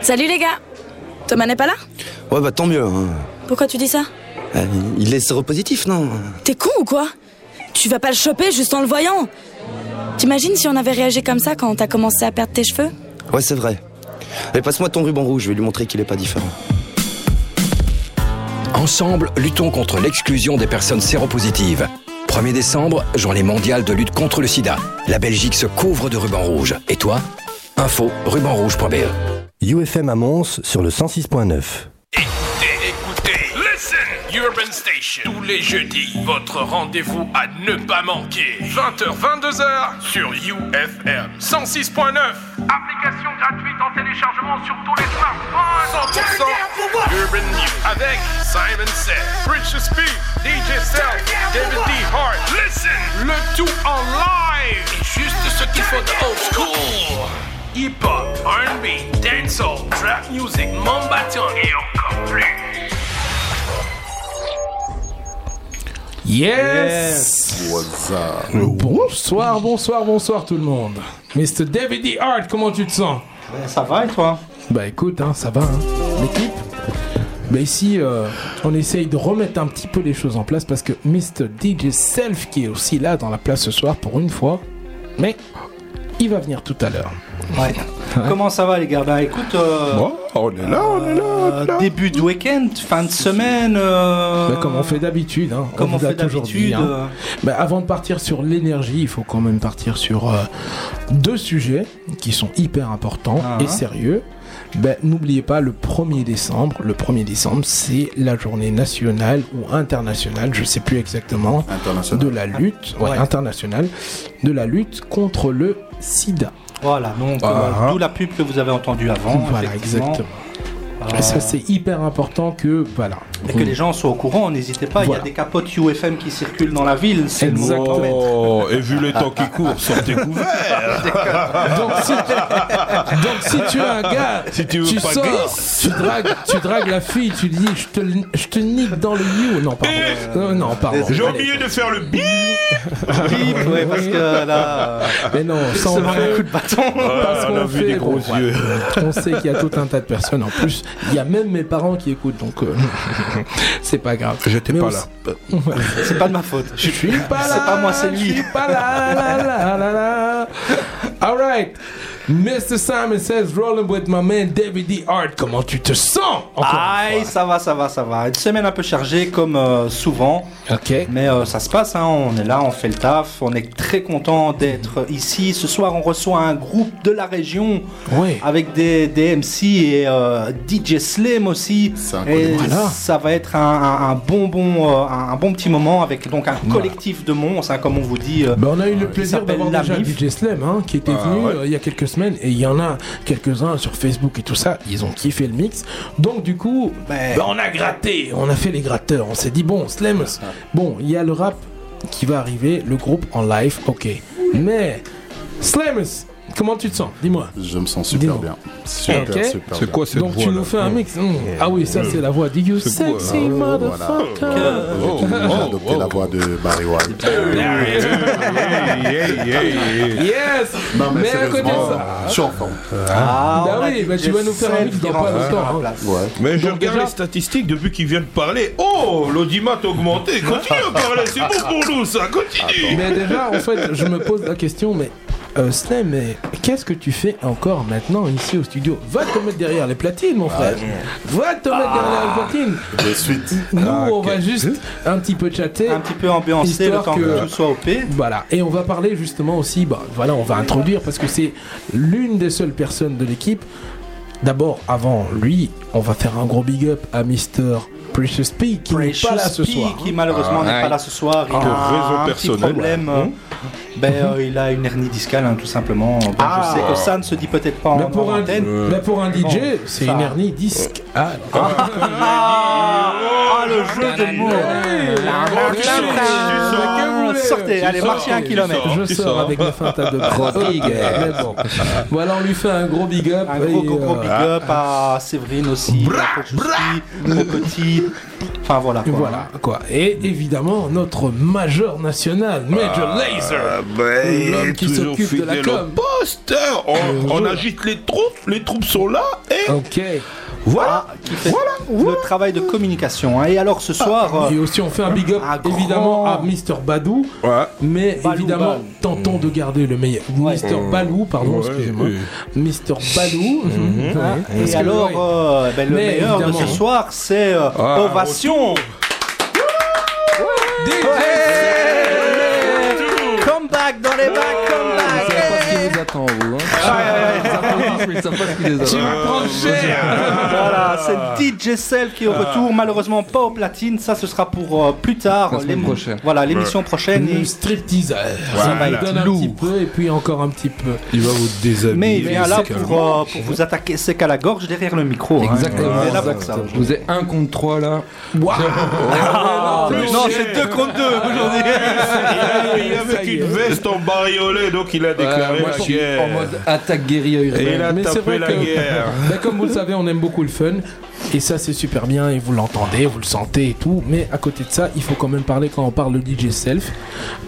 Salut les gars Thomas n'est pas là? Ouais, bah tant mieux. hein. Pourquoi tu dis ça? Euh, Il est séropositif, non? T'es con ou quoi? Tu vas pas le choper juste en le voyant T'imagines si on avait réagi comme ça quand t'as commencé à perdre tes cheveux? Ouais, c'est vrai. Mais passe-moi ton ruban rouge, je vais lui montrer qu'il est pas différent. Ensemble, luttons contre l'exclusion des personnes séropositives. 1er décembre, journée mondiale de lutte contre le sida. La Belgique se couvre de ruban rouge. Et toi? Info rubanrouge.be. UFM à Mons sur le 106.9. Écoutez, écoutez, listen, Urban Station. Tous les jeudis, votre rendez-vous à ne pas manquer. 20h, 22h sur UFM 106.9. Application gratuite en téléchargement sur tous les smartphones. 100% Urban News avec Simon Says, Precious P, DJ Self, David D. Hart. Listen, le tout en live. Et juste ce qu'il faut de old school. Hip-hop, R&B, dancehall, trap music, et encore plus. Yes! Bonsoir, bonsoir, bonsoir tout le monde. Mr. David D. Hart, comment tu te sens? Ça va et toi? Bah écoute, hein, ça va, hein. l'équipe? Bah ici, euh, on essaye de remettre un petit peu les choses en place parce que Mr. DJ Self qui est aussi là dans la place ce soir pour une fois, mais il va venir tout à l'heure. Ouais. Comment ça va les gars? Bah écoute, euh, on est là, on est euh, début de week-end, fin de semaine. euh, Bah, comme on fait d'habitude, hein. Comme on fait d'habitude, hein. Bah, avant de partir sur l'énergie, il faut quand même partir sur euh, deux sujets qui sont hyper importants Ah. et sérieux. Ben, N'oubliez pas, le 1er décembre, le 1er décembre, c'est la journée nationale ou internationale, je sais plus exactement, de la lutte, ouais, Ouais. internationale, de la lutte contre le sida. Voilà, donc euh, Ah. d'où la pub que vous avez entendue avant. Voilà, exactement. Et ça, c'est hyper important que, voilà. et que les gens soient au courant, n'hésitez pas, il Voilà. y a des capotes UFM qui circulent dans la ville. Mettre. Oh, et vu les temps qui courent, sortez couverts. Donc si, donc, si tu es un gars, Si tu veux pas sors, tu dragues, tu dragues la fille, tu dis je te, je te nique dans le you. Non, pardon. Euh, non, pardon. J'ai oublié de faire le bip. Bip, ouais, parce que là, euh, Mais non, on vraiment un coup de bâton. parce on a qu'on vu fait. des gros bon, yeux. On sait qu'il y a tout un tas de personnes. En plus, il y a même mes parents qui écoutent, donc euh, c'est pas grave. J'étais pas aussi- là. C'est pas de ma faute. Je suis pas là. C'est pas moi, c'est lui. Je suis pas là. là, là, là, là. All right. Mr. Simon says, rolling with my man David D. Hart. Comment tu te sens? Aïe, ça va, ça va, ça va. Une semaine un peu chargée comme euh, souvent. Ok. Mais euh, ça se passe, hein, on est là, on fait le taf, on est très content d'être ici. Ce soir, on reçoit un groupe de la région Oui. avec des, des MC et euh, DJ Slim aussi. Et Voilà. ça va être un, un- un bon, bon, euh, un, un bon petit moment avec donc un collectif de monstres, hein, comme on vous dit. euh, Ben, on a eu le plaisir d'avoir déjà. DJ Slim hein, qui était venu ouais. euh, il y a quelques semaines et il y en a quelques-uns sur Facebook et tout ça. Ils ont kiffé le mix. Donc du coup, Ben. ben, on a gratté, on a fait les gratteurs. On s'est dit bon, Slim, bon, il y a le rap qui va arriver, le groupe en live, ok. Mais Slim, comment tu te sens Dis-moi. Je me sens super bien. Super, Ok. super C'est bien. quoi cette Donc voix tu nous fais un mix. Hmm. Ah oui, ça c'est la voix. Dig you C'est sexy hein motherfucker. Oh, J'ai adopté la voix de Barry White. Yes. Non, mais, Mais à côté de sérieusement, ça. je suis en forme. Ah, Bah oui, bah tu vas nous faire un mix dans pas longtemps, hein. Ouais. Mais je regarde déjà- les statistiques depuis qu'il vient de parler. Oh, l'audimat a augmenté. Continue à parler, c'est bon pour nous ça. Continue. Mais déjà, en fait, je me pose la question, mais euh, mais qu'est-ce que tu fais encore maintenant ici au studio? Va te mettre derrière les platines, mon frère. Va te mettre derrière les platines. De suite. Nous, Ah, on va juste un petit peu chatter. Un petit peu ambiancé le Histoire temps que, que- tout soit OP. Voilà, et on va parler justement aussi, bah, voilà, on va introduire parce que c'est l'une des seules personnes de l'équipe. D'abord, avant lui, on va faire un gros big up à Mr. Precious P qui n'est pas là ce soir. qui malheureusement n'est pas là ce soir. Il Pour a un petit problème. euh, Ben, euh, il a une hernie discale, hein, tout simplement. Bon, Ah. Je sais que ça ne se dit peut-être pas en, Mais pour, en un, antenne. mais pour un DJ, Bon, c'est une hernie disque. Ah, Ah, ah, le jeu de mots. Sortez, allez, marchez un kilomètre. Je sors avec le finta de Rodriguez. Mais bon. Voilà, on lui fait un gros big up. Un gros, gros, gros euh, big up à Séverine aussi, au petit. Enfin voilà. quoi. Voilà quoi. Et évidemment notre major national, Major Laser, Ah, ben, l'homme qui s'occupe de la com. poste. hein. On, on agite les troupes, les troupes sont là et Ok. Voilà. Ah, qui fait le travail de communication. hein. Et alors ce soir, Et euh, aussi on fait un big up Un grand- évidemment à Mr Badou, Ouais. mais Balou, évidemment Balou. tentons de garder le meilleur. Mr Balou, pardon, Ouais, excusez-moi. Mr Balou. Et alors euh, ben, le Mais meilleur de ce soir, c'est euh, Ah, Ovation. Come back dans les bacs, ils savent pas ce qui les attend. Voilà, c'est DJ Self qui est au retour. Malheureusement pas au platine. Ça, ce sera pour euh, plus tard. La semaine prochaine. Voilà, l'émission prochaine. Le Et- stripteaser. Voilà. Ça va donne un petit peu et puis encore un petit peu. Il va vous déshabiller. Mais il vient là pour, euh, pour vous attaquer sec à la gorge derrière le micro. hein. Exactement. Il est là pour ça. Je vous ai un contre trois là. Waouh Ah, non, c'est deux contre deux aujourd'hui. Il avec une veste en bariolé, donc il a déclaré Ouais, moi, la guerre. en mode attaque guérilla Et urbaine. il a Mais c'est vrai la que, guerre. Ben, comme vous le savez, on aime beaucoup le fun. Et ça, c'est super bien. Et vous l'entendez, vous le sentez et tout. Mais à côté de ça, il faut quand même parler quand on parle de DJ Self.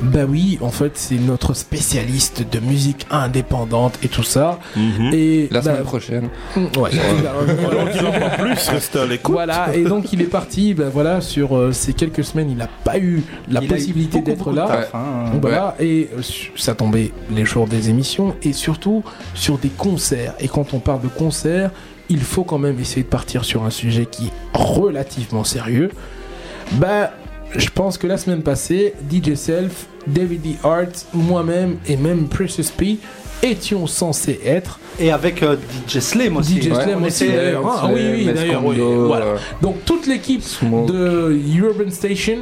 Bah oui, en fait, c'est notre spécialiste de musique indépendante et tout ça. Et La bah, semaine prochaine. ouais. En pas plus, restez à l'écoute. Voilà, et donc il est parti, ben voilà, sur euh, ces quelques semaines, il n'a pas eu la Il a eu possibilité d'être là. taf, hein. Donc Voilà, et euh, ça tombait les jours des émissions et surtout sur des concerts. Et quand on parle de concerts, il faut quand même essayer de partir sur un sujet qui est relativement sérieux. Bah, je pense que la semaine passée, DJ Self, David D. Hart, moi-même et même Precious P étions censés être. Et avec euh, DJ Slim aussi. DJ Slim On aussi, d'ailleurs. Ah, oui, oui, d'ailleurs, oui, Condo, voilà. euh, Donc toute l'équipe de Urban Station,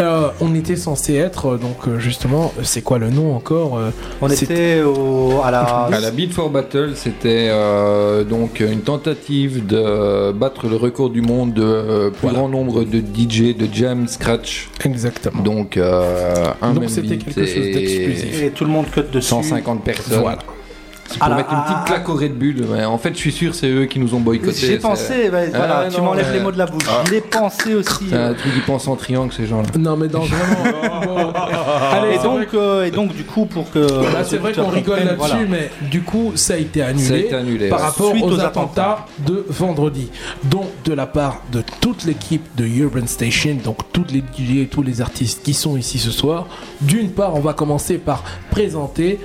euh, on était censé être, euh, donc euh, justement, c'est quoi le nom encore euh, On était au, à la. À la Beat for Battle, c'était euh, donc une tentative de battre le record du monde de euh, plus Voilà. grand nombre de DJ de jam scratch. Exactement. Donc euh, un Donc c'était quelque chose et d'exclusif. Et tout le monde cut dessus. 150 personnes. Voilà. C'est pour À la- mettre une petite à- claque au Red Bull. en fait, je suis sûr, c'est eux qui nous ont boycotté. J'ai C'est- pensé, ouais, voilà, Ah, tu m'enlèves ouais. les mots de la bouche. Je l'ai pensé aussi. C'est euh. un truc qui pense en triangle, ces gens-là. Non, mais dans vraiment. Allez, donc, euh, et donc, du coup, pour que. Là, c'est vrai qu'on rigole là-dessus, Voilà. mais du coup, ça a été annulé, Ça a été annulé, par ouais. rapport Suite aux, aux attentats, de vendredi. Donc, de la part de toute l'équipe de Urban Station, donc toutes les DJ et tous les artistes qui sont ici ce soir, d'une part, on va commencer par présenter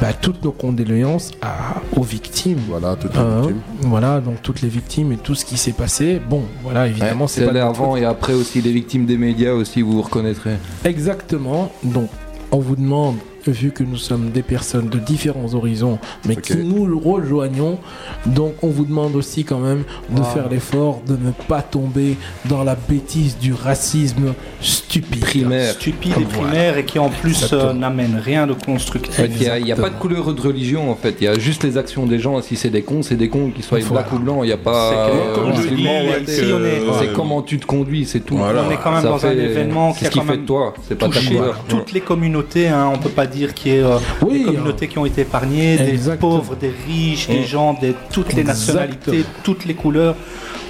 bah, toutes nos condoléances à- aux victimes. Voilà, tout est Hein, victime. voilà, donc toutes les victimes et tout ce qui s'est passé. Bon, voilà, évidemment, Ouais, c'est pas avant et après aussi les victimes des médias aussi, vous vous reconnaîtrez. Exactement. Donc, on vous demande, vu que nous sommes des personnes de différents horizons, mais Ok. qui nous rejoignons, donc on vous demande aussi quand même de Wow. faire l'effort de ne pas tomber dans la bêtise du racisme stupide. Primaire. Stupide et Voilà. primaire et qui en plus euh, n'amène rien de En constructif. fait, il n'y a, il y a pas de couleur de religion en fait, il y a juste les actions des gens. Si c'est des cons, c'est des cons, qu'ils soient Voilà. black ou blanc, il n'y a pas. C'est euh, comment tu te conduis, c'est tout. Voilà. On est quand même Ça dans un fait- événement qui a ce qui quand fait même de toi, c'est pas ta touché couleur. toutes les communautés. hein. On peut pas dire qu'il y ait euh, Oui, des communautés qui ont été épargnées, des pauvres, des riches, des Mm. gens, de toutes les nationalités, toutes les couleurs.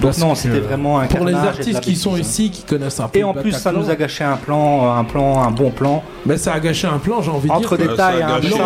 Donc Parce non, que c'était vraiment un Pour les artistes qui sont ici, qui connaissent un peu Et en plus, ça nous a gâché un plan, un plan, un bon plan. mais ça a gâché un plan, j'ai envie de Entre dire. ça a tailles, hein, gâché- ça,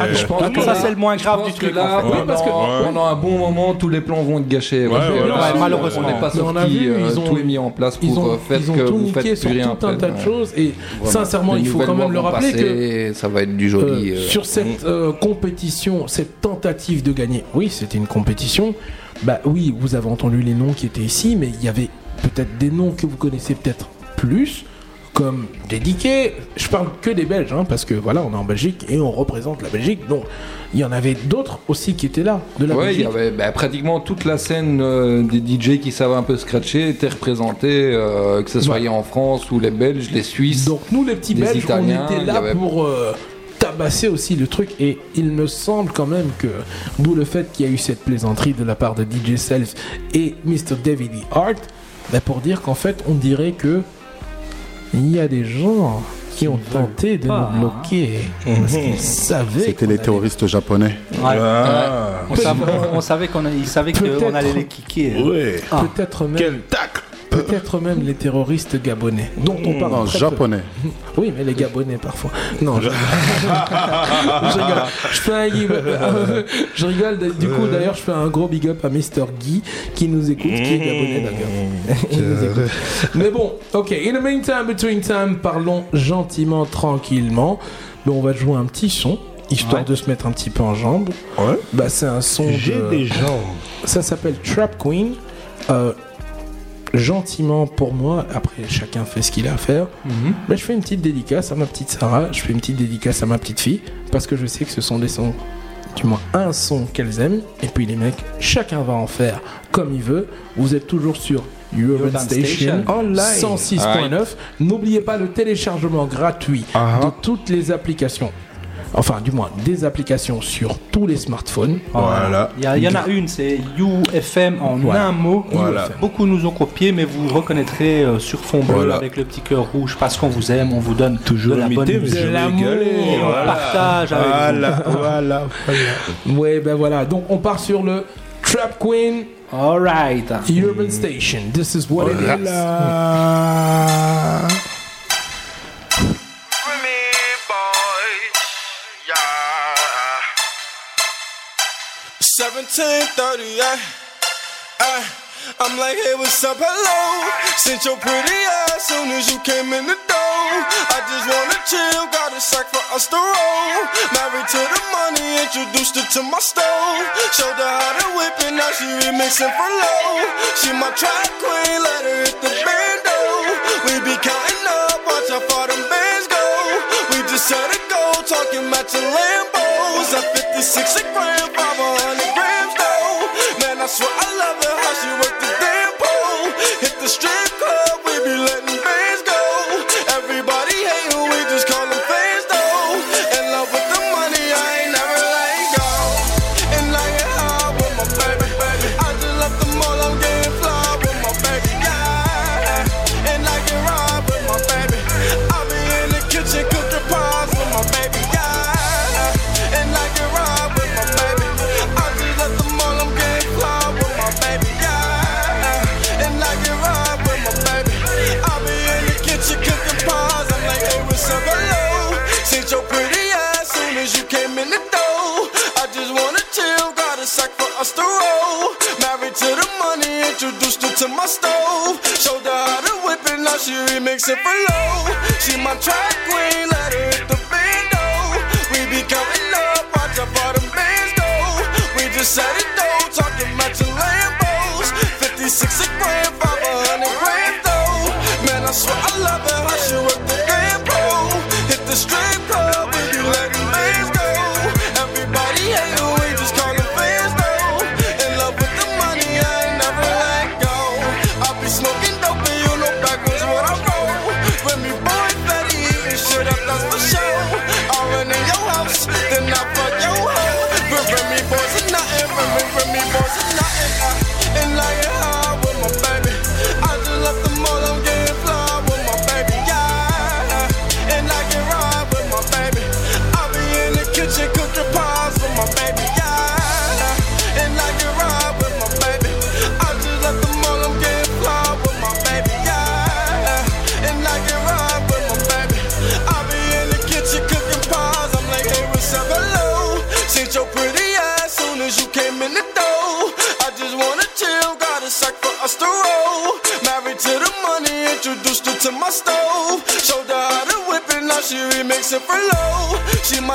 Ah, je pense que ça c'est le moins grave du que truc. Oui, parce que- pendant, un bon moment, tous les plans vont être gâchés. euh, malheureusement. On n'est pas sorti, euh, ils ont- tout est mis en place pour euh, faire ils ont que tout vous niqué faites sur plus rien tout un tas de choses et sincèrement, il faut quand même le rappeler que ça va être du joli. Euh, euh, sur cette euh, compétition, cette tentative de gagner, oui, c'était une compétition. Bah oui, vous avez entendu les noms qui étaient ici, mais il y avait peut-être des noms que vous connaissez peut-être plus, comme Dédiqué. Je parle que des Belges, hein, parce que voilà, on est en Belgique et on représente la Belgique. Donc, il y en avait d'autres aussi qui étaient là, de la Ouais, il y Belgique. avait bah, pratiquement toute la scène euh, des DJ qui savent un peu scratcher était représentée, euh, que ce soit Ouais. en France ou les Belges, les Suisses. Donc nous les petits Belges, Italiens, on était là avait- pour euh, tabasser aussi le truc et il me semble quand même que d'où le fait qu'il y a eu cette plaisanterie de la part de DJ Self et Mr. David E. Hart, bah, pour dire qu'en fait on dirait que il y a des gens qui ont tenté de pas, nous bloquer parce qu'ils savaient. C'était les terroristes japonais. Ouais. Ah. On savait, on savait qu'on Peut-être. qu'on allait les kicker. Ouais. Peut-être même, Quel tac peut-être même les terroristes gabonais, dont on parle Non, peu. japonais. Oui, mais les Gabonais parfois. Non, je, je rigole. Je fais un je rigole. Du coup, d'ailleurs, je fais un gros big up à Mr. Guy qui nous écoute, qui est Gabonais d'ailleurs. Nous écoute. Mais bon, ok. In the meantime, between time, parlons gentiment, tranquillement. Mais on va jouer un petit son. Histoire de se mettre un petit peu en jambes. Ouais. Bah, c'est un son J'ai de... des jambes. Ça s'appelle Trap Queen. Euh, gentiment pour moi, après chacun fait ce qu'il a à faire, mais je fais une petite dédicace à ma petite Sarah, je fais une petite dédicace à ma petite fille, parce que je sais que ce sont des sons, du moins un son qu'elles aiment, et puis les mecs, chacun va en faire comme il veut. Vous êtes toujours sur Urban, Urban Station, Station. 106.9. N'oubliez pas le téléchargement gratuit Ah. de toutes les applications. Enfin, du moins, des applications sur tous les smartphones. Voilà. Il y, a- il y en a une, c'est UFM en Voilà. un mot. Voilà. Beaucoup nous ont copié, mais vous reconnaîtrez euh, sur fond bleu Voilà. avec le petit cœur rouge parce qu'on vous aime, on vous donne Toujours de la bonne musique. Et on partage avec Voilà, voilà, voilà. Ouais, ben voilà. Donc, on part sur le Trap Queen vous. All right. Urban Station. This is what it is. Voilà. Seventeen thirty, yeah. Uh, I'm like, hey, what's up, hello? Sent your pretty ass soon as you came in the door. I just wanna chill, got a sack for us to roll. Married to the money, introduced her to my stove. Showed her how to whip it, now she remixing for low. She my track queen, let her hit the bando. We be counting up, watch how far them bands go. We just set a goal, talking matching Lambos. At 56 a gram, 500 swear I love whip it, now she remixing for low. She my track queen,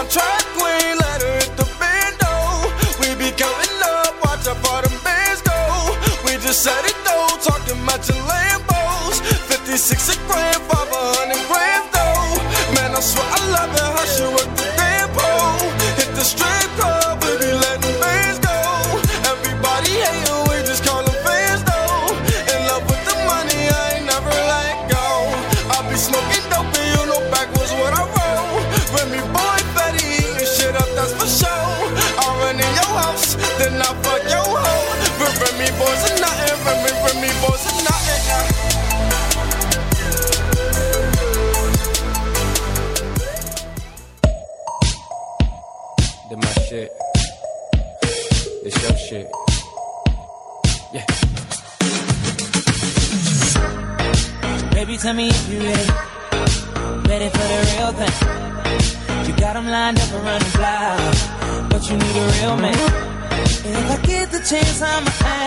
She my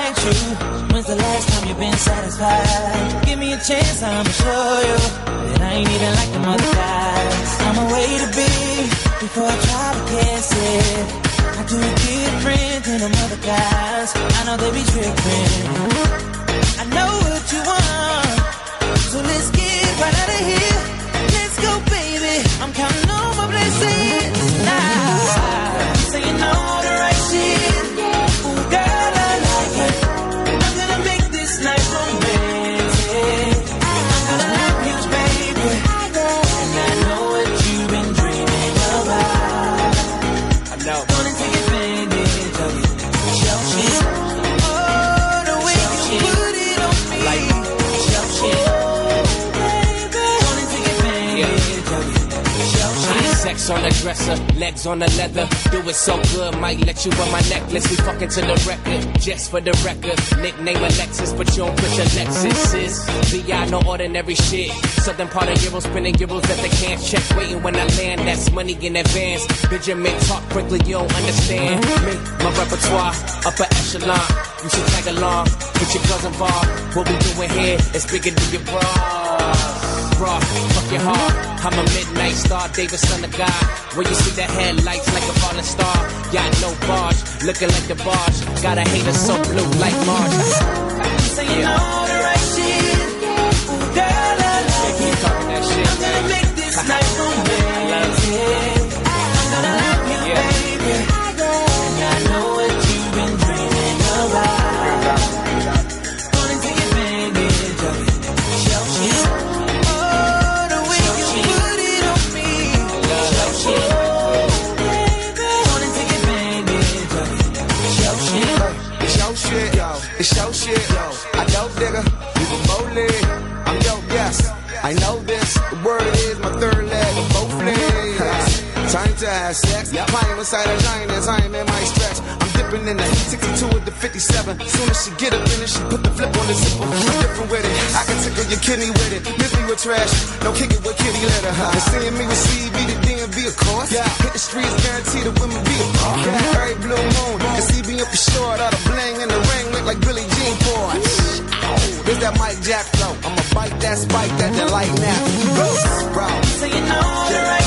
I'ma you. When's the last time you've been satisfied? Give me a chance, I'ma show you. That I ain't even like the other guys. I'm a way to be before I try to guess it. I do it different than them other guys. I know they be tripping. I know what you want. So let's get right out of here. Let's go, baby. I'm counting on my blessings now. Saying all the right shit. On the dresser, legs on the leather. Do it so good, might let you wear my necklace. We fucking to the record, just for the record. Nickname Alexis, but you don't put your Lexus. VI, no ordinary shit. Southern part of Euro, spinning euros that they can't check. Waiting when I land, that's money in advance. Benjamin talk quickly, you don't understand. Me, my repertoire, upper echelon. You should tag along, put your girls involved. What we doing here is bigger than your bras fuck your heart. I'm a midnight star, David, son of God. When you see the headlights like a falling star, got no barge, looking like the barge. Got a hater so blue like Marge. Saying all the right shit. Ooh, girl, I like it. I'm gonna make this night I nigga. You can both I'm your guest. I know this. The word is my third leg of both legs. Time to have sex. Playing inside a giant time in my stretch. Dipping in the 62 with the 57. Soon as she get up in it, she put the flip on the zipper. Different with it. I can tickle your kidney with it. Miss me with trash. No kick it with kitty litter. And seeing me with CB, the DMV, of course. Hit the streets, guaranteed the women be a part. Every blue moon. And CB up for short. All the bling in the ring look like Billie Jean Porsche. There's oh, that Mike Jack flow. I'ma bite that spike that they like now. Bro. Saying all the right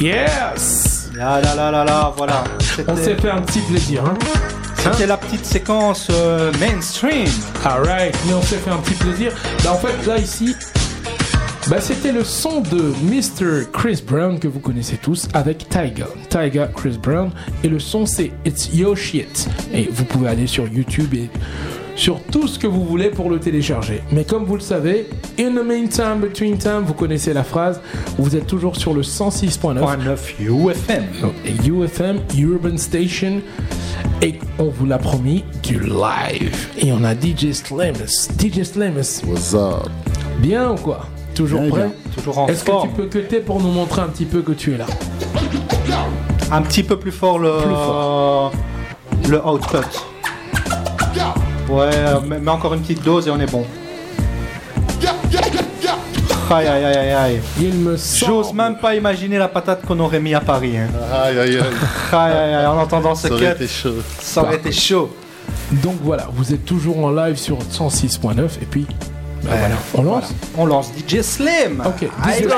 Yes Là, là, là, là, là, voilà. On s'est fait un petit plaisir. Hein C'était la petite séquence euh, mainstream. Alright, mais on s'est fait un petit plaisir. Bah, en fait, là, ici, bah, c'était le son de Mr. Chris Brown que vous connaissez tous avec Tyga. Tyga, Chris Brown. Et le son, c'est It's Your Shit. Et vous pouvez aller sur YouTube et sur tout ce que vous voulez pour le télécharger. Mais comme vous le savez, in the meantime, between time, vous connaissez la phrase, vous êtes toujours sur le 106.9 UFM. UFM, Urban Station. Et on vous l'a promis, du live. Et on a DJ Slimus. DJ Slimus. What's up? Bien ou quoi? Toujours Bien, prêt? bien. Toujours en Est-ce que tu peux cutter pour nous montrer un petit peu que tu es là? Un petit peu plus fort le, le output. Ouais, euh, mais, mais encore une petite dose et on est bon. Aïe aïe aïe aïe aïe. Il me J'ose même pas imaginer la patate qu'on aurait mis à Paris. Hein. Aïe aïe aïe. Aïe aïe aïe, en entendant ce Ça aurait cut, été chaud. ça aurait été chaud. Donc voilà, vous êtes toujours en live sur 106.9 et puis bah voilà, on lance On lance DJ Slim. Ok, DJ Allez, Slim. go.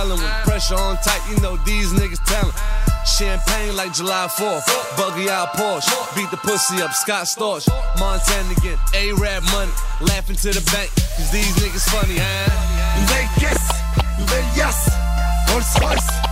telling pressure on tight, you know these niggas telling. Champagne like July 4th, buggy out Porsche, beat the pussy up, Scott Storch, Montana again, A-Rap money, laughing to the bank, cause these niggas funny, huh? Vegas, Vegas, horse, horse.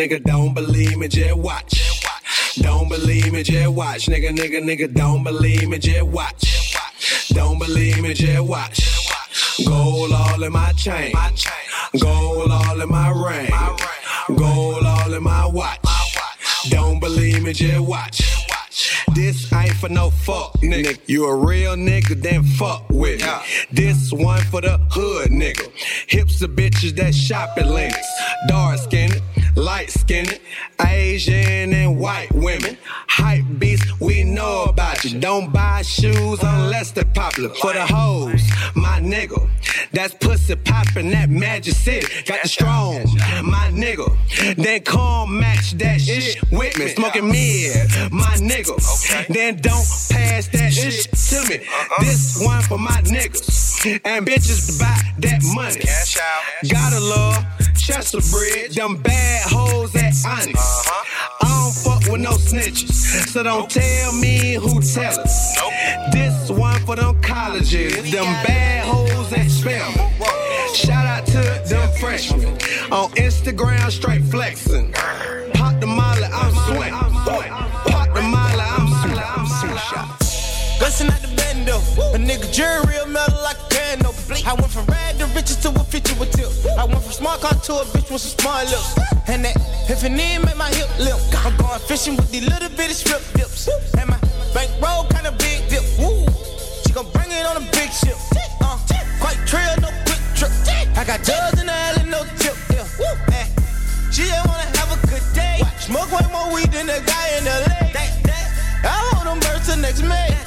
nigga, don't believe me, just watch. Don't believe me, just watch. Nigga, nigga, nigga, don't believe me, just watch. Don't believe me, just watch. Gold all in my chain. Gold all in my ring. Gold all in my watch. Don't believe me, just watch. This ain't for no fuck, nigga. You a real nigga, then fuck with me. This one for the hood, nigga. Hips of bitches that shop at links. Dark skinned light skinned, Asian and white women. Hype beats we know about you. Don't buy shoes unless they're popular. For the hoes, my nigga. That's pussy poppin', that magic city. Got the strong, my nigga. Then come match that shit with me. Smoking me, my nigga. Then don't pass that shit to me. Uh-uh. This one for my niggas. And bitches buy that money. Cash out. Gotta love Chester Bridge. Them bad hoes at Onyx. Uh-huh. I don't fuck with no snitches. So don't tell me who tell us. This one for them colleges. Them bad hoes at Spelman. Shout out to them freshmen. On Instagram, straight flexing. Pop the molly, I'm sweating. Pop the molly, I'm sweating. I'm sweating. Bustin' at the bando. A nigga jury real metal like a piano. I went from rag to riches to a feature with tip. I went from smart car to a bitch with some smart lips. And that if an need make my hip limp. I'm going fishing with these little bitty strip dips. And my bankroll kinda big dip. Woo. She gon' bring it on a big ship. Uh, quite trail, no quick trip. I got drugs in the alley, no tip. Yeah. Eh. She just wanna have a good day. Smoke way more weed than the guy in lake. I hold them birds till next May.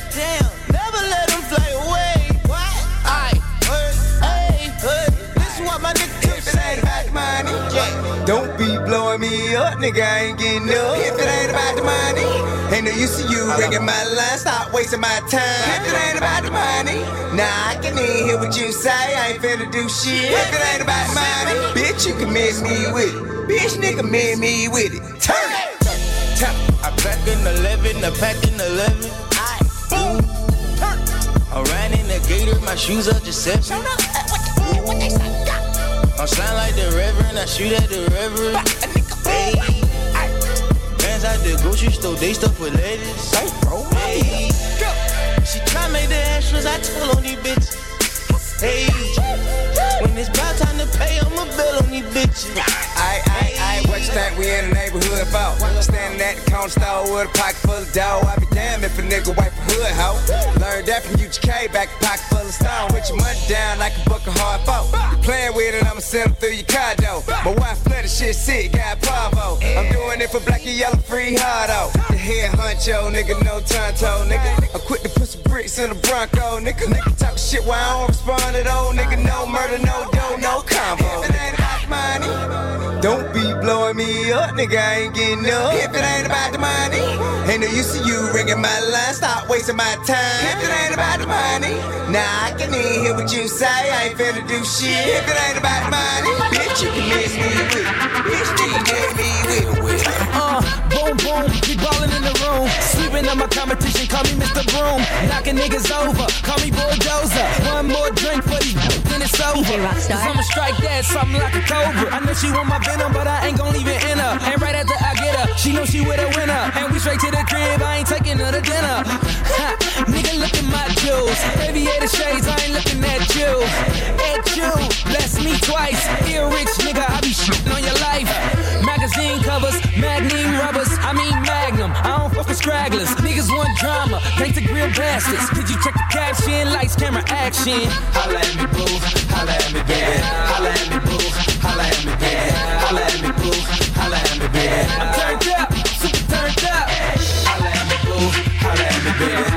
Don't be blowing me up, nigga. I ain't getting up. If it ain't about the money, ain't no use to you ringing my line. Stop wasting my time. If it ain't about the money, nah, I can even hear what you say. I ain't finna do shit. If it ain't about the money, bitch, you can miss me with it. Bitch, nigga, miss me with it. Turn it. I back in 11, I pack in 11. I boom. I ran in the gator, my shoes are just set. I'm slime like the reverend, I shoot at the reverend. Hey, bands out the grocery store, they stuff with ladies. Hey, she try make the extras, I told on these bitches. Hey, when it's about time to pay, I'ma bill on these bitches. I, I, I, what you think we in the neighborhood for? Standing at the corner store with a pocket full of dough. I be damned if a nigga wipe a hood hoe. Learned that from UGK, back a pocket full of stone. With your money down like a buck of hard folk. Playing with it, I'ma send 'em through your door. My wife flooded shit sick, got Pavo. I'm doing it for black and yellow free hard out. The head honcho, nigga, no tonto, nigga. I'm quick to put some bricks in the Bronco, nigga. Nigga talk shit while I don't respond at all, nigga. No murder, no dough, no combo. If it ain't about the money, don't be blowing me up, nigga. I ain't getting up. If it ain't about the money, ain't no use to you ringing my line. Stop wasting my time. If it ain't about the money, nah, I can even hear what you say. I ain't finna do shit. If it ain't about the money, bitch, you can miss me with. Bitch, you can miss me with it. Uh, boom, boom, we ballin' in the room. Sweeping up my competition, call me Mr. Broom. Knocking niggas over, call me Bulldozer. One more drink for these, then it's over. Cause I'ma strike that, something like a cobra. I know she want my venom, but I ain't gon' leave it in her. And right after I get her, she know she with a winner. And we straight to the crib, I ain't taking her to dinner. Ha, nigga, look at my jewels. Aviator shades, I ain't looking at you. At you, bless me twice. Here, rich bastards. Did you check the caption? Lights, camera, action. Holla at me, boo. Holla at me, baby. Holla at me, boo. Holla at me, baby. Holla at me, boo. Holla at me, baby. I'm turned up, super turned up. Holla at me, boo. Holla at me, baby.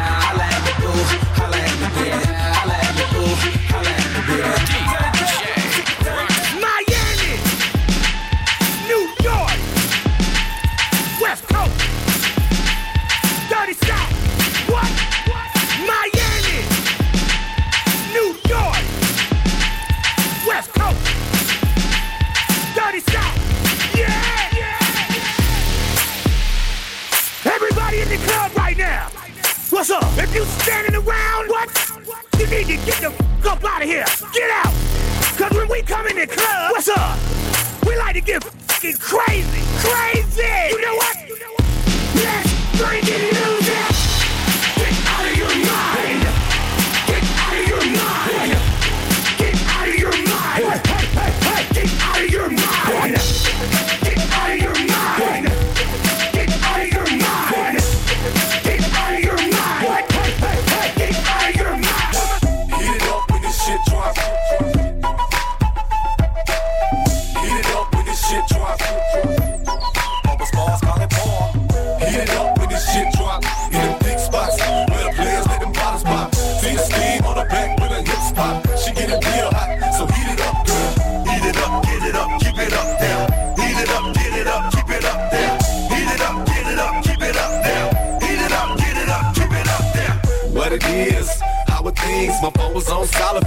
give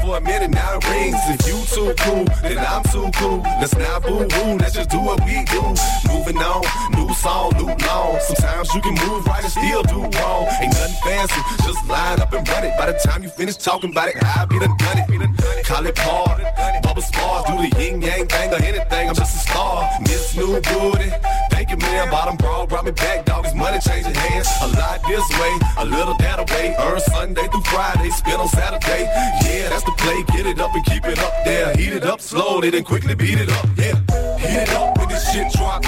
for a minute, now it rings. If you too cool, then I'm too cool. Let's not boo hoo, let's just do what we do. Moving on, new song, new long. Sometimes you can move right and still do wrong. Ain't nothing fancy, just line up and run it. By the time you finish talking about it, I'll be done done it. Call it part, bubble spars, do the yin yang thing or anything. I'm just a star, Miss New Booty. Thank you, man. Bottom A lot this way, a little that away. Earn Sunday through Friday, spin on Saturday. Yeah, that's the play. Get it up and keep it up there. Heat it up slowly, then quickly beat it up. Yeah, heat it up when this shit drop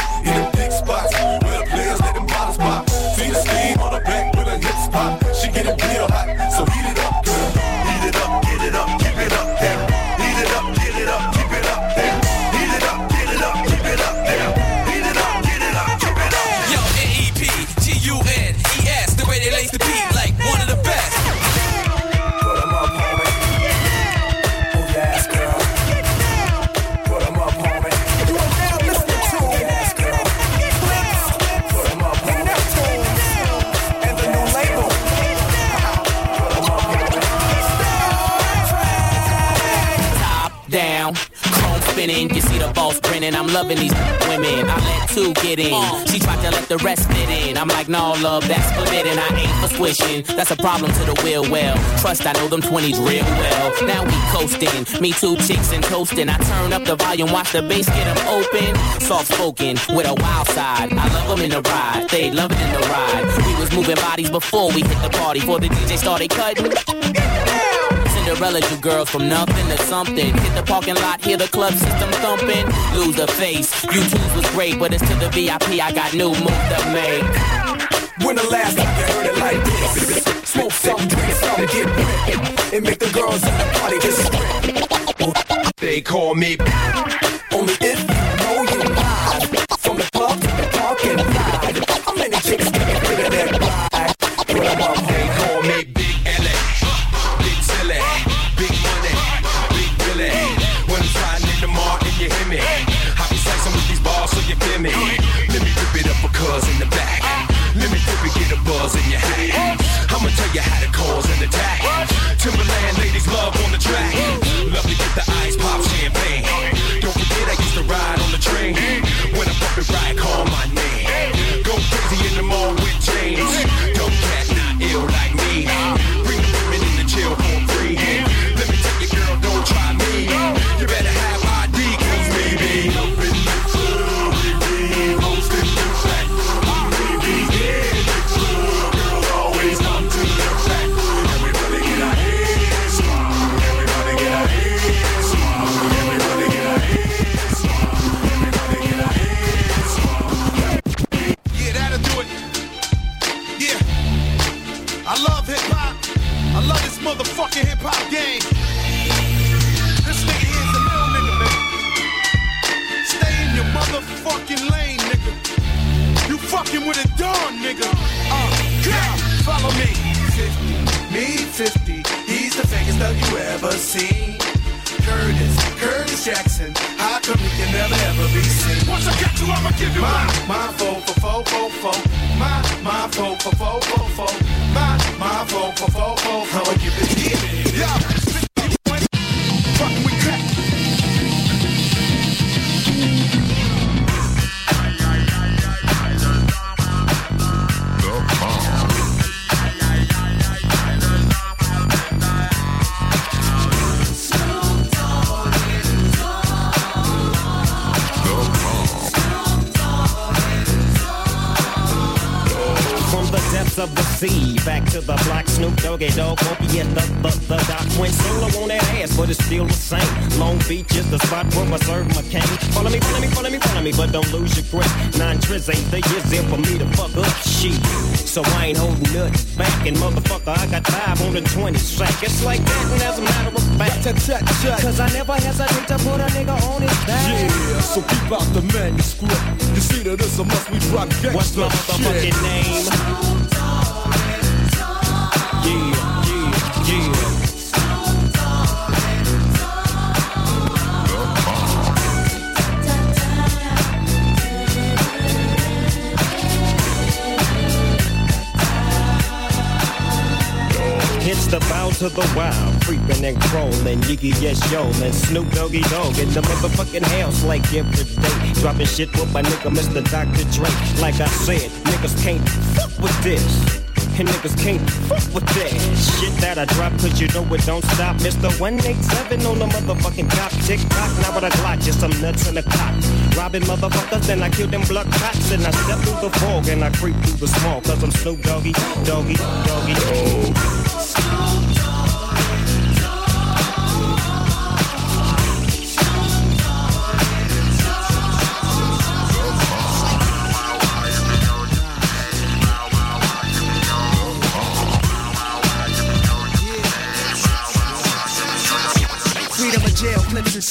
loving these women. I let two get in. She tried to let the rest fit in. I'm like, no, love, that's forbidden. I ain't for swishing. That's a problem to the will. Well, trust, I know them 20s real well. Now we coasting. Me two chicks and toasting. I turn up the volume, watch the bass get them open. Soft spoken with a wild side. I love them in the ride. They love it in the ride. We was moving bodies before we hit the party. Before the DJ started cutting. Cinderella, you girls from nothing to something. Hit the parking lot, hear the club system thumping. Lose the face. You twos was great, but it's to the VIP. I got new moves to make. When the last time you heard it like this? Smoke some, drink some, get lit. And make the girls in the party just stripped. They call me only if you know release. Once I got you, I'ma give you my my fo fo fo fo fo my my fo fo fo fo fo my my fo fo fo fo. I'ma give it to you. Yeah. Doggy Dog, be at the, the, the dock. Went solo on that ass, but it's still the same. Long Beach is the spot where I serve my cane. Follow me, follow me, follow me, follow me, but don't lose your grip. Nine triz ain't the years there for me to fuck up shit. So I ain't holding nuts back, and motherfucker, I got five on the 20 sack. It's like that, and as a matter of fact, cause I never hesitate to put a nigga on his back. Yeah, so keep out the manuscript. You see that it's a must we drop gangsta What's my motherfucking shit. name? The bow to the wild, creeping and crawling, Yiggy yes yo, and Snoop Doggy Dog in the motherfucking house like every day. Dropping shit with my nigga Mr. Dr. Dre. Like I said, niggas can't fuck with this. And niggas can't fuck with that shit that I drop, cause you know it don't stop. Mr. 187 on the motherfucking cop. Tick tock, now with a Glock, just some nuts in the cop. Robbing motherfuckers, then I kill them blood cops. And I step through the fog and I creep through the small, cause I'm Snoop Doggy, Doggy, Doggy, Dogg.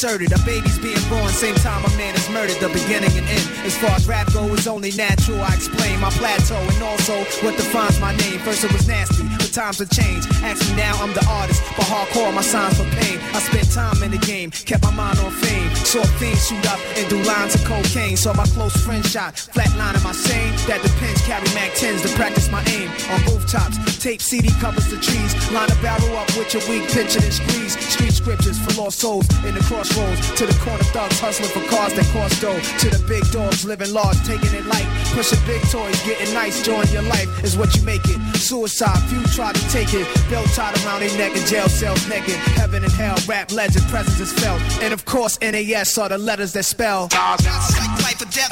Inserted. A baby's being born, same time a man is murdered. The beginning and end. As far as rap go, is only natural. I explain my plateau and also what defines my name. First it was nasty, times have changed. Ask me now, I'm the artist. But hardcore, my signs for pain. I spent time in the game, kept my mind on fame. Saw things shoot up and do lines of cocaine. Saw my close friend shot, flatline in my sane. That depends, carry Mac 10s to practice my aim. On rooftops, tape CD covers the trees. Line a barrel up with your weak picture and squeeze. Street scriptures for lost souls in the crossroads. To the corner thugs hustling for cars that cost dough. To the big dogs living large, taking it light. Pushing big toys, getting nice, join your life is what you make it. Suicide, few try to take it. Belt tied around their neck and jail cells naked. Heaven and hell, rap legend, presence is felt. And of course, NAS are the letters that spell. Life or death.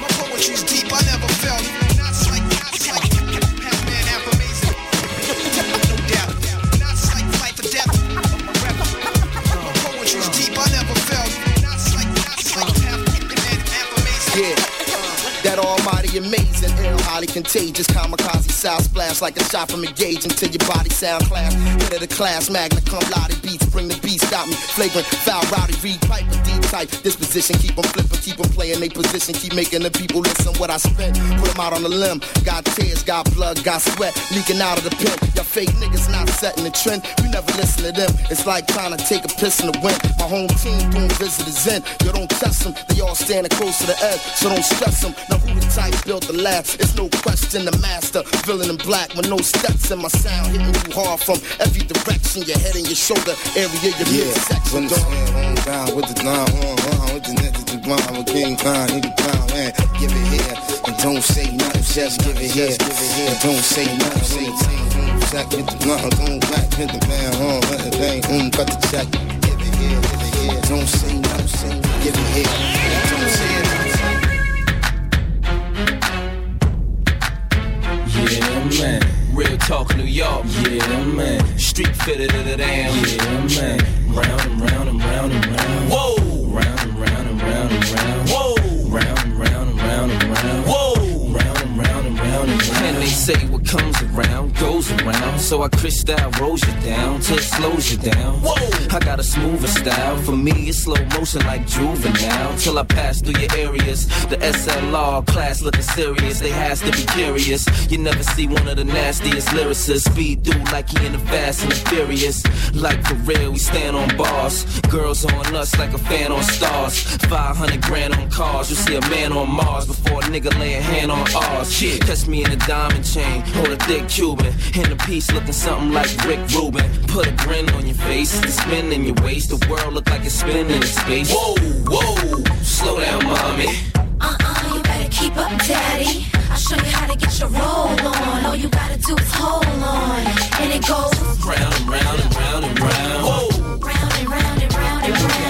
My poetry's deep, I never felt. Amazing, ill, highly contagious, kamikaze sound splash like a shot from a gauge until your body sound class. Head of the class, magna cum laude beats, bring the beats, got me flagrant, foul, rowdy, read pipe, deep type. Disposition, keep them flipping, keep them playing they position, keep making the people listen what I spent. Put them out on the limb, got tears, got blood, got sweat, leaking out of the pen. Your fake niggas not setting the trend, we never listen to them. It's like trying to take a piss in the wind. My home team doing visitors in, you don't test them, they all standing close to the edge, so don't stress them. Now who the type built the last? It's no question the master, villain in black with no steps in my sound, hitting you hard from every direction, your head and your shoulder area, your Yeah, midsection. when on down with the nine on on with the niggas the blind, I'm a king Khan, nigga man. Give it here and don't say nothing, just give it here and don't say nothing. Say nothing, check with the blunt, don't back with the man, on let the thing, um, cut the check. Give it here, give it here, don't say nothing, say give it here, Yeah, man. Real talk, New York. Yeah, man. Street fitted to the damn. Yeah, man. Round and round and round and round. Whoa. Say what comes around goes around. So I crystal rolls you down till it slows you down. Whoa. I got a smoother style. For me, it's slow motion like juvenile. Till I pass through your areas. The SLR class looking serious. They has to be curious. You never see one of the nastiest lyricists speed through like he in the Fast and the Furious. Like for real, we stand on bars. Girls on us like a fan on stars. 500 grand on cars. You see a man on Mars before a nigga lay a hand on ours. Shit, catch me in a diamond chain. Hold a thick Cuban. In a piece looking something like Rick Rubin. Put a grin on your face. The spin in your waist. The world look like it's spinning in space. Whoa, whoa. Slow down, mommy. Uh-uh, you better keep up, daddy. I'll show you how to get your roll on. All you gotta do is hold on. And it goes Round and round and round and round. Whoa. round and round and round and round.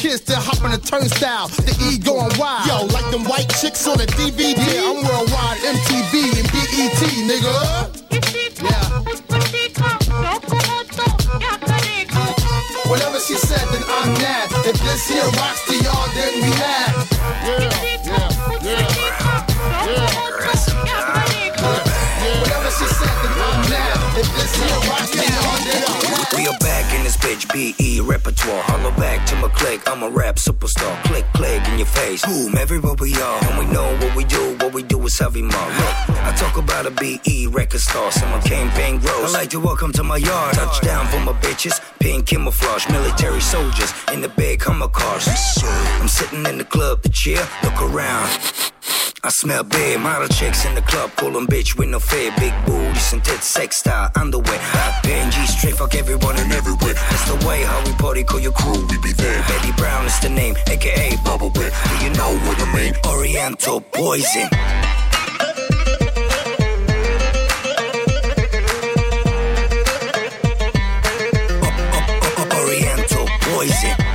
kids hop on the turnstile. The E going wild. Yo, like them white chicks on a DVD. Yeah, I'm worldwide, MTV and BET, nigga. Yeah. Whatever she said, then I'm mad. If this here rocks to y'all, then we mad. Yeah. Wall. Holler back to my click, I'm a rap superstar. Click, click in your face. Boom, everywhere we are. And we know what we do, what we do is heavy more. Look, I talk about a BE record star, my campaign grows. I like to welcome to my yard. Touchdown for my bitches, pink camouflage, military soldiers in the big Hummer cars. I'm sitting in the club to chill, look around. I smell big, model chicks in the club, 'em bitch with no fear. Big booties and tits, sex style, underwear. PNG, straight fuck everyone and everywhere. That's the way how we party, call your crew, we be there. Betty Brown is the name, aka Bubble Whip. Do you know what I mean? Oriental poison. Oriental poison.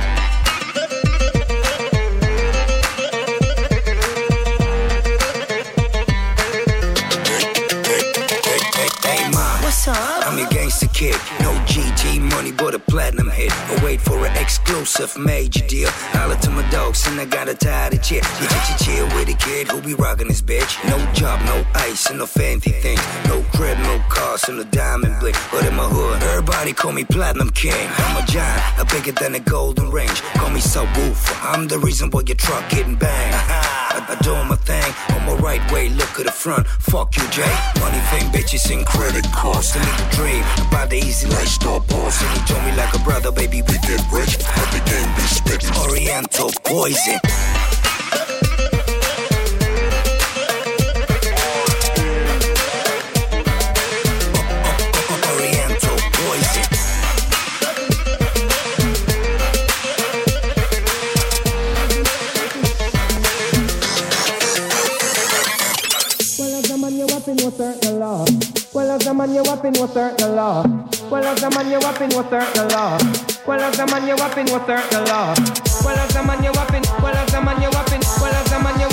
I'm your gangster No GT money, but a platinum hit. I wait for an exclusive major deal. Holla to my dogs, and I got a tie to chill. You chill, chill with a kid who be rocking his bitch. No job, no ice, and no fancy things. No crib, no cars, and no diamond bling. But in my hood, everybody call me Platinum King. I'm a giant, I'm bigger than a golden range. Call me subwoofer. I'm the reason why your truck getting banged. I, I do my thing on my right way. Look at the front. Fuck you, Jay. Money, fame, bitches, and credit cards. Make a dream about the easy lifestyle boss. And he told me like a brother, baby, we get rich. Every day we spit Oriental poison. Well, as a man, you up in what's the law. Well, as a man, you up in what's the law. Well, as a man, you up in what's the law. Well, as a man, you up. Well, as a man, you up. Well, as a man, you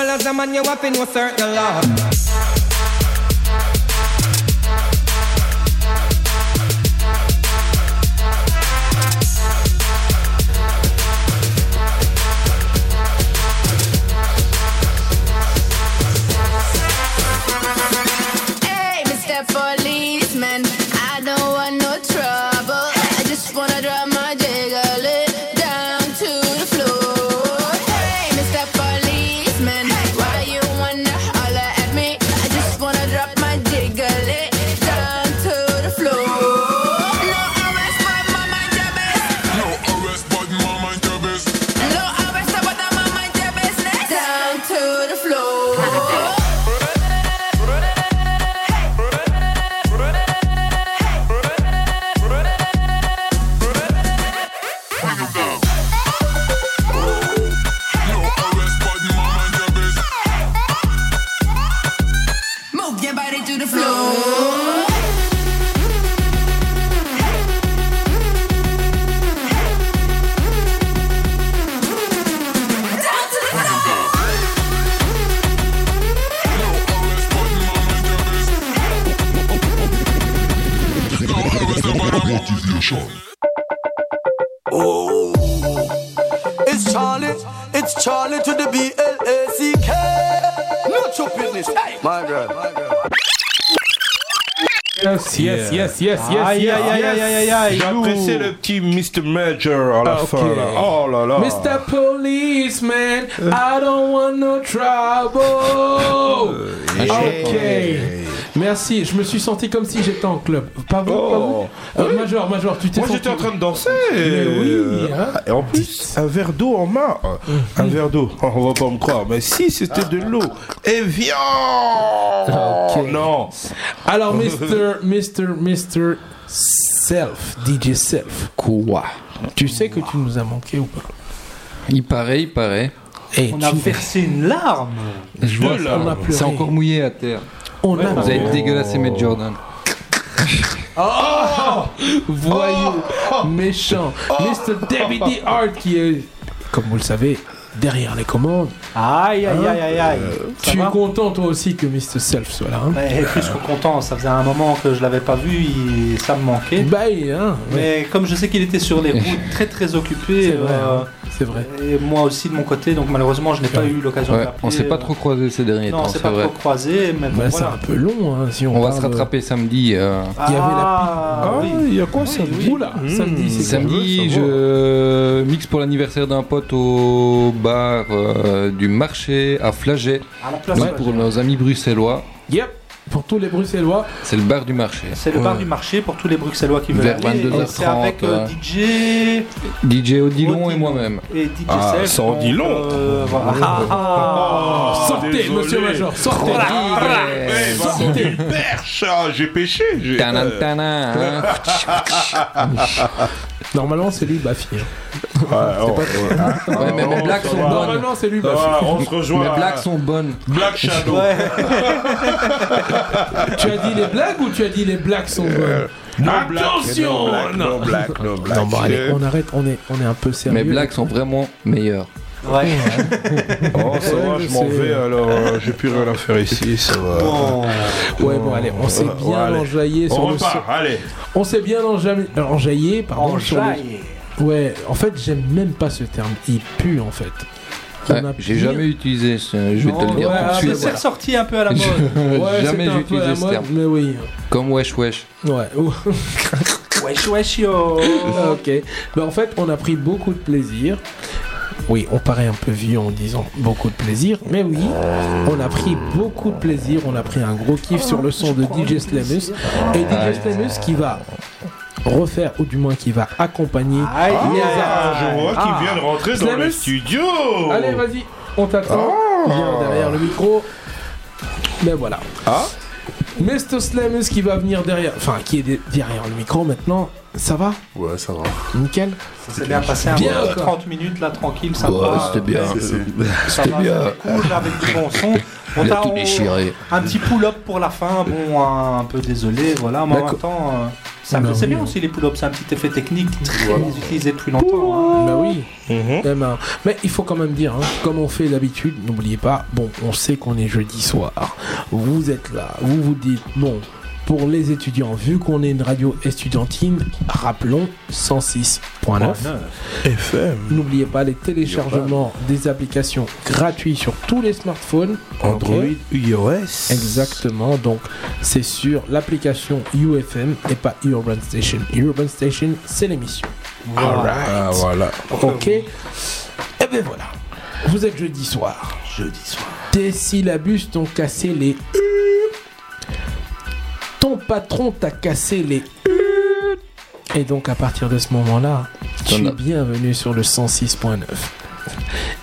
Well, as a man, you up in what's the law. Yes, yes, yes, yes, Aïe, yes, aïe, aïe, yes. aïe, aïe, aïe, J'ai apprécié le petit Mr. Major à la Ok. fin. Là. Oh là là. Mr. Policeman, I don't want no trouble. ok. Merci, je me suis senti comme si j'étais en club. Pas vous, pas vous Euh, Major, Major, tu t'es Moi j'étais en train de danser. Mais oui, Euh, hein. Et en plus, un verre d'eau en main. Un verre d'eau. On va pas me croire. Mais si, c'était de l'eau. Et viens. Non. Alors, Mr. Mr. Mr. Self, DJ Self. Quoi? Tu sais que tu nous as manqué ou pas? Il paraît, il paraît. Et On a versé une larme. Je vois larmes. On a pleuré. C'est encore mouillé à terre. On a Vous avez dégueulassé mettre Jordan. Oh Voyou, méchant. Mr. David D. Hart qui est, comme vous le savez, derrière les commandes. Aïe, aïe, aïe, aïe, aïe. Ça Tu es content toi aussi que Mr. Self soit là. Hein Ouais, plus que content, ça faisait un moment que je l'avais pas vu, il- ça me manquait. Bah, hein, Mais comme je sais qu'il était sur les routes très très occupé, C'est vrai, euh, hein, c'est vrai. et moi aussi de mon côté, donc malheureusement je n'ai pas eu l'occasion Ouais, de l'appeler. on s'est pas trop croisé ces derniers Non, temps, on s'est c'est pas vrai. trop croisé, mais Bah, c'est voilà. un peu long hein, si on, On va se de- rattraper samedi. euh. Il y avait la Ah, Ah, il y a quoi samedi Oula, samedi, c'est Samedi, quoi je mixe pour l'anniversaire d'un pote au bar euh, du marché à Flaget. À la place Donc, Flaget. pour nos amis bruxellois. Yep, pour tous les Bruxellois. C'est le bar du marché. C'est le bar du marché pour tous les Bruxellois qui veulent Vers aller. 22h30, Et C'est avec euh. DJ DJ Odilon et moi-même. et DJ Ah, sans Odilon. euh, voilà. Ah, ah, Oh, sortez, désolé. monsieur Major, sortez. Eh, Sortez. une perche, ah, j'ai pêché. j'ai- Tanan, tanan, hein. Normalement, c'est lui Bafi. hein. Ouais, oh, ouais. Ouais, mais mes blagues sont bonnes. Normalement, c'est lui Bafi. va, on se rejoint. Mes blagues sont bonnes. Black Shadow. Tu as dit les blagues ou tu as dit les blagues sont bonnes? No black, Attention no black, no black, no black. Non, bon, allez, on arrête, on est, on est un peu sérieux. Mes blagues sont vraiment meilleures. Ouais. Oh, ça va, je m'en vais alors. euh, J'ai plus rien à faire ici, ça va. Bon. Ouais, bon, allez, on s'est Ouais, bien allez. enjaillé On sur le repart, son. allez. On s'est bien enja- enjaillé, pardon, sur le- Enjaillé. Ouais, en fait, j'aime même pas ce terme. Il pue, en fait. On Ouais, J'ai jamais utilisé, ce- je vais te le Non, dire ouais, tout de ah, suite. c'est ressorti un peu à la mode. Ouais, jamais j'ai utilisé ce terme. Mais oui. Comme wesh wesh. Ouais. Wesh, wesh, yo. ok. Ben, en fait, on a pris beaucoup de plaisir. Oui, on paraît un peu vieux en disant beaucoup de plaisir, mais oui, on a pris beaucoup de plaisir. On a pris un gros kiff sur le son de DJ Slamus. Et DJ Slamus qui va refaire, ou du moins qui va accompagner Aïe, les Ah, artistes. je vois qu'il Ah. vient de rentrer dans le studio. Allez, vas-y, on t'attend. Viens derrière le micro. Ben voilà. Ah Mr. Slamus qui va venir derrière, enfin qui est de- derrière le micro maintenant. Ça va? Ouais, ça va. Nickel. Ça s'est bien passé un Bien, bon quoi. 30 minutes là, tranquille, ça Ouais, va. c'était bien. C'était va, bien. cool, avec du bon son. On a t'a- tout déchiré. Un petit pull-up pour la fin, bon, un, peu désolé, voilà, mais en même temps, euh, ça Bah c'est oui. bien aussi les pull-ups, c'est un petit effet technique très utilisé depuis longtemps. hein. Bah oui. Mhm. Eh ben, mais il faut quand même dire, hein, comme on fait d'habitude, n'oubliez pas, bon, on sait qu'on est jeudi soir. Vous êtes là, vous vous dites, bon, pour les étudiants, vu qu'on est une radio estudiantine, rappelons 106.9. FM. N'oubliez pas les téléchargements des applications gratuits sur tous les smartphones. Android, iOS. Exactement, donc c'est sur l'application UFM et pas Urban Station. Urban Station, c'est l'émission. Alright. Ah, voilà. Ok. Et ben voilà. Vous êtes jeudi soir. Jeudi soir. Tes syllabus t'ont cassé les Ton patron t'a cassé les Et donc à partir de ce moment-là, tu es bienvenu sur le 106.9.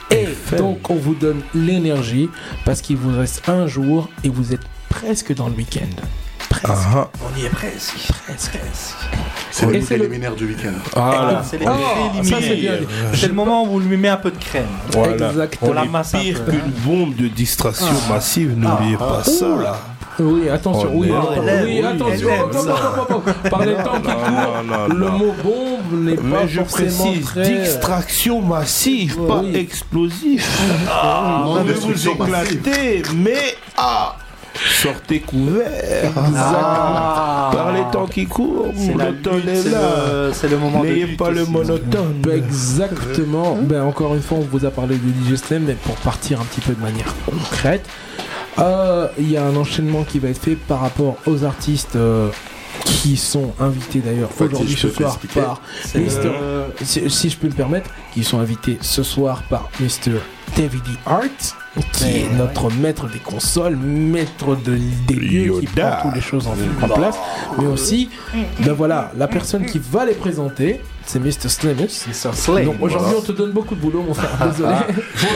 Et donc on vous donne l'énergie parce qu'il vous reste un jour et vous êtes presque dans le week-end. Presque. Ah, On y est presque. Presque. C'est le préliminaire du week-end. ah, c'est les Oh, c'est bien. C'est le moment où vous lui mettez un peu de crème. voilà. Exactement. On la masse Pire qu'une bombe de distraction massive, n'oubliez pas ça. Oula. Oui, attention, Oh, oui, oui, attention, par les temps qui courent, le mot bombe n'est pas je précise, très... distraction massive, pas explosif. Ah, ne vous éclatez, mais ah, sortez couverts. Ah. Par les temps qui courent, l'automne est c'est là. le- c'est le moment N'ayez pas le monotone. Ben, Exactement. Ben, encore une fois, on vous a parlé de Slam, mais pour partir un petit peu de manière concrète, euh, il y a un enchaînement qui va être fait par rapport aux artistes euh, qui sont invités d'ailleurs si aujourd'hui ce soir par Mr. le- Si, si je peux me permettre, qui sont invités ce soir par Mr. David E. Hart, qui est notre maître des consoles, maître de, des lieux, qui prend toutes les choses en, en place, mais aussi, ben voilà, la personne qui va les présenter, c'est Mr. Slamus. Slay. Donc aujourd'hui, on te donne beaucoup de boulot, mon frère. Désolé.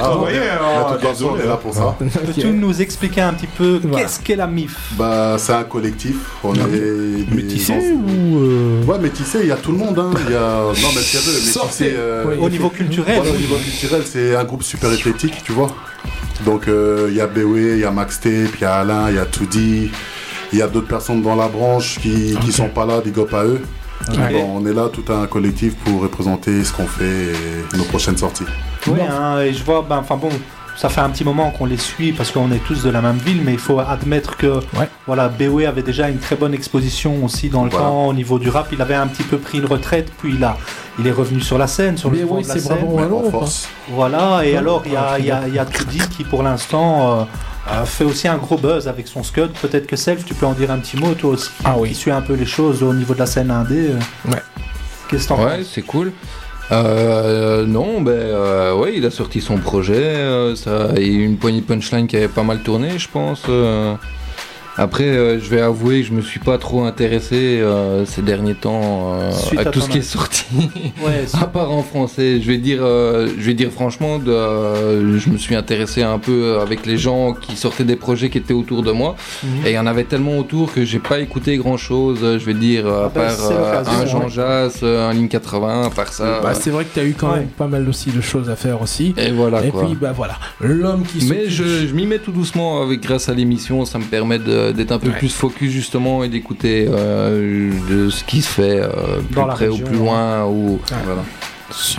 Ah, voyez, ouais, hein, la toute personne est là pour ça. Peux-tu nous expliquer un petit peu Voilà. qu'est-ce qu'est la MIF? Bah, c'est un collectif. On est des Métissé anciens- ou. euh, Ouais, métissé, il y a tout le monde. Hein. Il y a... Non, mais métissé. euh, Oui. Au niveau culturel Voilà, au niveau culturel, c'est un groupe super éclectique, tu vois. Donc, euh, il y a Beway, il y a Max Tape, il y a Alain, il y a Toudi. Il y a d'autres personnes dans la branche qui, qui sont pas là, big up à eux. On est là, tout un collectif pour représenter ce qu'on fait et nos prochaines sorties. Oui, hein, et je vois, ben, enfin bon, ça fait un petit moment qu'on les suit parce qu'on est tous de la même ville, mais il faut admettre que voilà, BOE avait déjà une très bonne exposition aussi dans le Voilà. temps au niveau du rap. Il avait un petit peu pris une retraite, puis il, a, il est revenu sur la scène, sur le BOE, devant de la c'est pas Voilà, et Non alors il y a, il y a, il y a Trudy qui pour l'instant euh, a fait aussi un gros buzz avec son Scud. Peut-être que Self, tu peux en dire un petit mot toi aussi, Ah qui suit un peu les choses au niveau de la scène indé. euh. Ouais. Qu'est-ce que t'en Ouais, c'est cool. Euh, non, ben euh, ouais, il a sorti son projet. euh, ça, il y a eu une poignée de punchline qui avait pas mal tourné, je pense. Après, euh, je vais avouer que je me suis pas trop intéressé euh, ces derniers temps euh, à à tout ce qui est sorti. Ouais, à part en français, je vais dire, euh, je vais dire franchement, de, euh, je me suis intéressé un peu avec les gens qui sortaient des projets qui étaient autour de moi, Mhm. et il y en avait tellement autour que j'ai pas écouté grand chose. Je vais dire, à ben, part un Jean. Jass, un Ligne 80, à part ça. Bah, c'est vrai que tu as eu quand Ouais. même pas mal aussi de choses à faire aussi. Et voilà, Et quoi. puis, bah voilà, l'homme qui Mais je, je m'y mets tout doucement avec grâce à l'émission, ça me permet de- d'être un peu plus focus justement et d'écouter euh, de ce qui se fait euh, plus Dans près région, ou plus loin ou voilà.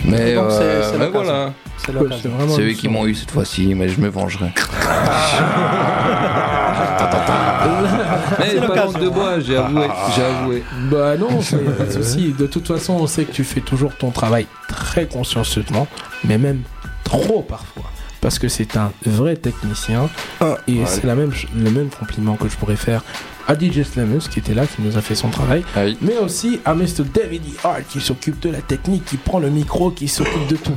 Mais, c'est- euh, mais voilà. C'est eux qui m'ont eu cette fois-ci, mais je me vengerai. mais pas de bois, j'ai avoué, j'ai avoué. Bah non, c'est pas de souci. De toute façon, on sait que tu fais toujours ton travail très consciencieusement, mais même trop parfois. Parce que c'est un vrai technicien. et ouais. c'est la même, ch- le même compliment que je pourrais faire à DJ Slamus qui était là, qui nous a fait son travail. Mais aussi à Mr. David E. Hart qui s'occupe de la technique, qui prend le micro, qui s'occupe de tout.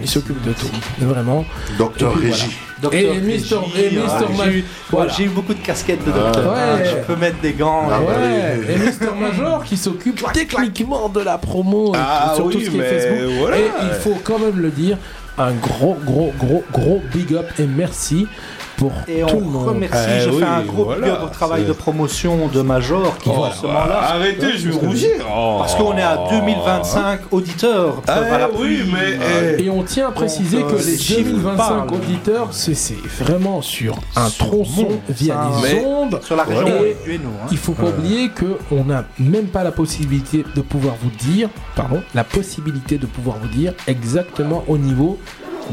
Il s'occupe de tout. Vraiment. Docteur Et Régie. voilà. Et Mr. Et Mr. Ah, Ma- j'ai eu- voilà. J'ai eu beaucoup de casquettes de Ah. docteur. Ouais. Je peux mettre des gants. Ah et- ouais. Et Mr. Major qui s'occupe techniquement de la promo et Ah tout- sur tout ce qui est Facebook. voilà. Et il faut quand même le dire, un gros, gros, gros, gros big up et merci pour Et tout on le monde. remercie, Eh je oui, fais un gros voilà, au travail de promotion de Major qui Oh, ce moment-là. bah, arrêtez, je vais rougir. Oh. Parce qu'on est à 2025 auditeurs. Ah, Voilà, oui, mais, eh. Et on tient à préciser Donc, que euh, les les chiffres 2025 parlent. auditeurs, c'est c'est vraiment sur un tronçon monde, via les Mais ondes. sur la région Et du Hainaut, hein. Il faut pas oublier qu'on n'a même pas la possibilité de pouvoir vous dire, pardon, la possibilité de pouvoir vous dire exactement au niveau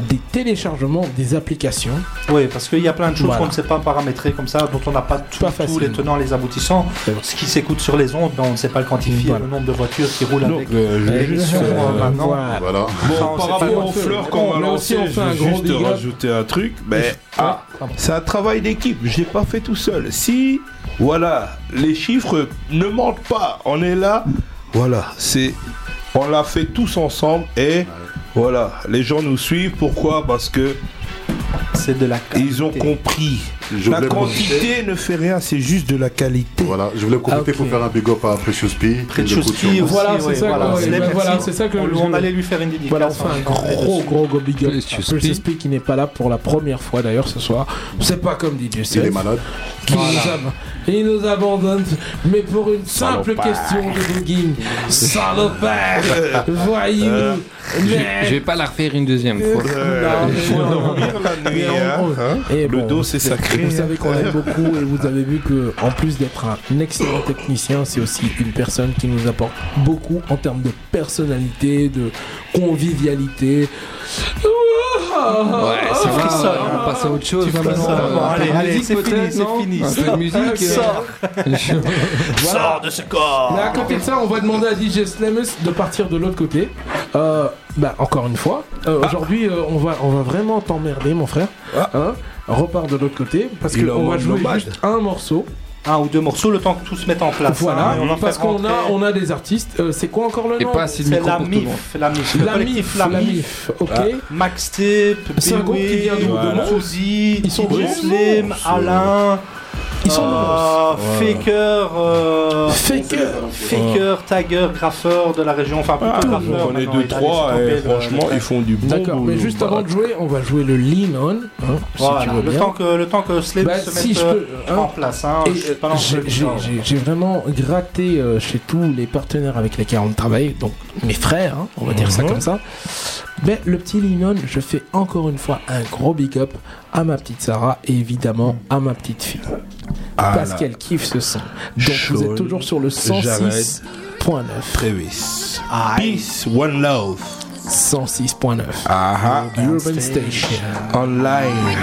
des téléchargements des applications. Oui, parce qu'il y a plein de choses Voilà. qu'on ne sait pas paramétrer comme ça, dont on n'a pas tout- tous facile. les tenants, les aboutissants. Ce qui s'écoute sur les ondes, ben, on ne sait pas le quantifier, Voilà. le nombre de voitures qui roulent Donc, avec euh, l'émission euh, euh, maintenant. voilà. Voilà. Bon, on par pas rapport aux fleurs qu'on va lancer, je un vais gros juste rajouter un truc. Mais ah, c'est un travail d'équipe. Je l'ai pas fait tout seul. Si, voilà, les chiffres ne mentent pas. On est là. Voilà, c'est, on l'a fait tous ensemble et voilà, les gens nous suivent. Pourquoi? Parce que c'est de la Ils ont compris. Je la quantité ne fait rien, c'est juste de la qualité. Voilà, je voulais profiter Ah, ok. pour faire un big up à Precious P. Precious P, Voilà, ouais, c'est ça, voilà. ouais, ben voilà, ça que on, je- on allait lui faire une dédicace. Voilà, on fait un gros, gros, gros big up. Precious à Precious P. P qui n'est pas là pour la première fois d'ailleurs ce soir. C'est pas comme DJ Il Self. est malade. Qui nous ab- il nous abandonne, mais pour une simple Salopard. question de bugging. Salopard Voyou Euh, Je vais pas la refaire une deuxième fois. Le bon, dos, c'est sacré. Vous savez qu'on aime beaucoup et vous avez vu que en plus d'être un excellent technicien, c'est aussi une personne qui nous apporte beaucoup en termes de personnalité, de convivialité. Ouais, c'est Ah, frisson, ah, on passe à autre chose. Tu peu Bon, allez, allez, c'est fini, c'est fini. Un peu de musique. euh, Sors. Voilà. Sors de ce corps. Mais à côté de ça, on va demander à DJ Slamus de partir de l'autre côté. Euh, bah, encore une fois, euh, aujourd'hui, euh, on, va, on va vraiment t'emmerder, mon frère. Hein Repars de l'autre côté parce qu'on va jouer juste un morceau. Un ou deux morceaux, le temps que tout se mette en place. Voilà, hein, on va parce qu'on a, on a des artistes. Euh, c'est quoi encore le nom C'est la. MIF, la MIF, La MIF, La MIF. Ok. Ah. Max Tip, C'est un groupe qui vient de Voilà. Ils sont Slim, Alain. Ils sont de euh, Faker, euh, Faker. Faker, Tiger, graffeur de la région, enfin plutôt Ah, graffeur. on est deux, trois, et le- franchement, le- ils font du bon D'accord, mais juste avant de jouer, on va jouer le Lean On. hein, si Voilà, tu veux le bien. temps que le temps que Bah, se si mette je euh, peux, hein. en place. Hein, euh, J'ai vraiment gratté euh, chez tous les partenaires avec lesquels on travaille, donc mes frères, hein, on va dire ça Mhm. comme ça. Mais le petit Linon, je fais encore une fois un gros big up à ma petite Sarah et évidemment à ma petite fille. Ah parce qu'elle kiffe ce son. Donc vous êtes toujours sur le 106. J'arrête. Travis. Peace, one love. 106.9. Aha. Urban Station. Online.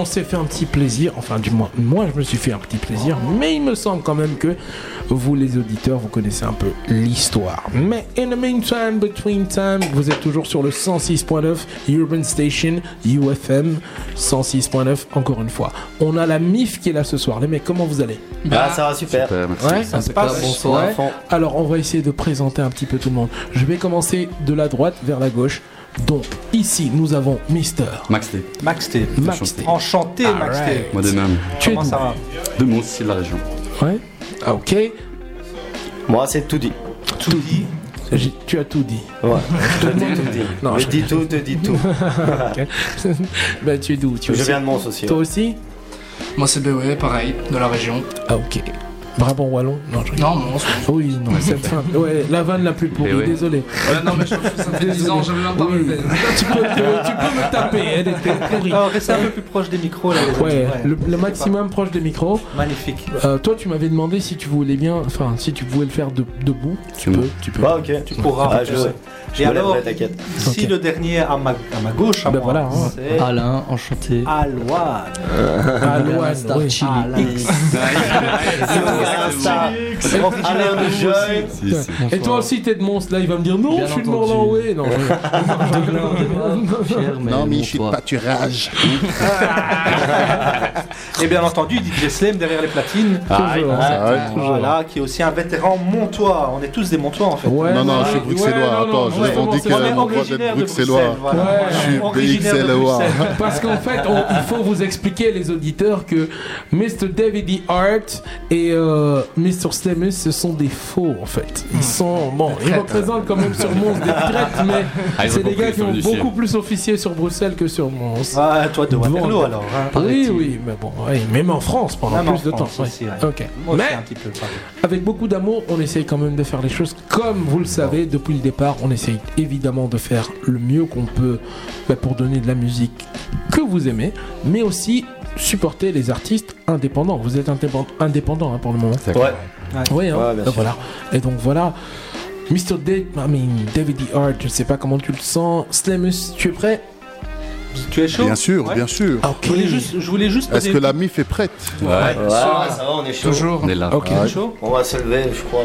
On s'est fait un petit plaisir. Enfin, du moins, moi, je me suis fait un petit plaisir. Mais il me semble quand même que vous, les auditeurs, vous connaissez un peu l'histoire. Mais in the meantime, between time, vous êtes toujours sur le 106.9 Urban Station UFM 106.9. Encore une fois, on a la MIF qui est là ce soir. Les mecs, comment vous allez? Ah, ça va super. Ouais, ça se passe. Bonsoir. Alors, on va essayer de présenter un petit peu tout le monde. Je vais commencer de la droite vers la gauche. Donc, ici, nous avons Mister. Max T. Max T. Max T. Enchanté, Max T. Moi de même. Tu Comment ça va? De Mons, c'est de la région. Ouais. Ah, ok. Moi, c'est tout dit. Tout dit. Tu as tout dit. Ouais, je te dis tout dit. Non, je je- dis tout, te dis tout. Ok. ben, tu es d'où? Tu es Je aussi- viens de Mons aussi, Toi ouais. aussi Moi c'est BOE, pareil, de la région. Ah, ok. Brabant Wallon Non, je rigole. Non, Mons. Oui, non, cette fin. Ouais, la vanne la plus pourrie, Eh ouais. désolé. Ouais, non, mais je trouve que ça fait 10 ans, j'avais même pas tu, peux, tu, tu peux me taper, elle était pourrie. Oh, restez un peu plus proche des micros là, les amis. Ouais, le, le maximum proche des micros. Magnifique. Euh, toi, tu m'avais demandé si tu voulais bien, enfin, si tu pouvais le faire de- debout. Tu peux, tu peux. Bah, ok. Tu pourras. Ah, je, je Et me alors, lèverai, t'inquiète. ici le dernier à ma, à ma gauche, à Ben moi, voilà, hein. c'est Alain, enchanté. Alouane. Alouane, Star. Chili Alain. L'air de si. Et toi aussi, t'es de Mons, là, il va me dire non, je suis de. Morlan-Way. Non, Non, Non, mais je suis de pâturage. Et bien entendu, DJ Slem derrière les platines. Ah, Toujours, ah, ouais, toujours. Voilà, qui est aussi un vétéran montois. On est tous des montois en fait. Non, non, je suis bruxellois. non, non, Attends, je revendique mon droit originaire d'être de bruxellois. Je suis. Bruxelles. Parce qu'en fait, il faut vous expliquer, les auditeurs, que Mr. David E. Hart est, euh, Mr. Slemus, ce sont des faux en fait. Ils sont bon, ils représentent quand même sur Mons des traites, mais Ah, c'est des gars qui ont beaucoup ciel. plus officié sur Bruxelles que sur Mons. Ah, toi de Bon, Waterloo alors. hein. oui, oui, mais bon, même en France pendant Même plus de France temps. aussi, ouais. Ok. Moi aussi, Mais un petit peu pareil. avec beaucoup d'amour, on essaye quand même de faire les choses comme vous le savez depuis le départ. On essaye évidemment de faire le mieux qu'on peut bah, pour donner de la musique que vous aimez, mais aussi supporter les artistes indépendants. Vous êtes indépendant, indépendant hein, pour le moment. Ouais. Oui, hein. Ouais, Euh, voilà. Et donc voilà. Mr. Dave, I mean, David D. Hart, je sais pas comment tu le sens. Slamus, tu es prêt? Tu es chaud? Bien sûr, Ouais. bien sûr. Ok. Je voulais juste, je voulais juste Est-ce que la MIF est prête? Ouais, ça va, on est chaud. Toujours. On est là. Ok. petite- chaud On va se lever, je crois.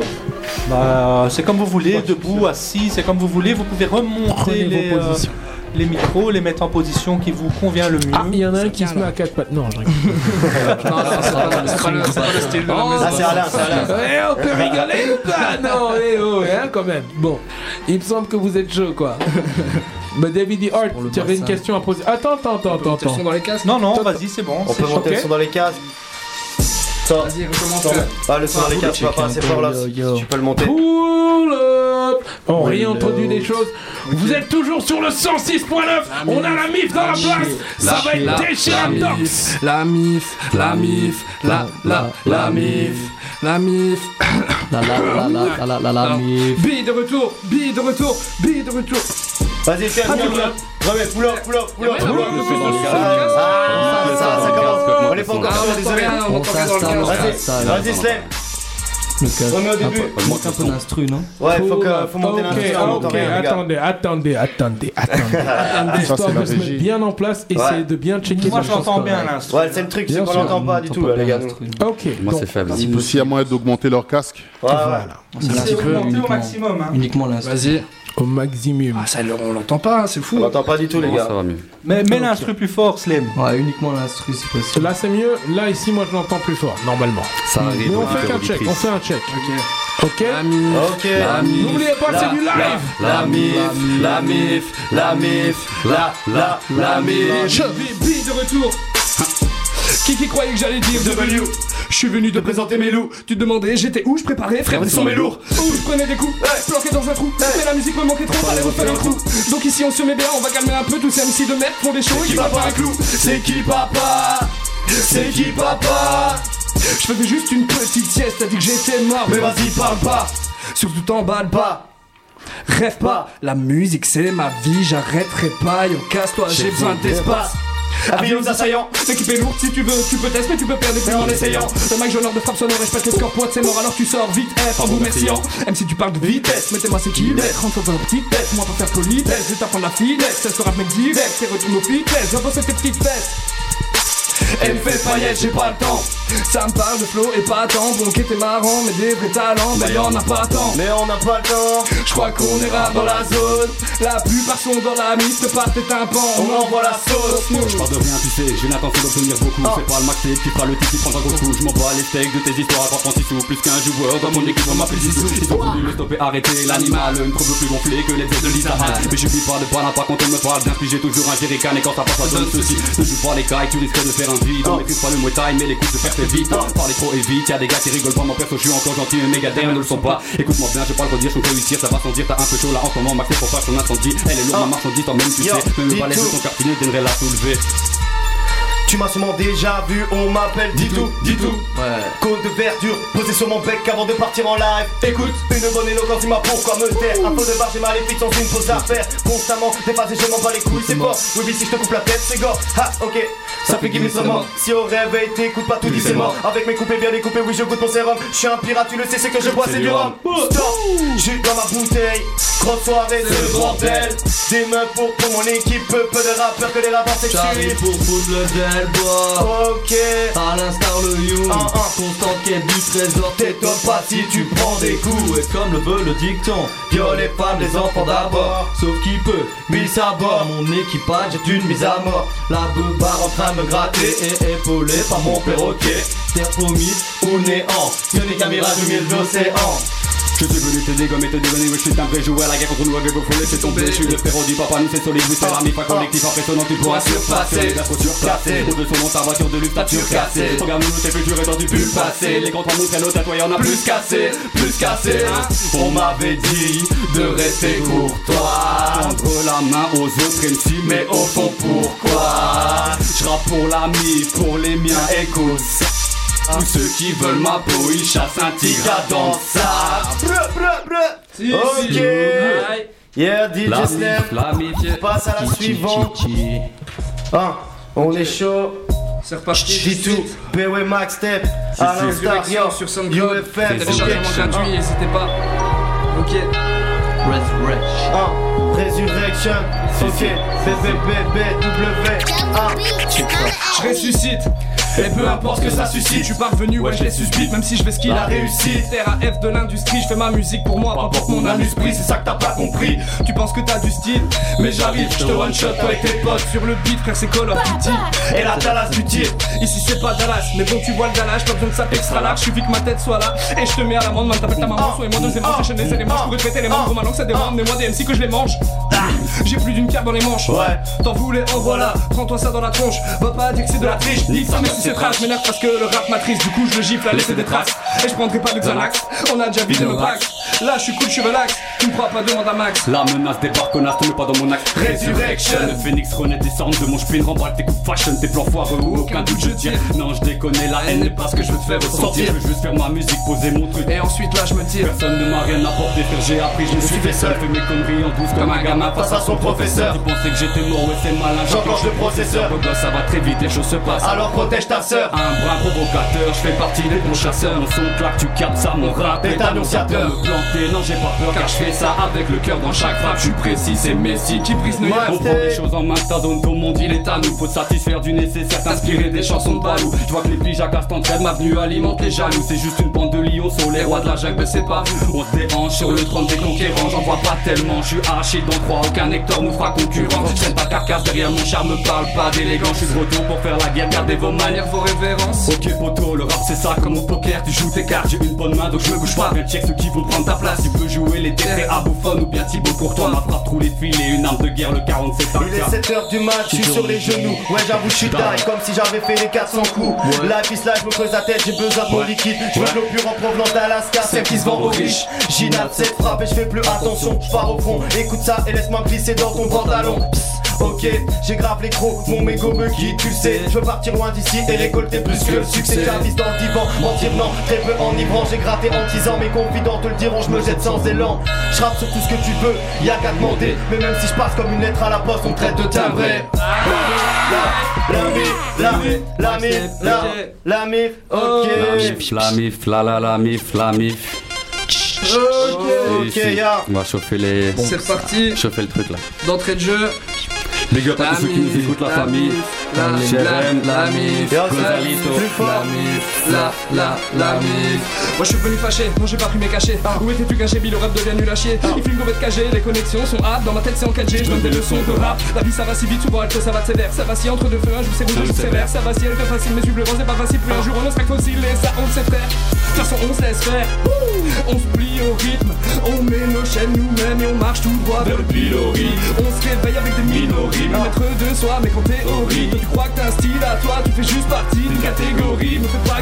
Bah, c'est comme vous voulez, debout, assis, c'est comme vous voulez. Vous pouvez remonter Prenez les, vos euh, positions. Les micros, les mettre en position qui vous convient le mieux. Ah, il y en a un qui se met à quatre pattes. Non, je rigole. Non, non, c'est pas, c'est pas le, style de la maison. Ah, c'est Alain, c'est Alain. Eh, on peut rigoler ou pas Non, eh oh, hein, quand même. Bon, il me semble que vous êtes chaud, quoi. Bah, David D. Hart, tu avais une question à poser. Attends, attends, attends, attends. Ils sont dans les casques Non, non, vas-y, c'est bon. On c'est peut monter le son dans les casques. Ça. Vas-y, recommence. Ah, le son dans les va pas assez fort là. Tu peux le monter. On réintroduit des choses. Vous êtes toujours sur le 106.9. On a la MIF dans la place. Ça va être déchirant. la mif, la mif, la la la mif, la mif, La la la la la la la la mif. Billy de retour, Billy de retour, Billy de retour. Vas-y, tiens, Ah. Remets, pull up, pull up, pull up, ouais, ouais, Ah, ça, ça commence. On est pas Ah, encore sûr, désolé. Vas-y, vas-y, Slam. Remets au début. Il manque un peu d'instru, non Ouais, faut, que, faut monter l'instru, ok, attendez, attendez, attendez, attendez. Ça, Histoire c'est la de se mettre régie. bien en place, essayez de bien checker Moi, les choses j'entends bien correctes. l'instru. Ouais, c'est le truc, c'est Bien qu'on sûr, l'entend pas du tout, les gars. nous. Ok, Moi, c'est faible. S'il y a moyen d'augmenter leur casque. Ouais, ouais. voilà. C'est augmenté au maximum. Uniquement l'instru. Vas-y. Au maximum. Ah, ça, on l'entend pas, c'est On fou. l'entend pas du tout, les gars. ça va mieux. Mais mets l'instru plus fort, Slim. Ouais, uniquement l'instru si possible. Là c'est mieux, là ici moi je l'entends plus fort, normalement. Ça arrive. Mais on fait qu'un auditeurs check, on fait un check. Ok. Ok Ok. N'oubliez pas, c'est du live la mif, la mif, la mif, la la la mif. Billy de retour. Qui qui croyait que j'allais dire W Je suis venu te présenter mes loups. Tu te demandais j'étais où Je préparais, frère, ils sont mes lourds. Où je prenais des coups, planqué dans un trou. Mais la musique me manquait trop, fallait refaire un trou. Donc ici on se met bien, on va calmer un peu tous ces MC de merde font des shows et qui va pas un clou. C'est qui papa C'est qui papa Je faisais juste une petite sieste, t'as dit que j'étais mort. Mais vas-y, parle pas. Surtout t'emballe pas. Rêve pas, la musique c'est ma vie, j'arrêterai pas, yo casse-toi, j'ai besoin d'espace. Avis aux assaillants, lourde si tu veux, tu peux tester, mais tu peux perdre des plus en essayant. Le mic genre de frappe sonore et je pète les scores poids, c'est mort alors tu sors vite, F en vous remerciant. Même si tu parles de vitesse, mettez-moi c'est qui rentre dans un petit test, moi pour faire politesse, je vais t'apprendre la finesse, c'est ce rap mec direct, c'est retourne au fitness, j'envoie cette petite fesses. Elle me fait paillettes, j'ai pas le temps. Ça me parle de flow et pas tant. Bon, qui était marrant, mais des vrais talents, bah y'en a pas tant. Mais on n'a pas le temps. Je crois qu'on ira dans la zone. La plupart sont dans la mise, te part tes tympans. On envoie la sauce. Je parle de rien, tu sais, j'ai l'intention d'obtenir beaucoup. C'est pas le max qui fera le titre, qui prendra gros coup. Je m'en bats les steaks de tes histoires, pas 36 sous. Plus qu'un joueur dans mon équipe, on m'appelle Zizou. Ils ont voulu me stopper, arrêter l'animal. Une trouble plus gonflé que les ailes de l'Isahal. Mais je vis pas de pas pas quand on me parle d'infliger toujours un jerrycan. Et quand ça passe, ça donne ceci. Ne joue pas les cailles, tu risques de faire un vide. On maîtrise pas le muay thai, mais les coups se perdent vite. Parler trop et vite, y'a des gars qui rigolent pas. Mon perso, je suis encore gentil, mais méga ne le sont pas. Écoute-moi bien, je parle redire, je peux réussir, ça va sans dire. T'as un peu chaud là en ce moment, Max, pour faire ton incendie. Elle est lourde, ma marchandise, toi-même tu Yo, sais. Même dis le balai de tout. ton quartier t'aimerais la soulever. Tu m'as sûrement déjà vu, on m'appelle Ditou, Ditou. Côte de verdure, posé sur mon bec avant de partir en live. Écoute, une bonne éloquence, dis-moi pourquoi me taire. Un peu de barre, j'ai maléfique sans une pause à faire. Constamment dépassé, je m'en bats les couilles, c'est fort. Oui, oui, si je te coupe la tête, c'est gore. Ha, ok, ça fait some more. Si au réveil t'écoutes pas tout dit, c'est mort. Avec mes coupés bien découpés, oui, je goûte mon sérum. Je suis un pirate, tu le sais, c'est que je bois, c'est du rhum. Stop, j'ai dans ma bouteille. Grosse soirée, c'est le bordel. Des meufs pour, pour mon équipe, peu, peu de rappeurs que les rappeurs sexuels. pour foutre le delbois Ok. À l'instar le you Constant quête du trésor T'étonne pas si tu prends des coups. Et comme le veut le dicton Viol les femmes, les enfants d'abord. Sauf qui peut, mise à bord. Mon équipage est une mise à mort. La beubare en train de me gratter Et épaulé par mon perroquet. Terre promise ou néant. Ce n'est qu'un mirage au milieu de l'océan Je suis venu te dégommer, te dégonner, oui, je suis un vrai joueur, la guerre contre nous, avec vos faut laisser tomber. Je suis le frérot du papa, nous c'est solide, oui, c'est l'ami, pas collectif, impressionnant, tu pourras surpasser. La trop au-dessus de ta voiture de luxe, t'as surcassé. Regarde-nous, tes futurs et dans du pu passé. Les contrats montrent nos tatouages, on a plus cassé, plus cassé. On m'avait dit de rester courtois. Tendre la main aux autres MC, mais au fond, pourquoi? Je pour l'ami, pour les miens, écoute. Tous ceux qui veulent ma peau, ils chassent un tigre dans ça. Ok. Yeah, DJ La Snap. Passe à la suivante. Ah, on est chaud. C'est reparti. G2, BW Max Step, C'est Alain sûr. Star, yo, sur SoundCloud. UFM, Téléchargement gratuit, n'hésitez pas. Ok. Resurrection. Ah, Resurrection. Ok, BBBBW. Ah, Je ressuscite. Et peu importe ce que ça suscite, je suis parvenu, ouais, je les suspite, même si je vais skill la réussite. RAF de l'industrie, je fais ma musique pour moi, pas pour mon amuse-prix, c'est ça que t'as pas compris. Tu penses que t'as du style, mais j'arrive, je te one shot toi et tes potes. Sur le beat, frère, c'est Call of Duty. Et la Dallas du tir, ici c'est pas Dallas, mais bon, tu vois le Dallas, pas besoin de ça extra large, suffit que ma tête soit là, et je te mets à l'amende, man, t'appelles ta maman, sois et moi deuxièmement, j'enchaîne les éléments, je pourrais te péter les membres, maintenant que ça démarre, mais moi des MC que je les mange. J'ai plus d'une carte dans les manches, ouais, t'en voulais, en voilà, prends-toi ça dans la tronche, va pas dire que c'est de la triche, nique ça, mais si c'est trash, m'énerve parce que le rap matrice, du coup je le gifle à laisser des traces, et je prendrai pas de Xanax, on a déjà vidé nos packs, là je suis cool, je suis relax, tu me crois pas, demande à Max. La menace débarque, connasse, te mets pas dans mon axe. Resurrection. Le phénix renaît des cendres de mon spin, remballe tes coups fashion, tes plans foireux aucun doute je tire. Non, je déconne, la haine n'est pas ce que je veux te faire ressentir. Je veux juste faire ma musique, poser mon truc. Et ensuite là je me tire. Personne ne m'a rien apporté, frère, j'ai appris, je me suis fait seul. Fais mes conneries en douce comme un gamin face à son professeur. Tu pensais que j'étais mort, ouais, c'est malin, J'enclenche le processeur. Ça va très vite, les choses se passent. Alors protège ta sœur. Un brin provocateur, je fais partie des bons chasseurs. Mon son claque, tu captes ça, mon rap est annonciateur. Planter, non, j'ai pas peur car je fais ça avec le cœur dans chaque frappe. Je suis précis, c'est Messi qui brise New York. On prend des choses en main, ta zone, ton monde il est à nous. Faut satisfaire du nécessaire, t'inspirer des chansons de balou. Je vois que les piges à casse t'entraînent, ma venue alimente les jaloux. C'est juste une bande de lions sur les rois de la jungle, mais c'est pas vous. On se dérange sur le trône des conquérants, j'en vois pas tellement. Je suis archi dans trois, aucun Hector nous fera concurrence. Je pas carcasse derrière mon charme, parle pas d'élégance. Je suis de retour pour faire la guerre, gardez vos manières, vos révérences. Ok, poteau, le rap c'est ça comme au poker, tu joues tes cartes. J'ai une bonne main donc je me bouge pas. Viens check ceux qui vont prendre ta place. Tu peux jouer les décrets à Bouffon ou bien Thibaut pour toi. Ma frappe trouve les fils et une arme de guerre, le 47 Il est 7h du match, je suis sur les genoux. Ouais, j'avoue, je suis taille comme si j'avais fait les 400 coups. Life is life, je me creuse la tête, j'ai besoin de mon liquide. Je veux de l'eau pure en provenance d'Alaska, celle qui se vend aux riches. Ginate cette frappe et je fais plus attention, je pars au front. Écoute ça et laisse-moi me glisser dans ton pantalon. Psst, Ok, j'ai grave les crocs, mon mégot me quitte, tu sais. Je veux partir loin d'ici et récolter plus que le succès. J'avise dans le divan, mentir non, très peu enivrant. J'ai gratté en disant, mes confidents te le diront, je me jette sans élan. Je rappe sur tout ce que tu veux, y'a qu'à demander. Mais même si je passe comme une lettre à la poste, on traite de timbré. La mif, la mif, la mif, la la mif, ok. La mif, la mif, la la la mif, la mif. Ok, ok, ya. On va chauffer les. C'est reparti. Chauffer le truc là. D'entrée de jeu. Big up à La tous ceux qui nous écoutent, la la famille. la mif, Jérém, la mif, la mif, la la, mif. Moi je suis venu fâché, non j'ai pas pris mes cachets. Où étais-tu caché, Bill, le rap devient nul à chier. Il filme qu'on va te cacher, les connexions sont hâte. Dans ma tête c'est en 4G, je donne des leçons de rap. La vie ça va si vite, souvent elle ça va de sévère. Ça va si entre deux feux, un jour c'est rouge, un jour vert. Ça va si elle fait facile, mais vent c'est pas facile. Plus un jour on serait fossile et ça on sait faire. De toute façon on se laisse faire. On se plie au rythme, on met nos chaînes nous-mêmes et on marche tout droit vers le pilori. On se réveille avec des maître de soi, mais qu'en théorie, toi, tu crois que t'as un style à toi, tu fais juste partie d'une catégorie. Me fais pas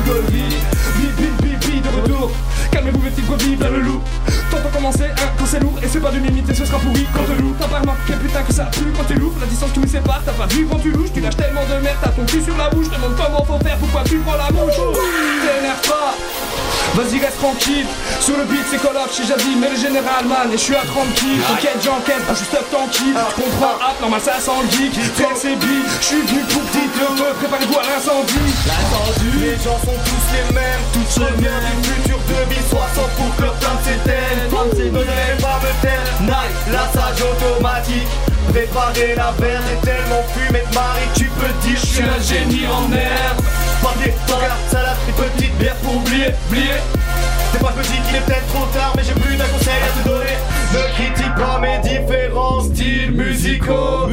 bip bip bip de retour. Calmez-vous mes petites brebis, plein le loup. T'entends commencer, hein, quand c'est lourd, et c'est pas de m'imiter, ce sera pourri quand te loue. T'as pas remarqué putain que ça pue quand tu loupes, la distance qui nous sépare, t'as pas vu quand tu louches, tu lâches tellement de merde, t'as ton cul sur la bouche, te demande comment faut faire, pourquoi tu prends la mouche. Oh, T'énerve pas. Vas-y reste tranquille. Sur le beat c'est Call of chez Jazzy Mais le général man et je suis à 30 kills. T'inquiète j'encaisse stuck tranquille Je comprends hop normal ça sent le geek Frère c'est bi Je suis venu pour petit heureux Préparez-vous à l'incendie. Les gens sont tous les mêmes, tous reviens du futur 2060 pour que leur flamme s'éteigne. Ne laisse pas me taire, nice, lassage automatique. Préparer la verre est tellement fumé de Marie, tu peux dire je suis un génie en herbe. Papier, tanga, salade, une petite bière pour oublier, oublier. C'est pas dis qu'il est peut-être trop tard, mais j'ai plus d'un conseil à te donner. Ne critique pas mes différents styles musicaux.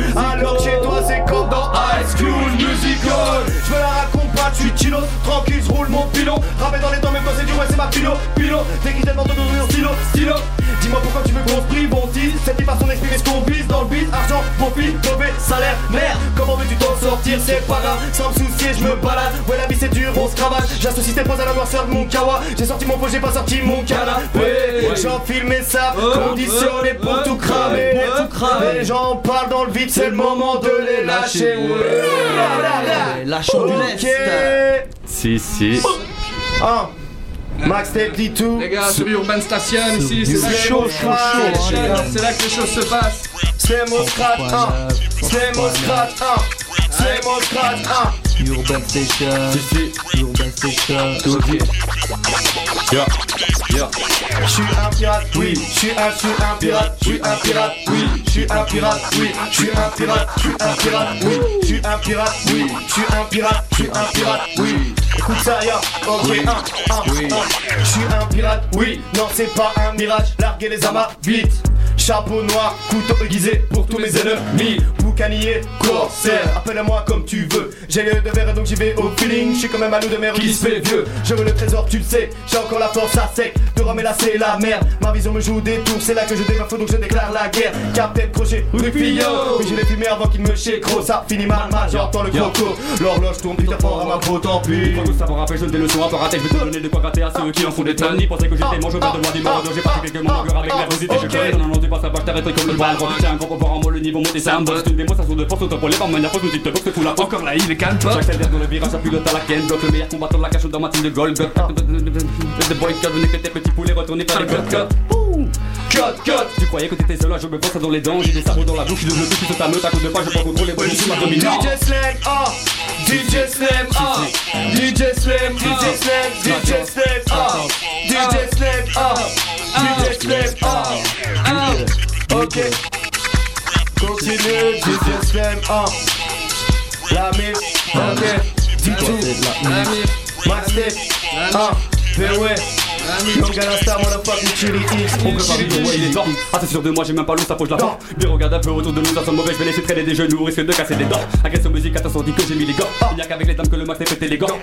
28 kilos, tranquille, je roule mon pilon. Rappel dans les temps, même quand c'est dur, ouais, c'est ma pilo, pilo. Déguisé dans ton stylo, stylo. Dis-moi pourquoi tu veux qu'on se prive, on tease. Cette façon d'exprimer ce qu'on vise dans le beat. Argent, profit, mauvais salaire, merde. Comment veux-tu t'en sortir, c'est pas grave. Sans me soucier, je me balade. Ouais, la vie c'est dur, on se cravache. J'associe tes points à la noirceur de mon kawa. J'ai sorti mon pot, j'ai pas sorti mon canapé. J'enfile mes sapes, conditionné pour tout cramer. Pour tout cramer. Les gens dans le vide, c'est le moment de les lâcher. Ouais. Lâchons du. Si, si. Un. Max Tape D2 Les gars, sur Urban Station ici, c'est là, C'est que- chaud, chaud, chaud, gars. c'est là que les choses se passent. C'est mon scratch 1 C'est mon scratch 1 C'est mon scratch 1 Urban Station. Urban Station. Ok. Yo, yo. Je suis un pirate, oui. Je suis un, je suis un pirate. Je suis un pirate, oui. Je suis un pirate, oui. Je suis un pirate. Je suis un pirate, oui. Je suis un pirate, oui. Je suis un pirate. Je suis un pirate, oui. Écoute ça, yo. Ok, Oui. un, un, Oui. un. Je suis un pirate, oui. Non, c'est pas un mirage. Larguez les amas, vite. Chapeau noir, couteau aiguisé pour tous mes ennemis. Corsaire, appelle-moi comme tu veux. J'ai l'œil de verre donc j'y vais au feeling. Je suis quand même un loup de mer qui se fait vieux. Je veux le trésor, tu le sais. J'ai encore la force à sec. De Rome et là c'est la merde. Ma vision me joue des tours, c'est là que je défends donc je déclare la guerre. Captain crochet, rue Fillon. Oui, je l'ai fumé avant qu'il me chécro. Ça finit mal, mal, j'entends le croco. L'horloge tourne, Peter Pan à ma peau, tant pis. Faut savoir après, je donne des leçons à part. Je vais te donner de quoi gratter à ceux qui en font des tonnes. Ils pensaient que j'étais mangeur de loin du monde. J'ai passé quelques de avec nervosité. Je connais, non, non, t'es pas ça, je comme le bal. Tu tiens un gros pouvoir en moi, le niveau monté, c'est un boss. Une démonstration de force, autant pour les femmes, manière fausse, nous dit que c'est fou la Encore là, il est calme, pas. J'accélère dans le virage, j'appuie le à la ken. Bloc le meilleur combattant de la cache dans ma team de gold. The boy cut, venez que tes petits poulets retournez par les cut cut. Cut, cut. Tu croyais que t'étais seul, je me brosse dans les dents. J'ai des sabots dans la bouche, je suis tout toute ta meute À cause de pas, je prends contrôle les suis ma dominante DJ Slam, ah. DJ Slam, ah. DJ Slam, DJ Slam, DJ Slam, ah. DJ Slam, ah. DJ Slam, ah. Ah. Ok Continue, DJ Slam, ah La mif, ok D2, La mif, Max Tape, ah BOE Young Star, motherfucking Chili On vivre, ouais, il est temps. Ah, sûr de moi, j'ai même pas l'eau, ça faut je la porte. Mais regarde un peu autour de nous, ça sent mauvais, je vais laisser traîner des genoux, risque de casser des dents. Agression musique, attention, dit que j'ai mis les gants. Il n'y a qu'avec les dames que le max fait péter les gants.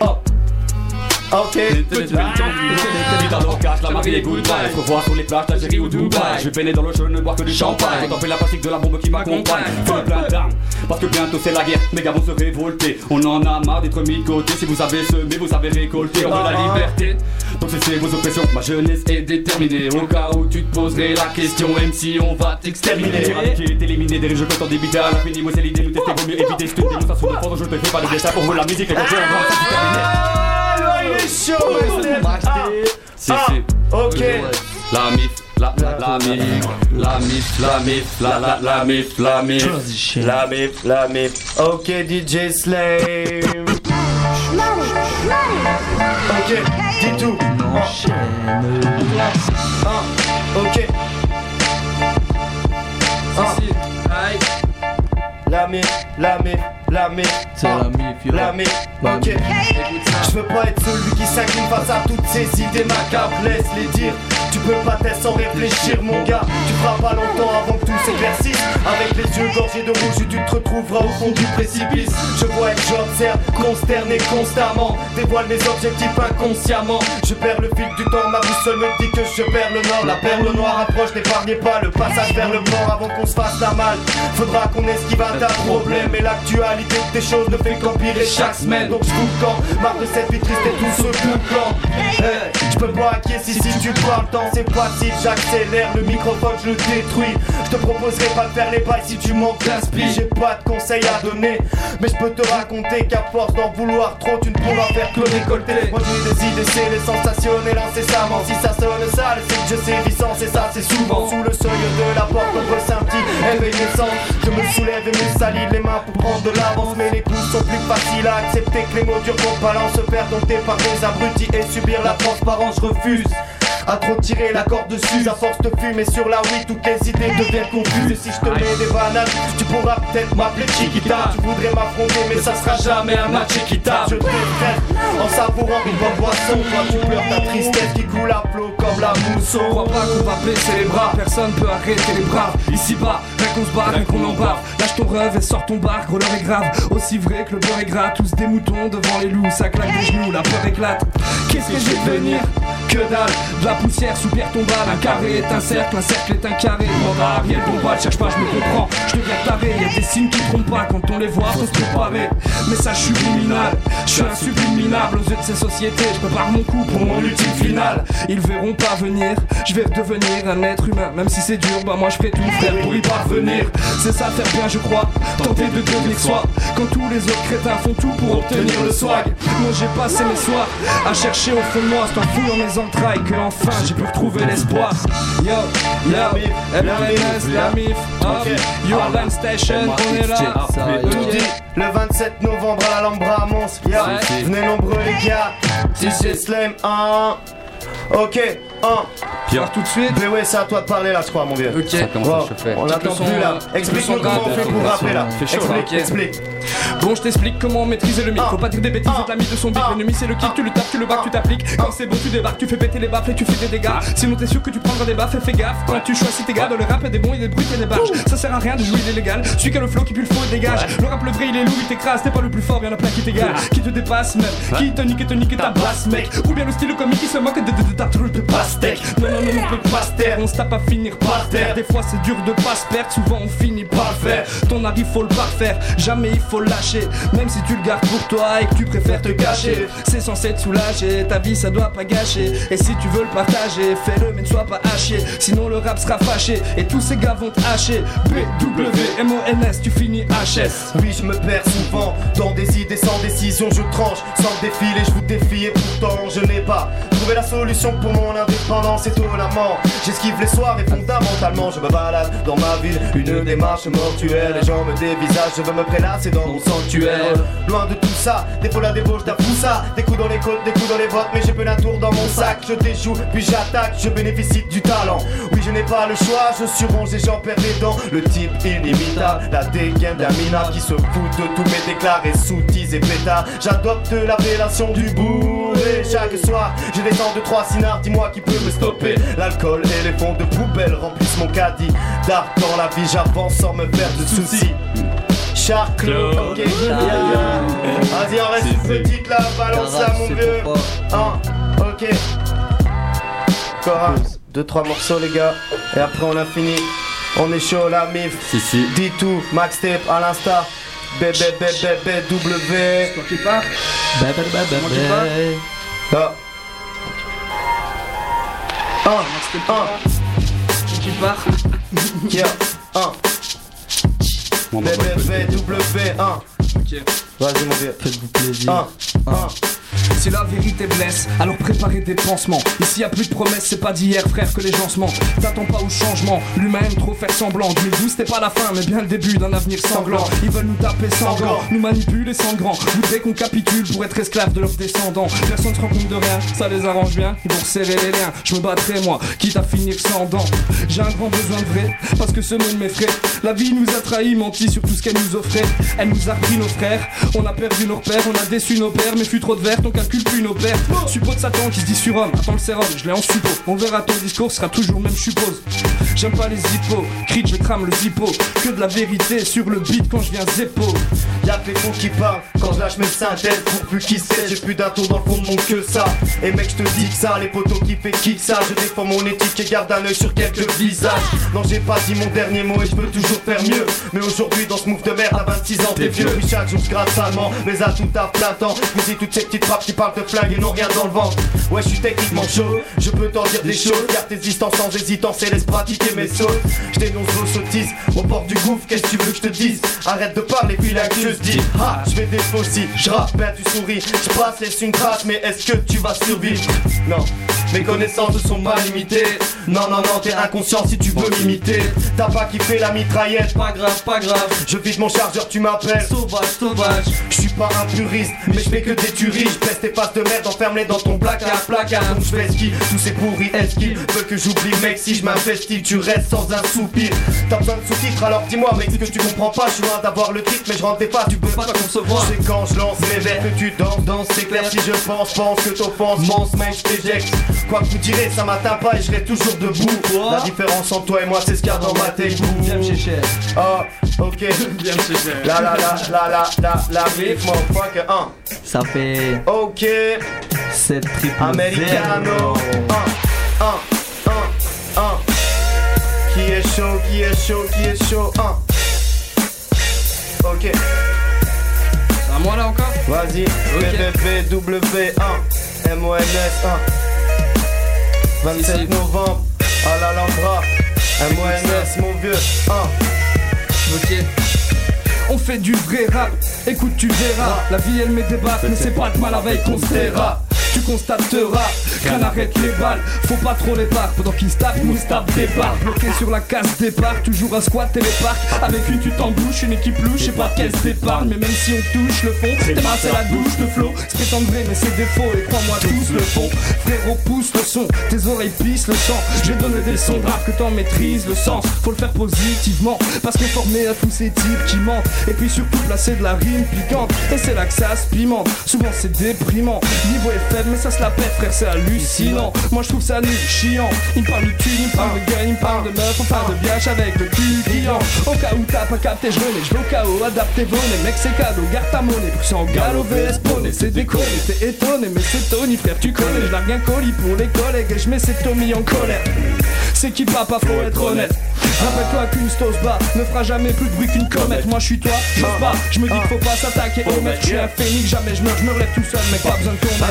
Ok. Vite dans l'occasion, la mariée goodbye Se revoit sur les plages d'Algérie ou Dubaï Je vais peiner dans le jeu, ne boire que du champagne Quand on fait la plastique de la bombe qui m'accompagne Fais le plein d'armes Parce que bientôt c'est la guerre Mes gars vont se révolter On en a marre d'être mis de côté Si vous avez semé, vous avez récolté On veut la liberté Donc cessez vos oppressions Ma jeunesse est déterminée Au cas où tu te poserais la question MC on va t'exterminer Éradiquer, t'éliminer des jeux que t'en débiter à l'infini Moi c'est l'idée, nous tester, vaut mieux éviter C'est une démonstration de force, je te fais pas de dessin Pour vous la musique, c'est terminé Il est chaud, Max Tape. Si, Ah, si. ok. La mif, la, la, la mif, la mif, la mif, la, la, la mif, la mif. La mif, la mif. Ok, DJ Slame. Ok, dis tout. Ah, ok. Ah. La mif, la mif, la mif. C'est la mif, yo. La mif, La ok. Je veux pas être celui qui s'incline face à toutes ces idées macabres. Laisse les dire. Tu peux pas t'être sans réfléchir, mon gars. Tu feras pas longtemps avant que tout s'éclaircisse. Avec les yeux gorgés de rouge, tu te retrouveras au fond du précipice. Je vois et j'observe, consterné constamment. Dévoile mes objectifs inconsciemment. Je perds le fil du temps, ma boussole me dit que je perds le nord. La perle noire approche, n'épargnez pas le passage vers le port avant qu'on se fasse la malle. Faudra qu'on esquive un tas de problèmes. Et l'actualité des choses ne fait qu'empirer chaque semaine. Donc je le camp, marre de cette vie triste et tout ce boucan. Hey, je peux pas acquiescer si, si tu parles tant c'est passif. J'accélère le microphone, je le détruis. Je te proposerai pas de faire les bails si tu manques d'inspi. J'ai pas de conseils à donner, mais je peux te raconter qu'à force d'en vouloir trop, tu ne pourras faire que récolter. Moi j'ai des idées, c'est les sensationnel incessamment. Si ça sonne sale, c'est que je sais vissant, c'est ça, c'est souvent sous le seuil de la porte. On veut un petit éveil. Je me soulève et me salis les mains pour prendre de l'avance, mais les coups sont plus faciles à accepter que les mots durs qu'on balance se perdent domptés par des abrutis et subir la transparence. Je refuse. À trop tirer la corde dessus, à force de fumer sur la oui, toutes les idées deviennent confuses. Et si je te mets des bananes, tu pourras peut-être m'appeler Chiquita. Tu voudrais m'affronter, mais ça sera jamais un match équitable. Je t'effraie en savourant une bonne boisson. Toi, tu pleures ta tristesse qui coule à flot comme la mousson. Crois pas qu'on va baisser les bras, personne peut arrêter les braves. Ici bas, rien qu'on se barre, rien qu'on embarque. Lâche ton rêve et sors ton bar, gros l'heure est grave. Aussi vrai que le beurre est gras, tous des moutons devant les loups, ça claque des genoux, la peur éclate. Qu'est-ce que je vais devenir Que dalle, de la poussière sous pierre tombale, un carré est un cercle, un cercle est un carré. Mort à Ariel, bon pas, cherche pas, je me comprends, je deviens taré. Y a des signes qui trompent pas quand on les voit, faut se préparer. Message subliminal, je suis un subliminable aux yeux de ces sociétés. Je prépare mon coup pour mon ultime final. Ils verront pas venir, je vais redevenir un être humain. Même si c'est dur, bah moi je ferai tout frère pour y parvenir. C'est ça faire bien, je crois, tenter de devenir soi. Quand tous les autres crétins font tout pour obtenir le swag. Moi j'ai passé mes soirs à chercher au fond de moi, c'est en fouillant mes entrailles que enfin j'ai pu retrouver l'espoir. Yo, yo, MRNS, la MIF, hop, Your Land Station, on est là. Le 27 novembre à l'Alhambra à Mons. Yeah. Ouais. Venez nombreux les gars. DJ Slam 1. Ok, 1. Pierre tout de suite. Mais ouais, c'est à toi de parler là, je crois, mon vieux. Ok. Ça commence à Wow, chauffer. On Tu attend peux son- plus là. peux Explique-nous comment on fait pour rapper là. fait chaud, Explique, là. explique. Bon, je t'explique comment maîtriser le mic. Faut pas dire des bêtises, on t'a mis de son beat. L'ennemi, c'est le kick, tu le tapes, tu le bacs, tu t'appliques. Quand c'est bon, tu débarques, tu fais péter les baffes et tu fais des dégâts. Sinon, t'es sûr que tu prendras des baffes et fais gaffe. Quand tu choisis tes gars, dans le rap, et des bons et des bruits et des barges. Ça sert à rien de jouer illégal. Celui qui a le flow qui pue le faux et dégage. Le rap, le vrai, il est lourd, il t'écrase. T'es pas le plus fort, y'en a plein qui t'égalent. Qui te dépassent même. Qui te nique et te nique et ta basse, mec. Ou bien le style comique qui se moque de, de, de ta truc de Non, non, non, on peut pas se taire. On se tape à finir par terre. Des fois, c'est dur de pas se perdre. Souvent, on finit par le faire. Ton avis, faut le parfaire. Jamais il faut le lâcher. Même si tu le gardes pour toi et que tu préfères te cacher. C'est censé te soulager. Ta vie, ça doit pas gâcher. Et si tu veux le partager, fais-le, mais ne sois pas haché. Sinon, le rap sera fâché. Et tous ces gars vont te hacher. B-W-M-O-N-S, tu finis HS. Oui, je me perds souvent dans des idées sans décision. Je tranche sans défiler, je vous défie et pourtant je n'ai pas trouvé la solution pour mon indépendance. Étonnamment, j'esquive les soirs et fondamentalement je me balade dans ma ville. Une démarche mortuaire, les gens me dévisagent. Je veux me prélasser dans mon sanctuaire. Loin de tout ça, des fois la débauche d'un ça. Des coups dans les côtes, des coups dans les bottes, mais j'ai peu d'un tour dans mon sac. Je déjoue, puis j'attaque, je bénéficie du talent. Oui, je n'ai pas le choix, je suis rongé, j'en perds les dents. Le type inimitable, la dégaine d'un qui se fout de tous mes déclarés sous-tises et pétards. J'adopte l'appellation du bourré. Chaque soir, je descends de trois sinards, dis-moi qui peut me stopper. L'alcool et les fonds de poubelle remplissent mon caddie. D'art dans la vie, j'avance sans me faire de soucis. Shark ok, Vas-y, on reste petite la balance là, mon vieux. Hein, ok. Encore un, deux, trois morceaux, les gars. Et après, on a fini. On est chaud, la mif. Si, si. Dis tout, max tape à l'insta. BBBBBW. Manquez pas. Manquez pas. Ah. 1, tu pars. Yeah, 1. BBV, W1. Ok. Vas-y, mon vieux. Faites-vous plaisir. 1, 1. Si la vérité blesse, alors préparez des pansements. Ici y a plus de promesses, c'est pas d'hier, frère, que les gens se mentent. T'attends pas au changement, l'humain aime trop faire semblant. 2012 c'était pas la fin, mais bien le début d'un avenir sanglant. Ils veulent nous taper sanglant, nous manipuler sans grand. Voudraient qu'on capitule pour être esclave de leurs descendants. Personne se rend compte de rien, ça les arrange bien. Ils vont serrer les liens, je me battrai moi, quitte à finir sans dents. J'ai un grand besoin de vrai, parce que ce monde m'effraie. La vie nous a trahis, menti sur tout ce qu'elle nous offrait. Elle nous a repris nos frères, on a perdu nos repères, on a déçu nos pères, mais fut trop de verre, on calcule plus nos pertes. Suppôt de Satan qui se dit surhomme, attends le sérum, je l'ai en suppos. On verra ton discours sera toujours même, je suppose. J'aime pas les hippos, crit, je crame le zippo. Que de la vérité sur le beat quand je viens zépo. Y'a faux qui parlent quand je lâche mes synthèses pour plus qui sait j'ai plus d'un tour dans le fond de mon que ça. Et mec je te dis que ça les potos qui fait kick ça. Je défends mon éthique et garde un œil sur quelques visages. Non j'ai pas dit mon dernier mot et je peux toujours faire mieux. Mais aujourd'hui dans ce move de merde à 26 ans t'es vieux. puis chaque jour je gratte salement mais à tout à plein temps toutes ces petites qui parlent de flingue et n'ont rien dans le ventre. Ouais je suis techniquement chaud. Je peux t'en dire des choses. Garde tes distances sans hésitance et laisse pratiquer mes sauts. Je dénonce vos sottises. Au bord du gouffre qu'est-ce que tu veux que je te dise? Arrête de parler puis là que je te dis ah je fais des je rappe ben tu souris. Je passe laisse une trace mais est-ce que tu vas survivre? Non. Mes connaissances sont pas limitées. Non non non t'es inconscient si tu veux m'imiter. T'as pas kiffé la mitraillette? Pas grave, pas grave. Je vide mon chargeur tu m'appelles. Sauvage, sauvage. Je suis pas un puriste mais je fais que des tueries Pèse tes faces de merde enferme-les dans ton placard placard Donc je fais ski tous ces pourris est-ce qu'ils veulent que j'oublie mec si je m'investis tu restes sans un soupir T'as besoin de sous-titres alors dis-moi mec ce que tu comprends pas Je suis loin d'avoir le titre mais je rentre faces tu peux pas concevoir C'est quand je lance mes vers que tu danses danses c'est clair si je pense pense que t'offenses pense mec je t'éjecte Quoi que vous direz ça m'atteint pas et je serai toujours debout La différence entre toi et moi c'est ce qu'il y a dans ma tête Viens chercher. Oh ok Viens me chercher. La la la la la la la motherfucker 1 Ça fait. Ok 7 triple Americano. Un, un, un, un. Qui est chaud, qui est chaud, qui est chaud. Un. Ok. C'est à moi là encore Vas-y. BBBW1. MONS 1. 27 novembre. À l'Alhambra. MONS, mon vieux. 1. Ok. On fait du vrai rap, écoute tu verras. La vie elle met des mais c'est pas de mal avec qu'on se taira tu constateras qu'un arrête les balles. Faut pas trop les barres Pendant qu'ils se tapent, nous se tapent des barres. Bloqué sur la case départ Toujours à squat et les parcs. Avec une tu t'embouches, une équipe louche J'ai pas de caisse d'épargne Mais même si on touche le fond T'es mains c'est la douche de flow C'est prétendre vrai mais c'est défaut Et crois-moi tous le font. Frérot pousse le son Tes oreilles pissent le sang. Je vais donner des sons graves que t'en maîtrises le sens. Faut le faire positivement Parce qu'on est formé à tous ces types qui mentent. Et puis surtout placer de la rime piquante. Et c'est là que ça se pimente. Souvent c'est déprimant. Niveau est mais ça se la pète frère c'est hallucinant. Moi je trouve ça nul chiant. Il me parle de thune, il me parle de gun, il me parle de meuf On parle de biatch avec le cul client. Au cas où t'as pas capté je remets je vais au chaos Adaptez vos nez mec c'est cadeau Garde ta monnaie. Plus en galop VS poney C'est déconné t'es étonné. Mais c'est Tony frère tu connais Je largue un colis pour les collègues Et je mets ces Tommy en colère. C'est qui papa faut être honnête. Rappelle-toi qu'une stose bas ne fera jamais plus de bruit qu'une comète. Moi je suis toi, je pas, je me dis qu'il faut pas s'attaquer au maître Je suis un phénix, jamais je me relève tout seul mais pas besoin de ton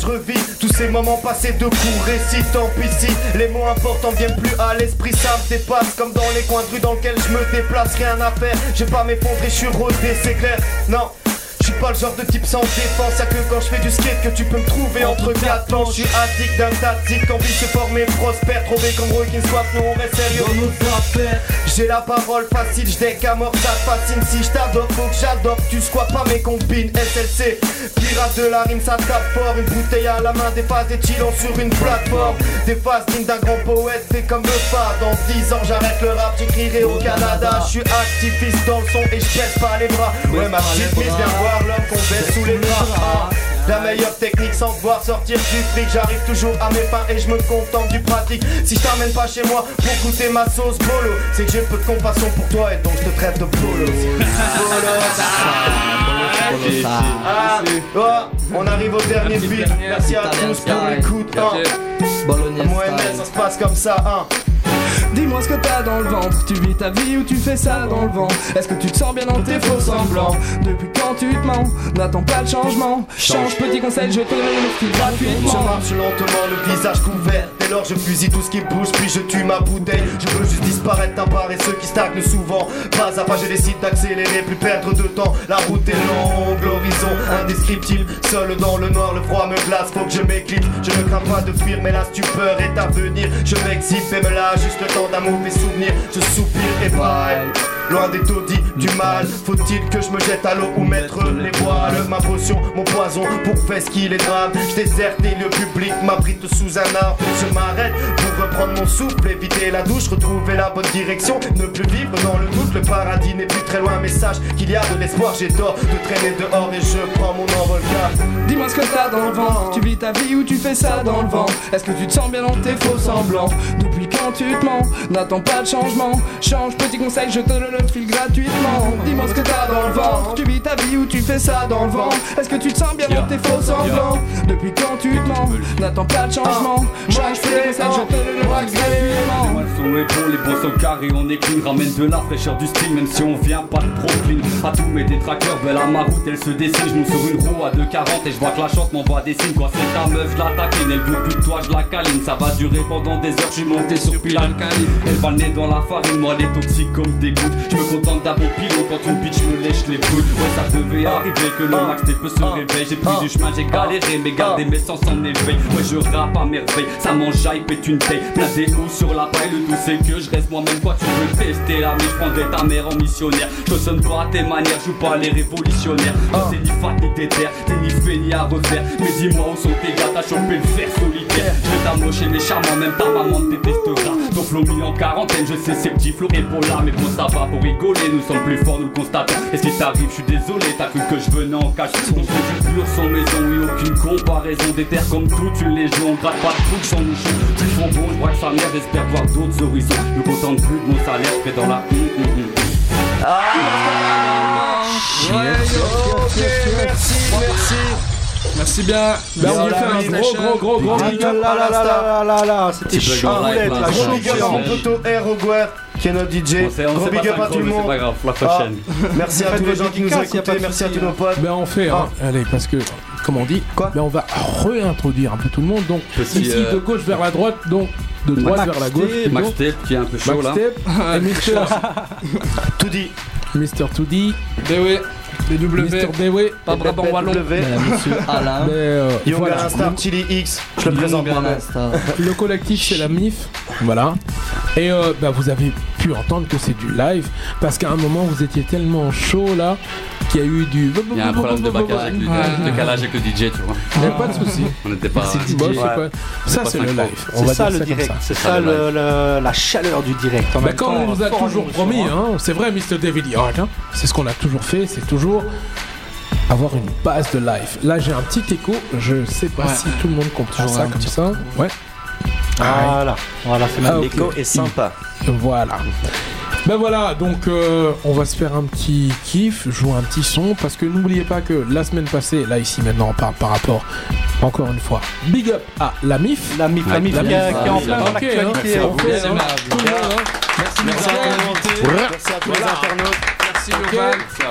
Je revis tous ces moments passés de cours récits Tant pis si les mots importants viennent plus à l'esprit. Ça me dépasse comme dans les coins de rue dans lesquels je me déplace. Rien à faire, j'ai pas m'effondrer, je suis rodé c'est clair. Non je suis pas le genre de type sans défense, y'a que quand je fais du skate que tu peux me trouver entre quatre plans. Je suis addict d'un tactique, envie de se former prospère, trouver comme requin swap, nous on reste sérieux dans nos affaires. J'ai la parole facile, je à mort, ça fascine. Si je t'adore, faut que j'adore, tu squats pas mes combines. SLC, pirate de la rime, ça tape fort. Une bouteille à la main, des phases et chillons sur une plateforme. Des phases dignes d'un grand poète, c'est comme le pas. Dans 10 ans, j'arrête le rap, j'écrirai au Canada. Je suis activiste dans le son et je pas les bras. Ouais, ma petite mise, viens voir l'homme qu'on baisse sous les. Ah, La meilleure technique sans devoir sortir du fric J'arrive toujours à mes fins et je me contente du pratique Si je t'amène pas chez moi pour goûter ma sauce bolo C'est que j'ai peu de compassion pour toi et donc je te traite de bolo Ah, oh, on arrive au dernier beat Merci à tous pour l'écoute hein. Moi et ça se passe comme ça hein. Dis-moi ce que t'as dans le ventre, tu vis ta vie ou tu fais ça dans le vent Est-ce que tu te sens bien dans tes faux semblants? Depuis quand tu te mens, n'attends pas le changement Change petit conseil, je te le fil Je gratuitement marche lentement, le visage couvert. Dès lors, je fusille tout ce qui bouge, puis je tue ma bouteille. Je veux juste disparaître et ceux qui stagnent souvent. Pas à pas, je décide d'accélérer, plus perdre de temps. La route est longue, l'horizon indescriptible. Seul dans le noir, le froid me glace, faut que je m'éclipse. Je ne crains pas de fuir, mais la stupeur est à venir. Je m'exhibe et me lâche juste le temps d'un mauvais souvenir. Je soupire et bye. Loin des taudis du mal, faut-il que je me jette à l'eau ou mettre les voiles? Ma potion, mon poison, pour faire ce qu'il est drame Je déserte les lieux publics, m'abrite sous un arbre. Je m'arrête pour reprendre mon souffle, éviter la douche, retrouver la bonne direction. Ne plus vivre dans le doute, le paradis n'est plus très loin Mais sache qu'il y a de l'espoir, j'ai tort de traîner dehors et je prends mon envol Dis-moi ce que t'as dans le vent, tu vis ta vie ou tu fais ça dans le vent Est-ce que tu te sens bien dans tes faux semblants? Depuis quand tu te mens, n'attends pas de changement. Change, petit conseil, je te le file gratuitement. Dis-moi ce que t'as dans le ventre, tu vis ta vie ou tu fais ça dans le vent Est-ce que tu te sens bien dans tes faux semblants? Depuis quand tu te mens, n'attends pas de changement. Change, petit conseil, je te le gratuitement Le son est bon, les bons sont carrés, on est clean Ramène de la fraîcheur du style, même si on vient pas de Brooklyn. À tous mes détraqueurs, belle à ma route, elle se dessine. Je monte sur une roue à 2,40 et je vois que la chance m'envoie des signes. Quoi c'est ta meuf, je la taquine, elle veut plus de toi, je la câline. Ça va durer pendant des heures, je suis monté sur pile alcaline Elle va le nez dans la farine, moi elle est toxique comme des gouttes Je me contente bon pilon quand une bitch me lèche les boules Ouais ça devait arriver que le max des peu se réveille. J'ai pris du chemin, j'ai galéré, mais gardé mes sens en éveil. Ouais je rappe à merveille, ça m'enjaille, pète une taille Plein des hauts sur la paille, le tout c'est que je reste moi-même. Quoi tu veux tester la mais je prendrai ta mère en missionnaire. Je sonne pas à tes manières, je joue pas les révolutionnaires. Toi t'es ni fat ni déter, t'es ni fait ni à refaire. Mais dis-moi où sont tes gars, t'as chopé le fer solitaire. Je vais mes charmants, même ta maman te détestera. Ton flow en quarantaine, je sais c'est petit flow et pour là Mais bon ça va pour rigoler, nous sommes plus forts, nous le constatons. Et ce qui t'arrive, je suis désolé, t'as cru que je venais en cache. On fait du pur sans maison, oui aucune comparaison. Des terres comme toute une légion, on gratte pas de trucs sans nichon Tout font bon, je vois que sa mère espère voir d'autres horizons. Je me contente plus de mon salaire, je fais dans la hum, hum, hum. Ah, Ouais, ok, merci, merci. Merci bien. Merci Voilà, faire oui, un gros, gros, gros, gros Ah big là up là là là c'était chaud gros big up poteau Air Roguer, qui est notre DJ. On Gros big pas up à tout le monde. pas grave, la Ah, prochaine. Merci à tous les gens qui nous écoutaient, de merci à tous nos hein. potes. Ben on fait, hein. allez, parce que, comme on dit, ben on va réintroduire un peu tout le monde. Donc, Petit, ici euh, de gauche vers la droite, donc de droite Max vers la gauche. Plutôt. Max Tape, qui est un peu chaud, Max là. Tape, et Mister Tout dit. Mister Toody. BW. BW. Mister BW. Pas Brabant Wallon. Monsieur Alain. Mais, euh, voilà. Alain Chili X, je le présente moi-même. Le collectif c'est la MIF, voilà. Et euh, bah, vous avez pu entendre que c'est du live parce qu'à un moment vous étiez tellement chaud là qu'il y a eu du. Il y a un problème de baccage avec le, Ouais. de calage avec le DJ, tu vois. Mais pas de souci. On n'était pas. C'est DJ. Bon, c'est pas- ça, c'est le live. C'est ça le direct, c'est ça le- le- la chaleur du direct. En Bah, même comme temps, on vous a toujours promis, hein. hein, c'est vrai, Mr. David hein, c'est ce qu'on a toujours fait, c'est toujours avoir une base de live. Là, j'ai un petit écho, je sais pas Ouais. si tout le monde comprend ça comme ça. Ouais. Voilà, voilà, c'est Ah. L'écho est sympa. Voilà. Ben voilà, donc euh, on va se faire un petit kiff, jouer un petit son, parce que n'oubliez pas que la semaine passée, là ici maintenant on parle par rapport, encore une fois, big up à la MIF. La MIF, la MIF qui est- qui est en plein dans Ok, l'actualité, hein, Merci à vous. Merci, Merci à vous. Merci à tous les internautes. Merci.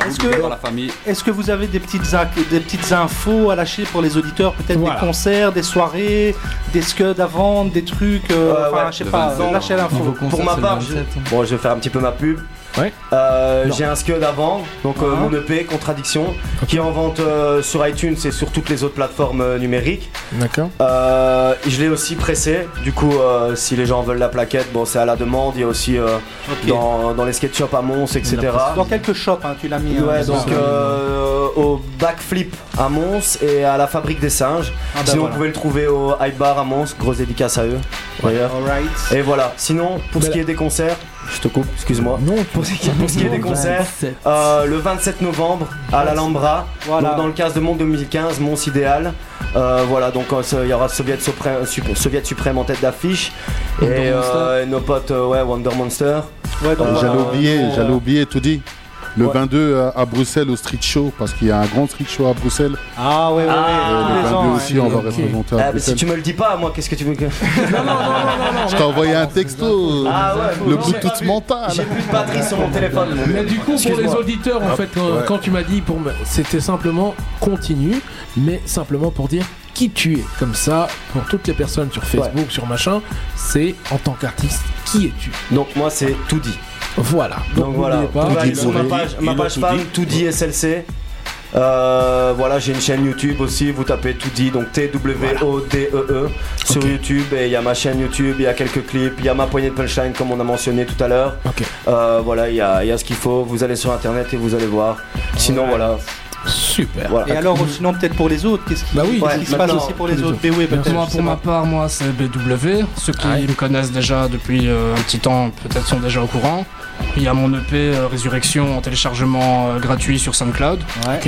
Est-ce que, est-ce que vous avez des petites, inc- des petites infos à lâcher pour les auditeurs Peut-être Voilà. des concerts, des soirées, des scuds à vendre, des trucs euh, Euh, Enfin, ouais, je sais pas, 27. lâchez l'info. Pour ma part, je... bon, je vais faire un petit peu ma pub. Euh, j'ai un scud vendre, donc euh, Ah. mon EP Contradiction, qui est en vente euh, sur iTunes et sur toutes les autres plateformes euh, numériques. D'accord. Euh, je l'ai aussi pressé, du coup, euh, si les gens veulent la plaquette, bon, c'est à la demande. Il y a aussi euh, dans, dans les skate shops à Mons, etc. Dans quelques shops, hein, tu l'as mis. hein, Ouais, donc euh, au Backflip à Mons et à la Fabrique des Singes. Ah bah Sinon, voilà. vous pouvez le trouver au Hype Bar à Mons, grosse dédicace à eux. Et voilà, sinon, pour ce Mais qui là- est des concerts, je te coupe, excuse-moi. Non, pour ce qui, pour ce qui est des concerts, euh, le 27 novembre à l'Alhambra, Voilà. donc dans le cadre de Monde 2015, Mons Idéal. Euh, voilà, donc euh, il y aura Soviet Suprême, Sup- Soviet Suprême en tête d'affiche. Et nos potes, euh, ouais, Wonder Monster. Ouais, J'allais oublier, Euh, j'allais oublier tout dit. Le Ouais. 22 à, à Bruxelles au Street Show, parce qu'il y a un grand Street Show à Bruxelles. Ah ouais, ouais, ouais, Ah, tous le les 22 ans. aussi, ouais. on va Ok. représenter à Ah, mais si tu me le dis pas, moi, qu'est-ce que tu veux que. Je t'ai envoyé un texto. Ah ouais, le non, j'ai pas Bluetooth mental. J'ai plus de batterie sur mon téléphone. Mais du coup, pour les auditeurs, en fait, quand, Ouais. tu m'as dit, c'était simplement continue, mais simplement pour dire qui tu es. Comme ça, pour toutes les personnes sur Facebook, sur machin, c'est en tant qu'artiste, qui es-tu? Donc, moi, c'est tout dit. Voilà. Donc voilà, n'oubliez pas. Tout va aller dit sur ma page, ma page dit. tout dit SLC. Euh, voilà, j'ai une chaîne YouTube aussi, vous tapez tout dit, donc T-W-O-D-E-E sur YouTube et il y a ma chaîne YouTube, il y a quelques clips, il y a ma poignée de punchline comme on a mentionné tout à l'heure. Euh, voilà, il y a, il y a ce qu'il faut, vous allez sur internet et vous allez voir. Sinon, voilà. Super. voilà. Et alors, sinon, peut-être pour les autres, qu'est-ce qui, Bah oui, qu'est-ce ouais, qui se passe maintenant, aussi pour les les autres? BW peut-être Moi, pour ma part, moi, c'est BW. Ceux qui me connaissent déjà depuis euh, un petit temps, peut-être sont déjà au courant. Il y a mon EP euh, Résurrection en téléchargement euh, gratuit sur SoundCloud. Ouais.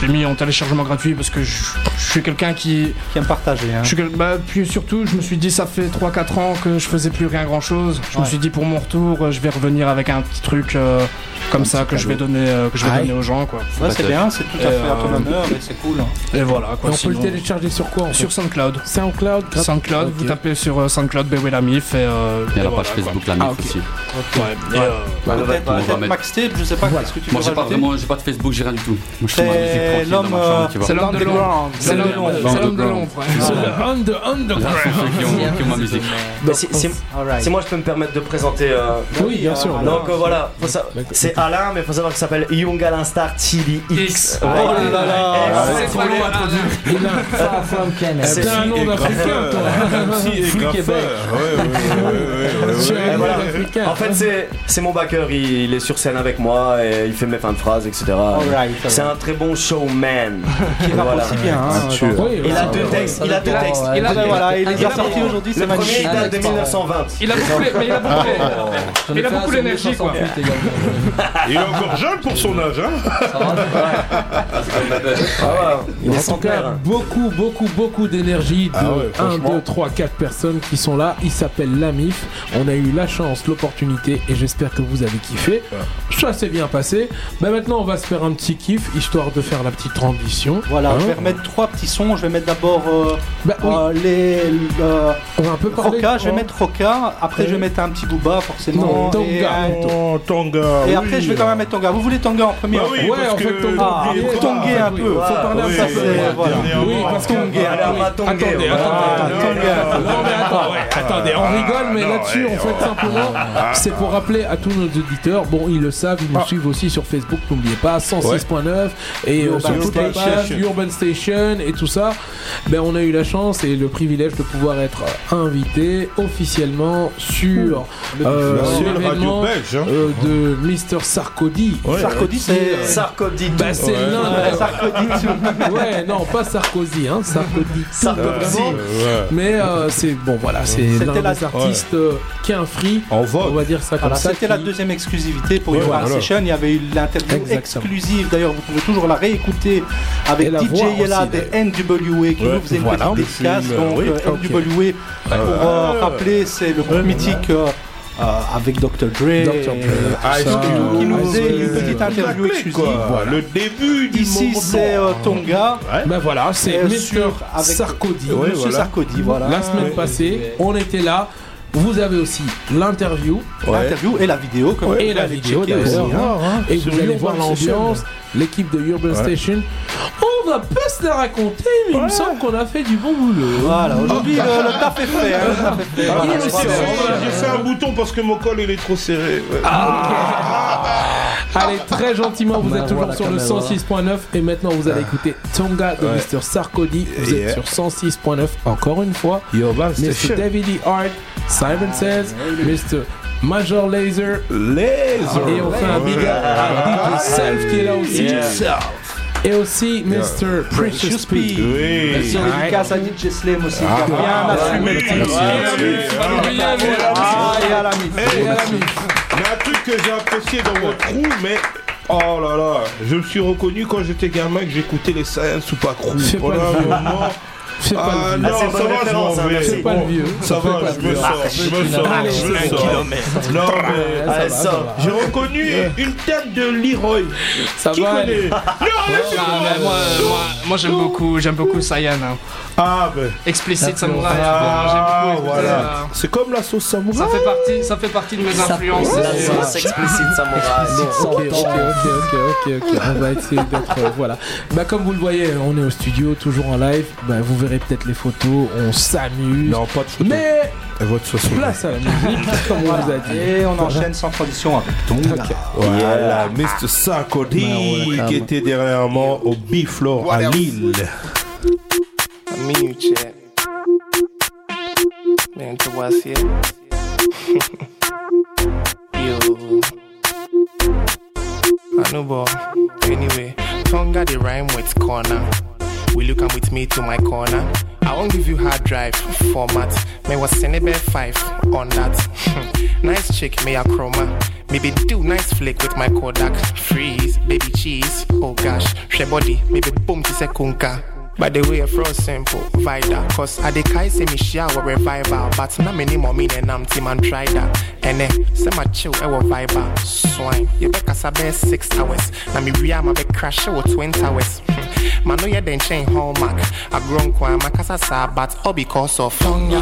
Je l'ai mis en téléchargement gratuit parce que je, je suis quelqu'un qui. Qui aime partager. Hein. Je suis quel- bah, puis surtout, je me suis dit, ça fait 3-4 ans que je faisais plus rien grand chose. Je me suis dit, pour mon retour, euh, je vais revenir avec un petit truc euh, comme ça que je vais donner, euh, que je vais Aïe. donner aux gens. Quoi. Ouais, c'est bien, c'est tout à Et, fait à ton honneur et c'est cool. hein. Et voilà. Et Quoi, on peut le télécharger sur quoi en fait Sur SoundCloud. SoundCloud. SoundCloud, vous tapez sur SoundCloud BW la MIF et, euh, Il y a et la voilà, page quoi. Facebook, la MIF Ah, ok. aussi. Ouais, et, Peut-être va on va peut-être mettre- Max Tape, je sais pas, qu'est-ce que tu Moi j'ai pas rajouter vraiment, j'ai pas de Facebook, j'ai rien du tout. Musique C'est l'homme euh, tu vois. C'est l'homme de l'ombre. C'est l'homme de l'ombre. C'est l'homme de l'ombre. C'est under, Là, underground. c'est ceux qui ont, qui ont ma musique. Mais si, si- Alright. si moi je peux me permettre de présenter. euh, Oui, bien sûr. donc euh, voilà, faut sa- c'est Alain, mais il faut savoir qu'il s'appelle Young Alain Star Chili X. Oh Ouais. là là là. Eh, C'est trop long à traduire. Il a Far from Canada. C'est- T'as un nom d'Africain, toi. MC et Free graffeur. Québec. Ouais, ouais, ouais, ouais, ouais, Tu ouais. as un Et nom voilà. d'Africain. En fait, c'est, c'est mon backer, il, il est sur scène avec moi et il fait mes fins de phrases, etc. C'est un très bon showman. Qui Voilà. aussi bien. hein. Oui, Il a deux textes, il a deux Ah, textes. Il a Ah voilà, il sortis aujourd'hui, c'est Le premier date de 1920. Il a beaucoup, mais il a beaucoup, ai il a beaucoup sur l'énergie quoi. 1968 également. Il est encore jeune pour son âge, hein va, Il en tout cas, beaucoup, beaucoup, beaucoup d'énergie de Ah ouais, 1, franchement. 2, 3, 4 personnes qui sont là. Il s'appelle Lamif. On a eu la chance, l'opportunité et j'espère que vous avez kiffé. Ça s'est bien passé. Ben maintenant, on va se faire un petit kiff histoire de faire la petite transition. Voilà, Hein je vais remettre trois petits sons. Je vais mettre d'abord euh, Bah euh, les. euh, On va un peu parler. Roca, je vais mettre Roca. Après, je vais mettre un petit Booba, forcément. Non, Tonga. Et, un- Oh, Tonga. et oui. après, je vais quand même mettre Tonga. Vous voulez Tonga en premier Bah oui, Ouais, parce en fait, que- Tonga. Ah, un Oui, peu. Faut parler un peu. oui, parce attendez, on rigole, mais là-dessus, en fait, simplement, c'est pour rappeler à tous nos auditeurs, bon, ils le savent, ils nous suivent aussi sur Facebook, n'oubliez pas, 106.9 et euh, sur Urban toutes les pages, Urban Station et tout ça. Ben, on a eu la chance et le privilège de pouvoir être invité officiellement sur euh, l'événement hein. euh, de Mr. Sarkozy. Ouais. Sarkozy, c'est. Sarkozy. Bah, c'est Ouais. l'un Ouais, Sarkozy, tout. Ouais, non, pas Sarkozy, hein, Sarkozy. Sarkozy. Mais euh, c'est bon, voilà, c'est C'était l'un des artistes euh, qui est un free, En on va dire ça comme Voilà, ça. c'était la qui- deuxième exclusivité pour Ouais, Urban voilà. Session. Il y avait eu l'interview exclusive. D'ailleurs, vous pouvez toujours la réécouter avec Et la DJ Yella des NWA qui Ouais, nous faisait une voilà. petite dédicace. Donc, oui, euh, ok. NWA, pour euh, rappeler, c'est le groupe mythique euh, euh, avec Dr. Dre. Dr. Dre, Ah, ça, qui nous faisait une petite interview exclusive. Voilà. Le début du Ici, c'est euh. Tonga. Ben voilà, c'est avec- Sarkozy. Ouais, Monsieur voilà. Sarkozy, voilà. La semaine passée, on était là. Vous avez aussi l'interview L'interview et la vidéo. Comme et vous la vidéo d'ailleurs. hein. hein. Et vous allez Urban voir l'ambiance, l'équipe de Urban Station. On va pas se la raconter, mais il me semble qu'on a fait du bon boulot. Voilà, aujourd'hui, le, le taf est fait. hein, taf est fait. Ah, mais J'ai un bouton parce que mon col il est trop serré. ouais. Allez, très gentiment, vous êtes toujours sur le caméra. 106.9 et maintenant vous allez écouter Tonga de Ouais. Mr. Sarkozy. Vous Yeah. êtes sur 106.9 encore une fois. Urban Mr. Station. David E. Hart, Simon Says, Mr. Major Laser. Laser. Et on fait un big up à DJ Self qui est là aussi. Et aussi Mr. Precious P. Oui. Merci, dédicace à DJ Slim aussi, qui Ah, a bien assumé le titre. merci. Ah, et à la mise. Eh, Mais un truc que j'ai apprécié dans votre crew, mais. Oh là là, je me suis reconnu quand j'étais gamin que j'écoutais les Science ou pas crew. Pendant un moment. Fais pas Ah le non, vieux. Ah, c'est ça va, je m'en hein, vais. Fais pas le vieux. Ça va, pas je le me sors, je me sors, je me sors. Non, mais. Ça va, ça sors. va. J'ai reconnu une tête de Leroy. Ça Qui va. Non, Ah, moi, moi, moi j'aime beaucoup, j'aime beaucoup Saiyan. hein. Ah, ben. Explicit Samurai. Ah, voilà. euh, C'est comme la sauce samouraï. Ça fait partie, ça fait partie de mes influences. La et, sauce euh, explicite samouraï. Ok, ok, ok, ok, ok, ok. On va essayer d'être. euh, voilà. Bah, comme vous le voyez, on est au studio, toujours en live. Bah, vous verrez peut-être les photos. On s'amuse. Non, pas de photo. Mais votre place à la musique, comme on vous a dit. Et on enchaîne sans transition avec Tonga. Voilà, Mr. Sarkozy qui était dernièrement au Biflore à Lille. I know boy. Anyway, Tonga the rhyme with corner. Will you come with me to my corner? I won't give you hard drive format. May was Senebe 5 on that. nice chick, may a chroma. Maybe do nice flick with my Kodak. Freeze, baby cheese. Oh gosh, she body, maybe boom to say kunka. By the way, fro simple, vida. Cause I kai say me shower revival. But na many more mean and I'm team and try that. And eh, say my chill, I will vibe Swine, you bet cause I bet six hours. Na me ria my bet crash with twin towers. Man, no, yeah, then chain hallmark. I grown kwa makasa sa, but all because of Tonga.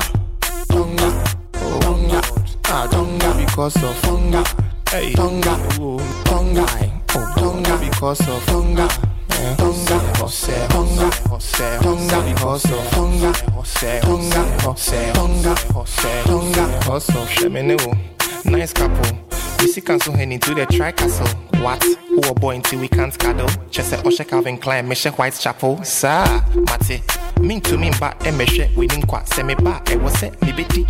Tonga, oh, Tonga. Ah, Tonga because of Tonga. Hey, Tonga, oh, Tonga. Oh, Tonga because of Tonga. Eh, Tonga, Jose, Tonga, Jose, Tonga because of Tonga, Jose, Tonga, Jose, Tonga, Jose, Tonga because of Shemenu. Nice couple. We see cancel hen into the tri castle. What? Who a boy until we can't cuddle? Just say Osha Calvin Klein, Meshe Whitechapel. Sa, Mate. Mean to me, but a meshe, we didn't quite say me back. It was set, me bitty,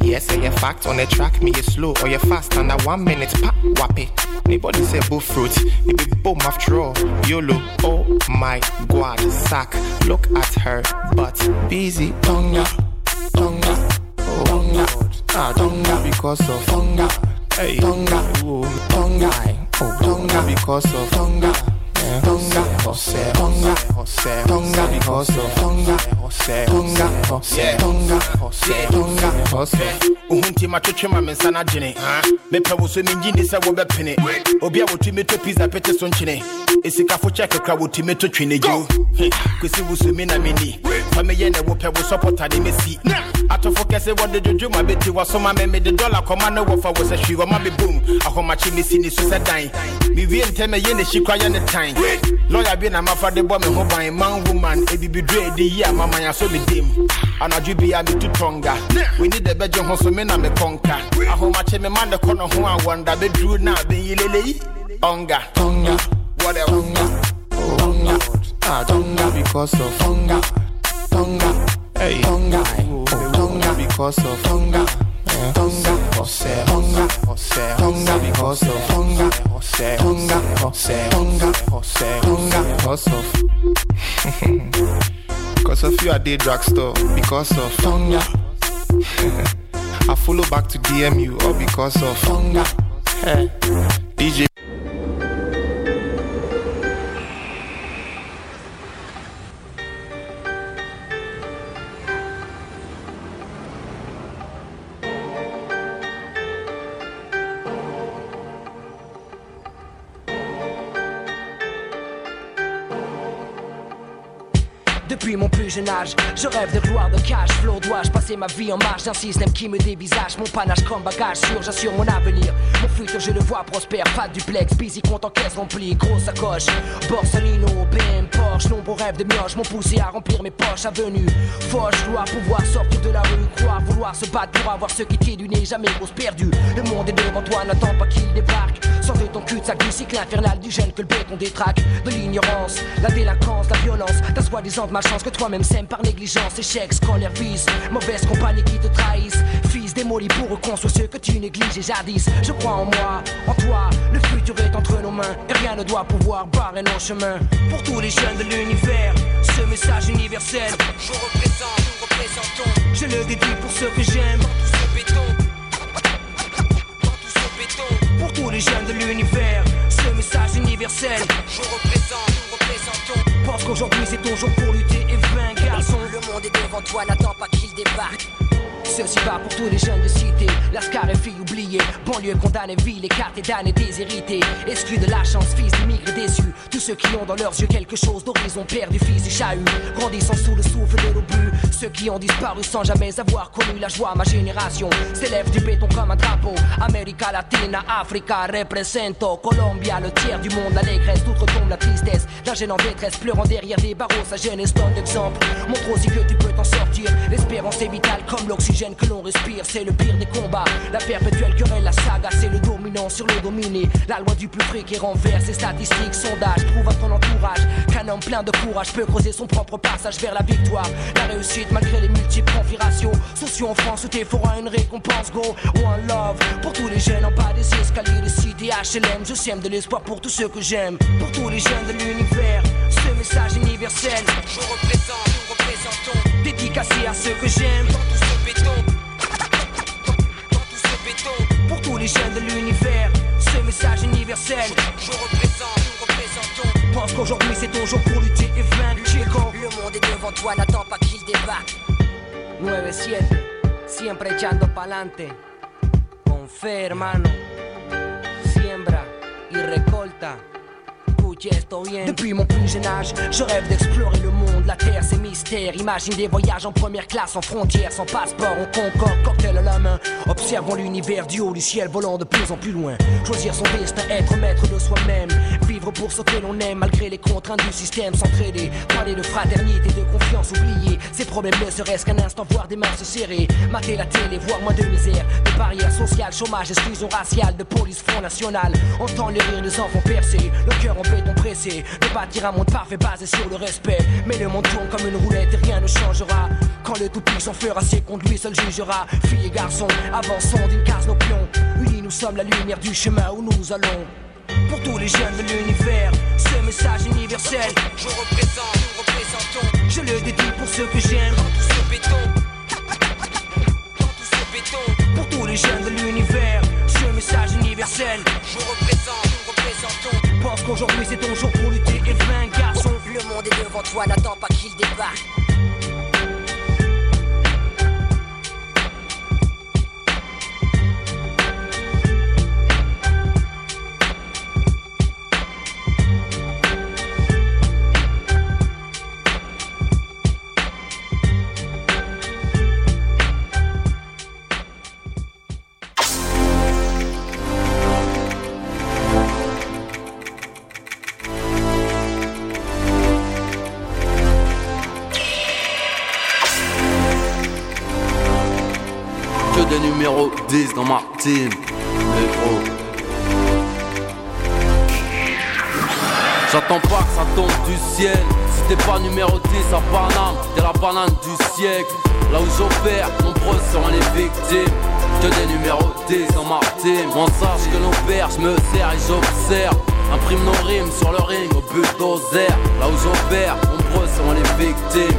Yes, say a fact on the track, me is slow or you fast under one minute, pa, wappy. Anybody say bull fruit, it be boom after all. YOLO, oh my god, sack. Look at her, but busy, tonga, tonga, tonga, ah, tonga because of tonga. Hey, tonga, tonga, oh, tonga because of tonga. Tonga, Jose, Tonga, Jose, Tonga, Jose, Tonga, Jose, Tonga, Jose, Tonga, Jose, Tonga, Jose. Uhunti machoche ma mensa na. Mepe woso minji ni sa wobe pene. Obia meto pizza pete son chene. Esika fo check kra wotu meto twene jo. Kwesi woso mi na meni. Fame ye ne wope wo support ade mesi. Atofo kese wo de jojo ma beti wo me me de dollar koma na wo fa wo se hwi wo boom. Ahoma chi mesi ni so se dan. Mi wie nteme ye ne shikwa ye ne tan lɔya bi na mafa de bɔ me ho ban man woman ebibiduro ɛdi yi a maman asɔ me dem anadwo bia metu tɔnga w'ani dɛ bɛgye ho so me na mekɔnka ahomakye me ma ne kɔ no ho a wɔnda bɛduru na bɛnyileleyi ɔnga Tonga, what else? Tonga, ah, Tonga, because of Tonga, Tonga, hey, Tonga, Tonga, because of Tonga. Tonga, Tonga, Tonga, because of Tonga, Tonga, Tonga, because of you, I did drugstore. Because of Tonga. I follow back to DM you, all because of eh, Tonga. Hey, DJ. Depuis mon plus jeune âge, je rêve de gloire, de cash, flow, dois-je passer ma vie en marche d'un système qui me dévisage. Mon panache comme bagage sûr, j'assure mon avenir. Mon futur je le vois prospère, pas de duplex, busy compte en caisse remplie, grosse sacoche. Borsalino, BM, Porsche, nombreux rêves de mioche m'ont poussé à remplir mes poches. Avenue, Foch, dois pouvoir sortir de la rue, croire, vouloir se battre pour avoir ce qui t'est du nez, jamais grosse perdue. Le monde est devant toi, n'attends pas qu'il débarque De ton cul-de-sac du cycle infernal du gène que le béton détraque De l'ignorance, la délinquance, la violence Ta soi-disant chance que toi-même sème par négligence, échec, scolaire, vice, mauvaise compagnie qui te trahissent. Fils démoli pour reconstruire ce que tu négliges et jadis. Je crois en moi, en toi, le futur est entre nos mains et rien ne doit pouvoir barrer nos chemins. Pour tous les jeunes de l'univers, ce message universel, je représente, nous représentons. Je le dédie pour ceux que j'aime, tous les jeunes de l'univers, ce message universel, je représente, nous représentons. Pense qu'aujourd'hui c'est ton jour pour lutter et vaincre. Garçon Le monde est devant toi, n'attends pas qu'il débarque Ceci va pour tous les jeunes de cité. Lascar et filles oubliées Banlieue condamnée, ville écartée, damnée, déshérités Exclus de la chance, fils d'immigrés déçus. Tous ceux qui ont dans leurs yeux quelque chose d'horizon Perdu, fils et chahut. Grandissant sous le souffle de l'obus. Ceux qui ont disparu sans jamais avoir connu la joie Ma génération. S'élève du béton comme un drapeau. América Latina, Africa, represento. Colombia, le tiers du monde, l'allégresse Tout retombe la tristesse D'un jeune en détresse pleurant derrière des barreaux. Sa jeunesse donne l'exemple. Montre aussi que tu peux t'en sortir. L'espérance est vitale comme l'oxygène que l'on respire, c'est le pire des combats. La perpétuelle querelle, la saga, c'est le dominant sur le dominé. La loi du plus frais qui renverse ses statistiques, sondages. Prouve à ton entourage qu'un homme plein de courage peut creuser son propre passage vers la victoire. La réussite malgré les multiples configurations. Sociaux en France où t'es fera une récompense, go. One love pour tous les jeunes en bas des escaliers de cité HLM. Je sème de l'espoir pour tous ceux que j'aime. Pour tous les jeunes de l'univers, ce message universel. Je représente, nous représentons. Dédicacé à ceux que j'aime. Pour tous les jeunes de l'univers, ce message universel. Je représente, nous représentons. Pense qu'aujourd'hui c'est ton jour pour lutter et vaincre. Le monde est devant toi, n'attends pas qu'il débarque 9-7, siempre echando pa'lante. Con fe, hermano. Siembra y recolta. Depuis mon plus jeune âge, je rêve d'explorer le monde. La terre, c'est mystère. Imagine des voyages en première classe, en frontière, sans passeport. On concorde, cocktail à la main. Observons l'univers du haut du ciel, volant de plus en plus loin. Choisir son destin, être maître de soi-même. Vivre pour ce que l'on aime, malgré les contraintes du système. S'entraider, parler de fraternité, de confiance, oublier ses problèmes, ne serait-ce qu'un instant, voir des mains se serrer. Mater la télé, voir moins de misère. De barrières sociales, chômage, exclusion raciale, de police, front national. Entend les rires des enfants percés, le cœur en béton pressé. De bâtir un monde parfait basé sur le respect. Mais le monde tourne comme une roulette et rien ne changera. Quand le tout-puissant fera ses comptes, lui seul jugera. Filles et garçons, avançons d'une case nos pions. Unis, nous sommes la lumière du chemin où nous allons. Pour tous les jeunes de l'univers, ce message universel. Je représente, nous représentons. Je le dédie pour ceux que j'aime. Dans tout ce béton. Dans tout ce béton. Pour tous les jeunes de l'univers, ce message universel. Je représente, nous représentons. Pense qu'aujourd'hui c'est ton jour pour lutter et vaincre, garçon. Le monde est devant toi, n'attends pas qu'il débarque. J'attends pas que ça tombe du ciel. Si t'es pas numéro 10 à Paname, t'es la banane du siècle. Là où j'opère, nombreux seront les victimes. Que des numéros 10 dans ma team. On sache que nos pères, je me sers et j'observe. Imprime nos rimes sur le ring au bulldozer. Là où j'opère, nombreux seront les victimes.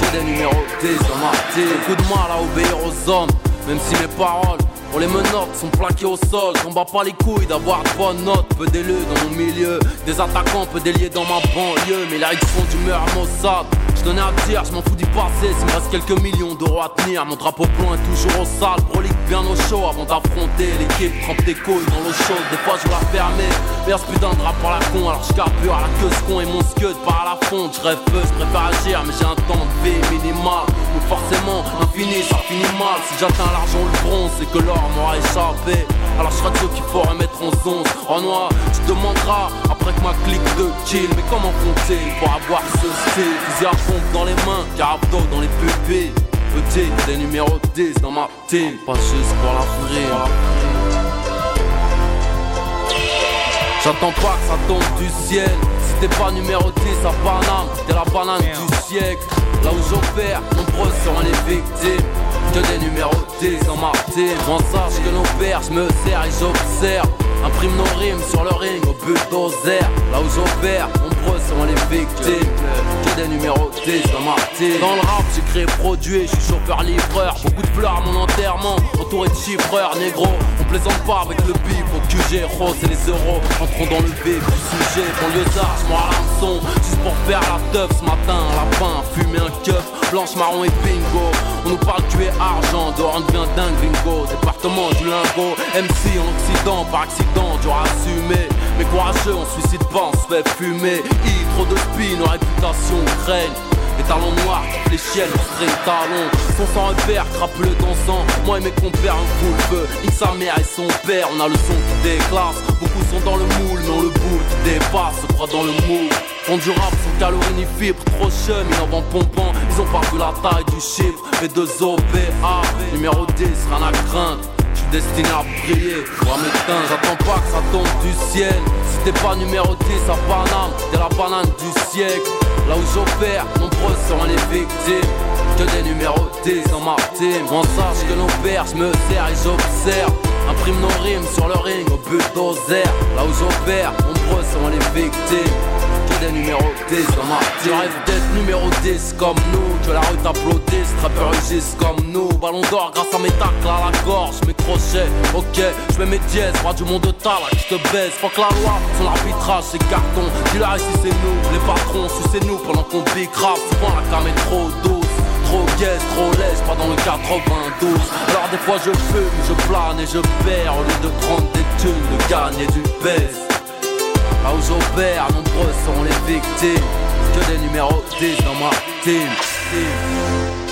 Que des numéros 10 dans ma team. Beaucoup de mal à obéir aux hommes, même si mes paroles pour les menottes sont plaquées au sol, j'en bats pas les couilles d'avoir de bonnes notes, peu d'élus dans mon milieu, des attaquants peu déliés dans ma banlieue, mais ils font d'humeur Mossad. Je donnais à dire, je m'en fous du passé, s'il me reste quelques millions d'euros à tenir, mon drapeau blanc est toujours au sale, prolique bien au chaud avant d'affronter l'équipe, trempe tes couilles dans l'eau chaude, des fois je la fermer, ce putain de drap par la con, alors je carbure à la queue ce con. Et mon scud par à la fonte, je rêve peu, je préfère agir, mais j'ai un temps de vie minimal, forcément infini, ça finit mal, si j'atteins l'argent le bronze, c'est que l'or m'aura échappé. Alors je serai de ceux qu'il faut remettre en zone. En noir, tu demanderas après que ma clique de kill. Mais comment compter pour avoir ce style? Fusil à pompe dans les mains, carabdo dans les pupilles. Petit, des numéros 10 dans ma team. Pas juste pour la. J'attends pas que ça tombe du ciel. Si t'es pas numéro 10 à Paname, t'es la banane du siècle. Là où j'opère, nombreux seront les victimes. Que des numéros 10 dans ma team. On sache que nos pères, je me sers et j'observe. Imprime nos rimes sur le ring au bulldozer. Là où j'opère, seront les victimes. Que des numéros 10 dans ma team. Dans le rap, j'ai créé produit, je suis chauffeur-livreur. Beaucoup de fleurs à mon enterrement, entouré de chiffreurs négro. On plaisante pas avec le bif au QG, rose et les euros. Entrons dans le vif du sujet, banlieusard, je à l'hameçon. Juste pour faire la teuf ce matin, à la fin, fumer un keuf, blanche, marron et bingo. On nous parle tuer argent, dehors on devient dingue, bingo. Département du lingot, MC en Occident, par accident, à assumer. Mais courageux, on suicide pas, on se fait fumer. I, trop de spin, nos réputations craignent. Les talons noirs, les chiennes, string talons Son sans repère, crapuleux dansant. Moi et mes compères, un coup le feu. Sa mère et son père, on a le son qui déclasse. Beaucoup sont dans le moule, mais le boule qui dépasse. Se croit dans le moule. Font du rap sans calories ni fibres Trop chum, ils en vendent pompant. Ils ont pas la taille du chiffre. Mais deux OPA, numéro 10, rien à craindre je suis destiné à briller, voir m'éteindre, j'attends pas que ça tombe du ciel. Si t'es pas numéro 10 à Paname, t'es la banane du siècle. Là où j'opère, nombreux seront les victimes. Que des numéros 10 dans ma. On sache que nos pères, je me sers et j'observe. Imprime nos rimes sur le ring au bulldozer. Là où j'opère, nombreux seront les victimes. Que des numéros 10 dans ma team. Tu rêves d'être numéro 10 comme nous. Que la rue t'applaudisse, trappeur rugisse comme nous. Ballon d'or grâce à mes tacles à la gorge, mes crochets. Ok, je mets mes dièses, roi du monde de talent qui te baise. Fuck la loi, son arbitrage, c'est carton. Dis-la ici c'est nous, les patrons, sucez-nous pendant qu'on bicrave. Souvent la cam est trop douce. Trop gaze, trop lèche, pas dans le 92 Alors des fois je fume, je plane et je perds Au lieu de prendre des thunes, de gagner du baisse Là où j'opère, nombreux sont les victimes Que des numéros 10 dans ma team, team.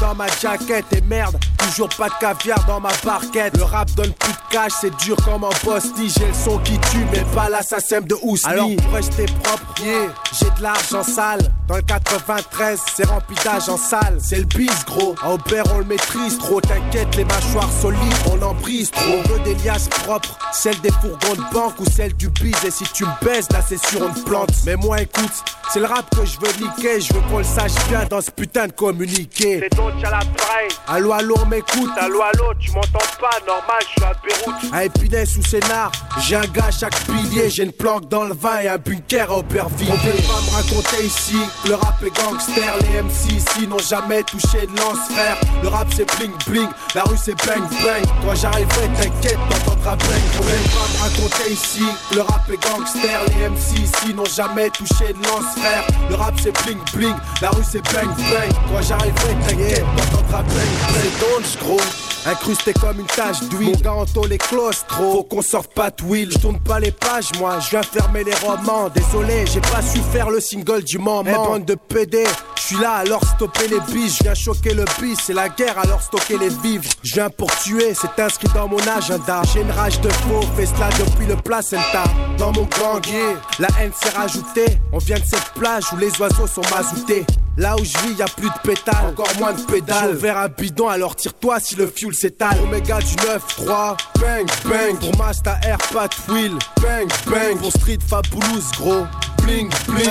Dans ma jaquette et merde, toujours pas de caviar dans ma barquette. Le rap donne plus de cash, c'est dur comme un posti. J'ai le son qui tue, mais pas l'assassin de Ousni. Alors pour rester propre, yeah, j'ai de l'argent sale. Dans le 93, c'est rempli d'argent sale. C'est le bis, gros. À Aubert, on le maîtrise trop. T'inquiète, les mâchoires solides, on en brise trop. On veut des liasses propres, celle des fourgons de banque ou celle du bis. Et si tu me baises, là c'est sûr, on te plante. Mais moi, écoute, c'est le rap que je veux niquer. Je veux qu'on le sache bien dans ce putain de communiqué. C'est donc à l'appareil. Allô, allô, on m'écoute. Allô, allô, tu m'entends pas, normal, je suis à Beyrouth. À Épinay sous Sénard, j'ai un gars à chaque pilier, j'ai une planque dans le vin et un bunker à Aubervilliers. On peut pas me raconter ici le rap est gangster, les MC ici n'ont jamais touché de lance frère. Le rap c'est bling bling, la rue c'est bang bang. Quand j'arriverai, t'inquiète, t'entendras bang. Peut pas me raconter ici le rap est gangster, les MC ici n'ont jamais touché de lance frère. Le rap c'est bling bling, la rue c'est bang bang. Quand j'arriverai, t'inquiète, t'entendras bang bang. C'est donc gros. Incrusté comme une tache d'huile, mon gars en est claustro. Faut qu'on sorte pas de wheel, je tourne pas les pages, moi, je viens fermer les romans. Désolé, j'ai pas su faire le single du moment. Eh bande de PD, je suis là alors stopper les biches, je viens choquer le bis, c'est la guerre alors stocker les vivres. Je viens pour tuer, c'est inscrit dans mon agenda. J'ai une rage de faux, fais cela depuis le placenta. Dans mon gang, yeah, la haine s'est rajoutée. On vient de cette plage où les oiseaux sont mazoutés. Là où je vis, y a plus de pétales, encore moins de pédales. Ouvert un bidon, alors tire-toi si le fuel s'étale. Omega du 9-3, bang bang. Pour Masta Air, pas de wheel, bang bang. Pour Street Fabulous, gros, bling bling.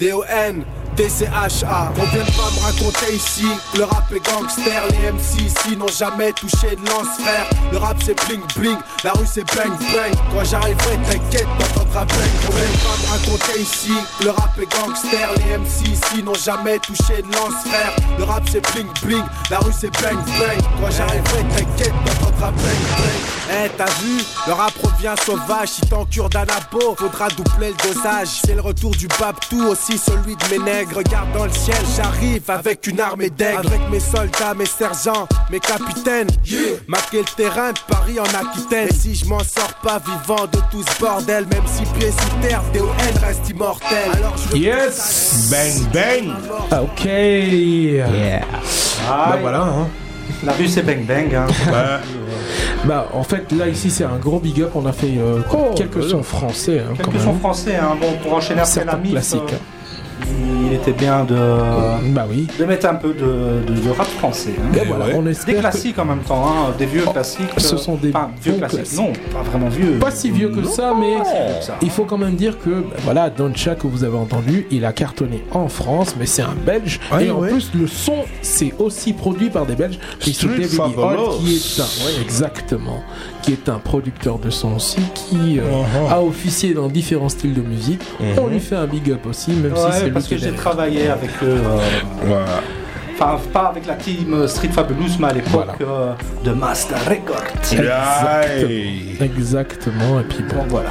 D-O-N, DCHA. On vient pas me raconter ici le rap est gangster. Les MC ici n'ont jamais touché de lance frère. Le rap c'est bling bling, la rue c'est bang bang. Quand j'arriverai, t'inquiète, t'entendras bang. On vient pas me raconter ici le rap est gangster. Les MC ici n'ont jamais touché de lance frère. Le rap c'est bling bling, la rue c'est bang bang. Quand j'arriverai, t'inquiète, t'entendras bang bang. Eh, t'as vu, le rap revient sauvage. Si t'en cure d'anabo, faudra doubler le dosage. C'est le retour du Babtou, aussi celui de mes nègres. Regarde dans le ciel, j'arrive avec une armée d'aigles. Avec mes soldats, mes sergents, mes capitaines. Marquer le terrain de Paris en Aquitaine. Et si je m'en sors pas vivant de tout ce bordel, même si pieds sous terre, DON reste immortel. Alors je Yes Bang bang Ah, Ok. Yeah. Bah Ah, voilà. Hein. La rue c'est bang bang. Hein. Bah en fait là ici c'est un gros big up. On a fait euh, quelques sons français. Hein, Quelques sons français, hein. bon, pour enchaîner après la Certains mif, classiques. euh, il était bien de, bah oui. de mettre un peu de, de- de rap français. hein. Et voilà, on espère des que- classiques en même temps, hein, des vieux classiques. Ce euh, sont des enfin, vieux classiques. classiques. Non, pas vraiment vieux. Pas si vieux que ça, mais ça. il faut quand même dire que bah, voilà, Doncha que vous avez entendu, il a cartonné en France, mais c'est un Belge. Ouais, et en plus, le son, c'est aussi produit par des Belges. qui sont Street Fabulous. Hall, qui est un, ouais, exactement, qui est un producteur de son aussi, qui euh, Uh-huh. a officié dans différents styles de musique. On lui fait un big up aussi, même si c'est lui parce que j'ai travaillé avec eux. euh, Voilà. Enfin, pas avec la team Street Fabulous, mais à l'époque euh, de Master Records. Exactement. Exactement. Et puis bon, voilà.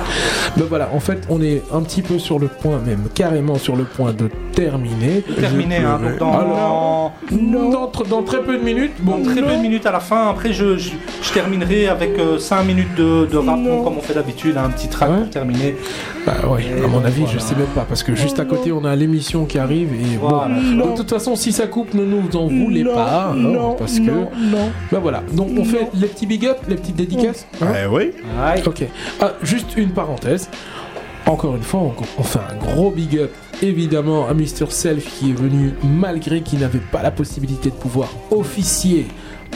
Ben voilà, en fait, on est un petit peu sur le point, même carrément sur le point de terminer. Terminé, Je hein, dans, Alors, dans, dans très peu de minutes. Bon, dans très peu de minutes à la fin. Après, je, je, je terminerai avec 5 minutes de, de rap, comme on fait d'habitude, un petit track pour terminer. Bah ouais, à mon avis, je sais même pas, parce que juste à côté, on a l'émission qui arrive et bon. De toute façon, si ça coupe, ne nous en voulez pas, hein, parce que. non. Bah voilà, donc on fait les petits big up, les petites dédicaces. hein Eh oui. Ok. Ah, juste une parenthèse. Encore une fois, on, on fait un gros big up évidemment à Mr. Self qui est venu malgré qu'il n'avait pas la possibilité de pouvoir officier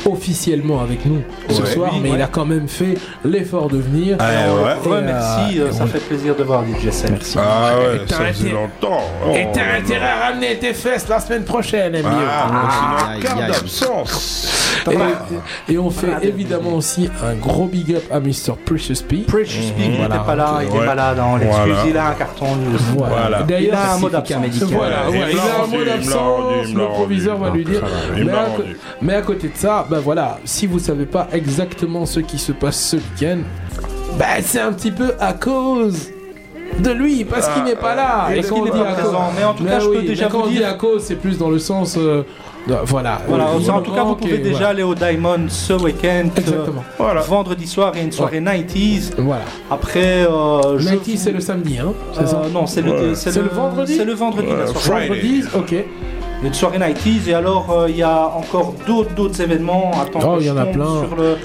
officiellement avec nous ce Ouais. soir, Oui, mais ouais. il a quand même fait l'effort de venir. Ah, Ouais, euh, merci, euh, ça on- fait plaisir de voir DJ. Merci. Ah ouais, ça faisait longtemps. Et t'as intérêt à ramener tes fesses la semaine prochaine, MBO. Ah, d'absence. Et, et on fait évidemment aussi un gros big up à Mr. Precious P. Precious P, il Voilà, n'était pas là, il est Ouais. malade, on Voilà. l'excuse, il a un carton. Voilà. Il a un mot d'absence. Voilà, ouais, il a un mot d'absence. Le proviseur va lui dire. Mais à, côté de ça, ben voilà, si vous savez pas exactement ce qui se passe ce week-end, ben c'est un petit peu à cause de lui parce qu'il n'est pas là. Et dit à cause- Mais en tout cas, je oui, peux déjà mais quand vous on dit dire- à cause, c'est plus dans le sens. euh, voilà. Voilà, Euh, en tout cas, vous pouvez déjà voilà. aller au Diamond ce week-end. Exactement. Euh, Vendredi soir, il y a une soirée 90s. Voilà. Après, euh, je 90 c'est le samedi, hein C'est Euh, ça non, c'est le, Ouais. c'est C'est le vendredi C'est le vendredi. la Ouais, soirée. Friday. Vendredi, ok. Il y a une soirée 90s et alors euh, il y a encore d'autres d'autres événements. Attends, Oh, il y en a plein. Sur, le,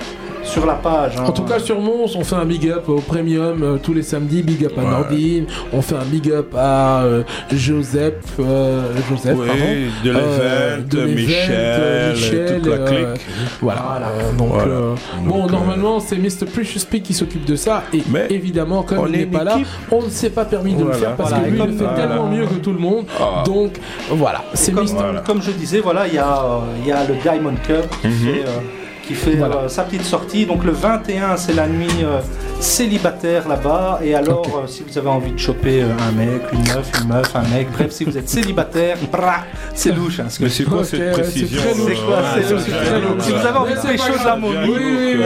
sur la page. hein. En tout cas, sur Mons, on fait un big up au Premium euh, tous les samedis. Big up à Ouais. Nordine. On fait un big up à euh, Joseph. euh, Joseph, Oui, pardon. de Euh, l'Event, de l'Event, Michel, euh, et toute la euh, clique. voilà. euh, donc, Voilà. euh, bon, Donc, euh, normalement, c'est Mr. Precious P qui s'occupe de ça. Et évidemment, comme on il est n'est pas là, on ne s'est pas permis de le Voilà. faire parce Voilà, que lui, il le fait tellement voilà. mieux que tout le monde. Ah. Donc, voilà. C'est comme, Mr. comme je disais, voilà, il y, a, euh, il y a le Diamond Cup qui Mhm. fait, euh, qui fait Voilà. euh, sa petite sortie. Donc le 21, c'est la nuit euh, célibataire là-bas. Et alors, euh, si vous avez envie de choper euh, un mec, une meuf, une meuf, un mec, bref, si vous êtes célibataire, brah, c'est louche. Hein, ce Mais c'est quoi cette précision, C'est très louche. C'est quoi C'est louche. Si vous avez envie de les choses la momie, Oui, oui,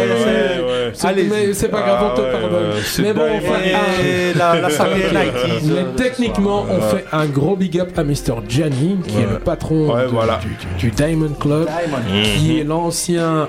oui, c'est- pas grave, on te Ah pardonne. Mais bon, on la, la soirée 90s. Mais techniquement, on fait un gros big up à Mr. Gianni, qui est le patron du, Diamond Club, Diamond. qui est l'ancien.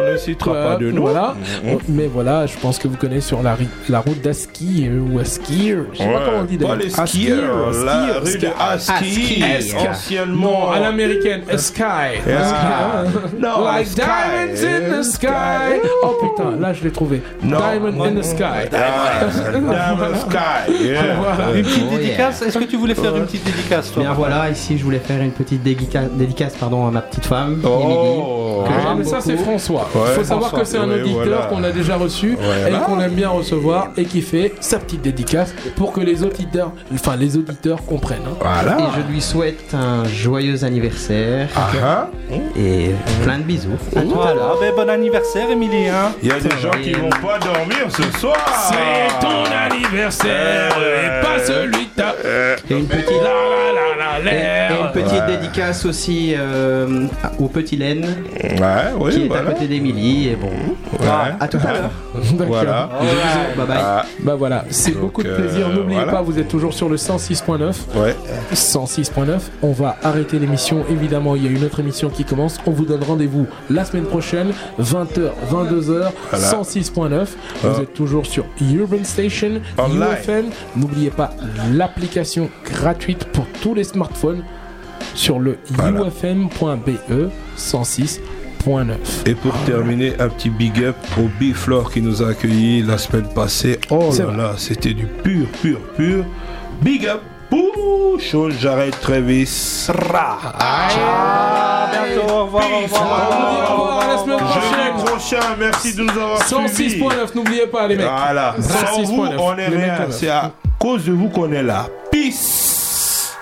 Citera pas de nom. Voilà. Mhm. Mais voilà, je pense que vous connaissez sur la, la route d'Aski euh, ou Aski. Je sais pas comment on dit d'ailleurs. euh, la rue de. Aski, Aski. anciennement. Non, à l'américaine, Sky. Ah. Non, like diamonds in the sky. Oh putain, là je l'ai trouvé. Diamond in the sky. Ah, Diamond Sky. Une petite Oh, dédicace Est-ce que tu voulais faire une petite dédicace toi Bien voilà, ici je voulais faire une petite dédica- dédicace pardon, à ma petite femme, Oh. Ah, mais ça c'est. François. Ouais, faut savoir que c'est un Ouais, auditeur voilà. qu'on a déjà reçu Ouais. et qu'on aime bien recevoir et qui fait sa petite dédicace pour que les auditeurs, enfin les auditeurs comprennent. hein. Voilà. Et je lui souhaite un joyeux anniversaire Ah, et plein de bisous. À tout à Voilà, l'heure. ben, bon anniversaire Émilie. Hein. Il y a des gens qui vont pas dormir ce soir. C'est ton anniversaire et pas celui de ta. Et une petite, La, la, la, la, et- et une l'air. petite dédicace aussi euh, au petit Len Ouais, oui, qui est voilà. à côté d'Émilie. Et bon, Ouais. à tout à l'heure. D'accord. Voilà. Bye bye. Ah, Bah voilà, c'est beaucoup de euh, plaisir. N'oubliez voilà. pas, vous êtes toujours sur le 106.9. ouais. 106.9. On va arrêter l'émission. Évidemment, il y a une autre émission qui commence. On vous donne rendez-vous la semaine prochaine, 20h, 22h, Voilà. 106.9. Vous Ah. êtes toujours sur Urban Station, Online. UFM. N'oubliez pas l'application gratuite pour tous les smartphones sur le Voilà. ufm.be 106.9. Et pour terminer, un petit big up au Biflor qui nous a accueillis la semaine passée. Oh là vrai. là, c'était du pur, pur, pur. Big up pour chose, j'arrête Travis. Ra. Bientôt, au revoir, au revoir. On vous dit au revoir à la semaine prochaine. Jeudi prochain, merci de nous avoir suivis. 106.9, n'oubliez pas les mecs. Voilà, sans vous, 106.9, on est rien. C'est à cause de vous qu'on est là. Peace.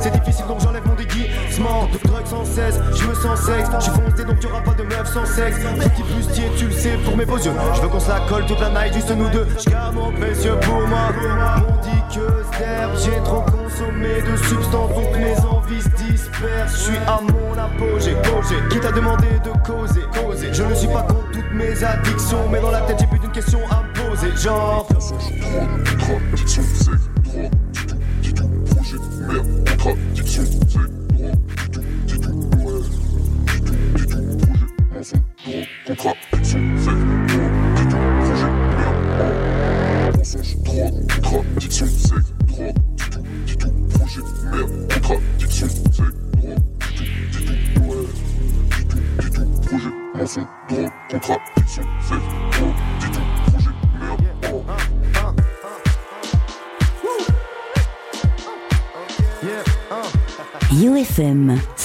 C'est difficile donc j'enlève mon déguisement. De drogue sans cesse, je me sens sexe. Je suis foncé donc y'aura pas de meuf sans sexe. Petit bustier, tu le sais, pour mes beaux yeux. Je veux qu'on se la colle toute la night, juste nous deux. Je mon précieux pour moi. On dit que d'herbe, j'ai trop consommé de substances donc mes envies se dispersent. Je suis à mon apogée, apogée. Qui t'a demandé de causer, causer. Je ne suis pas contre toutes mes addictions, mais dans la tête j'ai plus d'une question à me poser. Genre. Yeah, uh. 106.9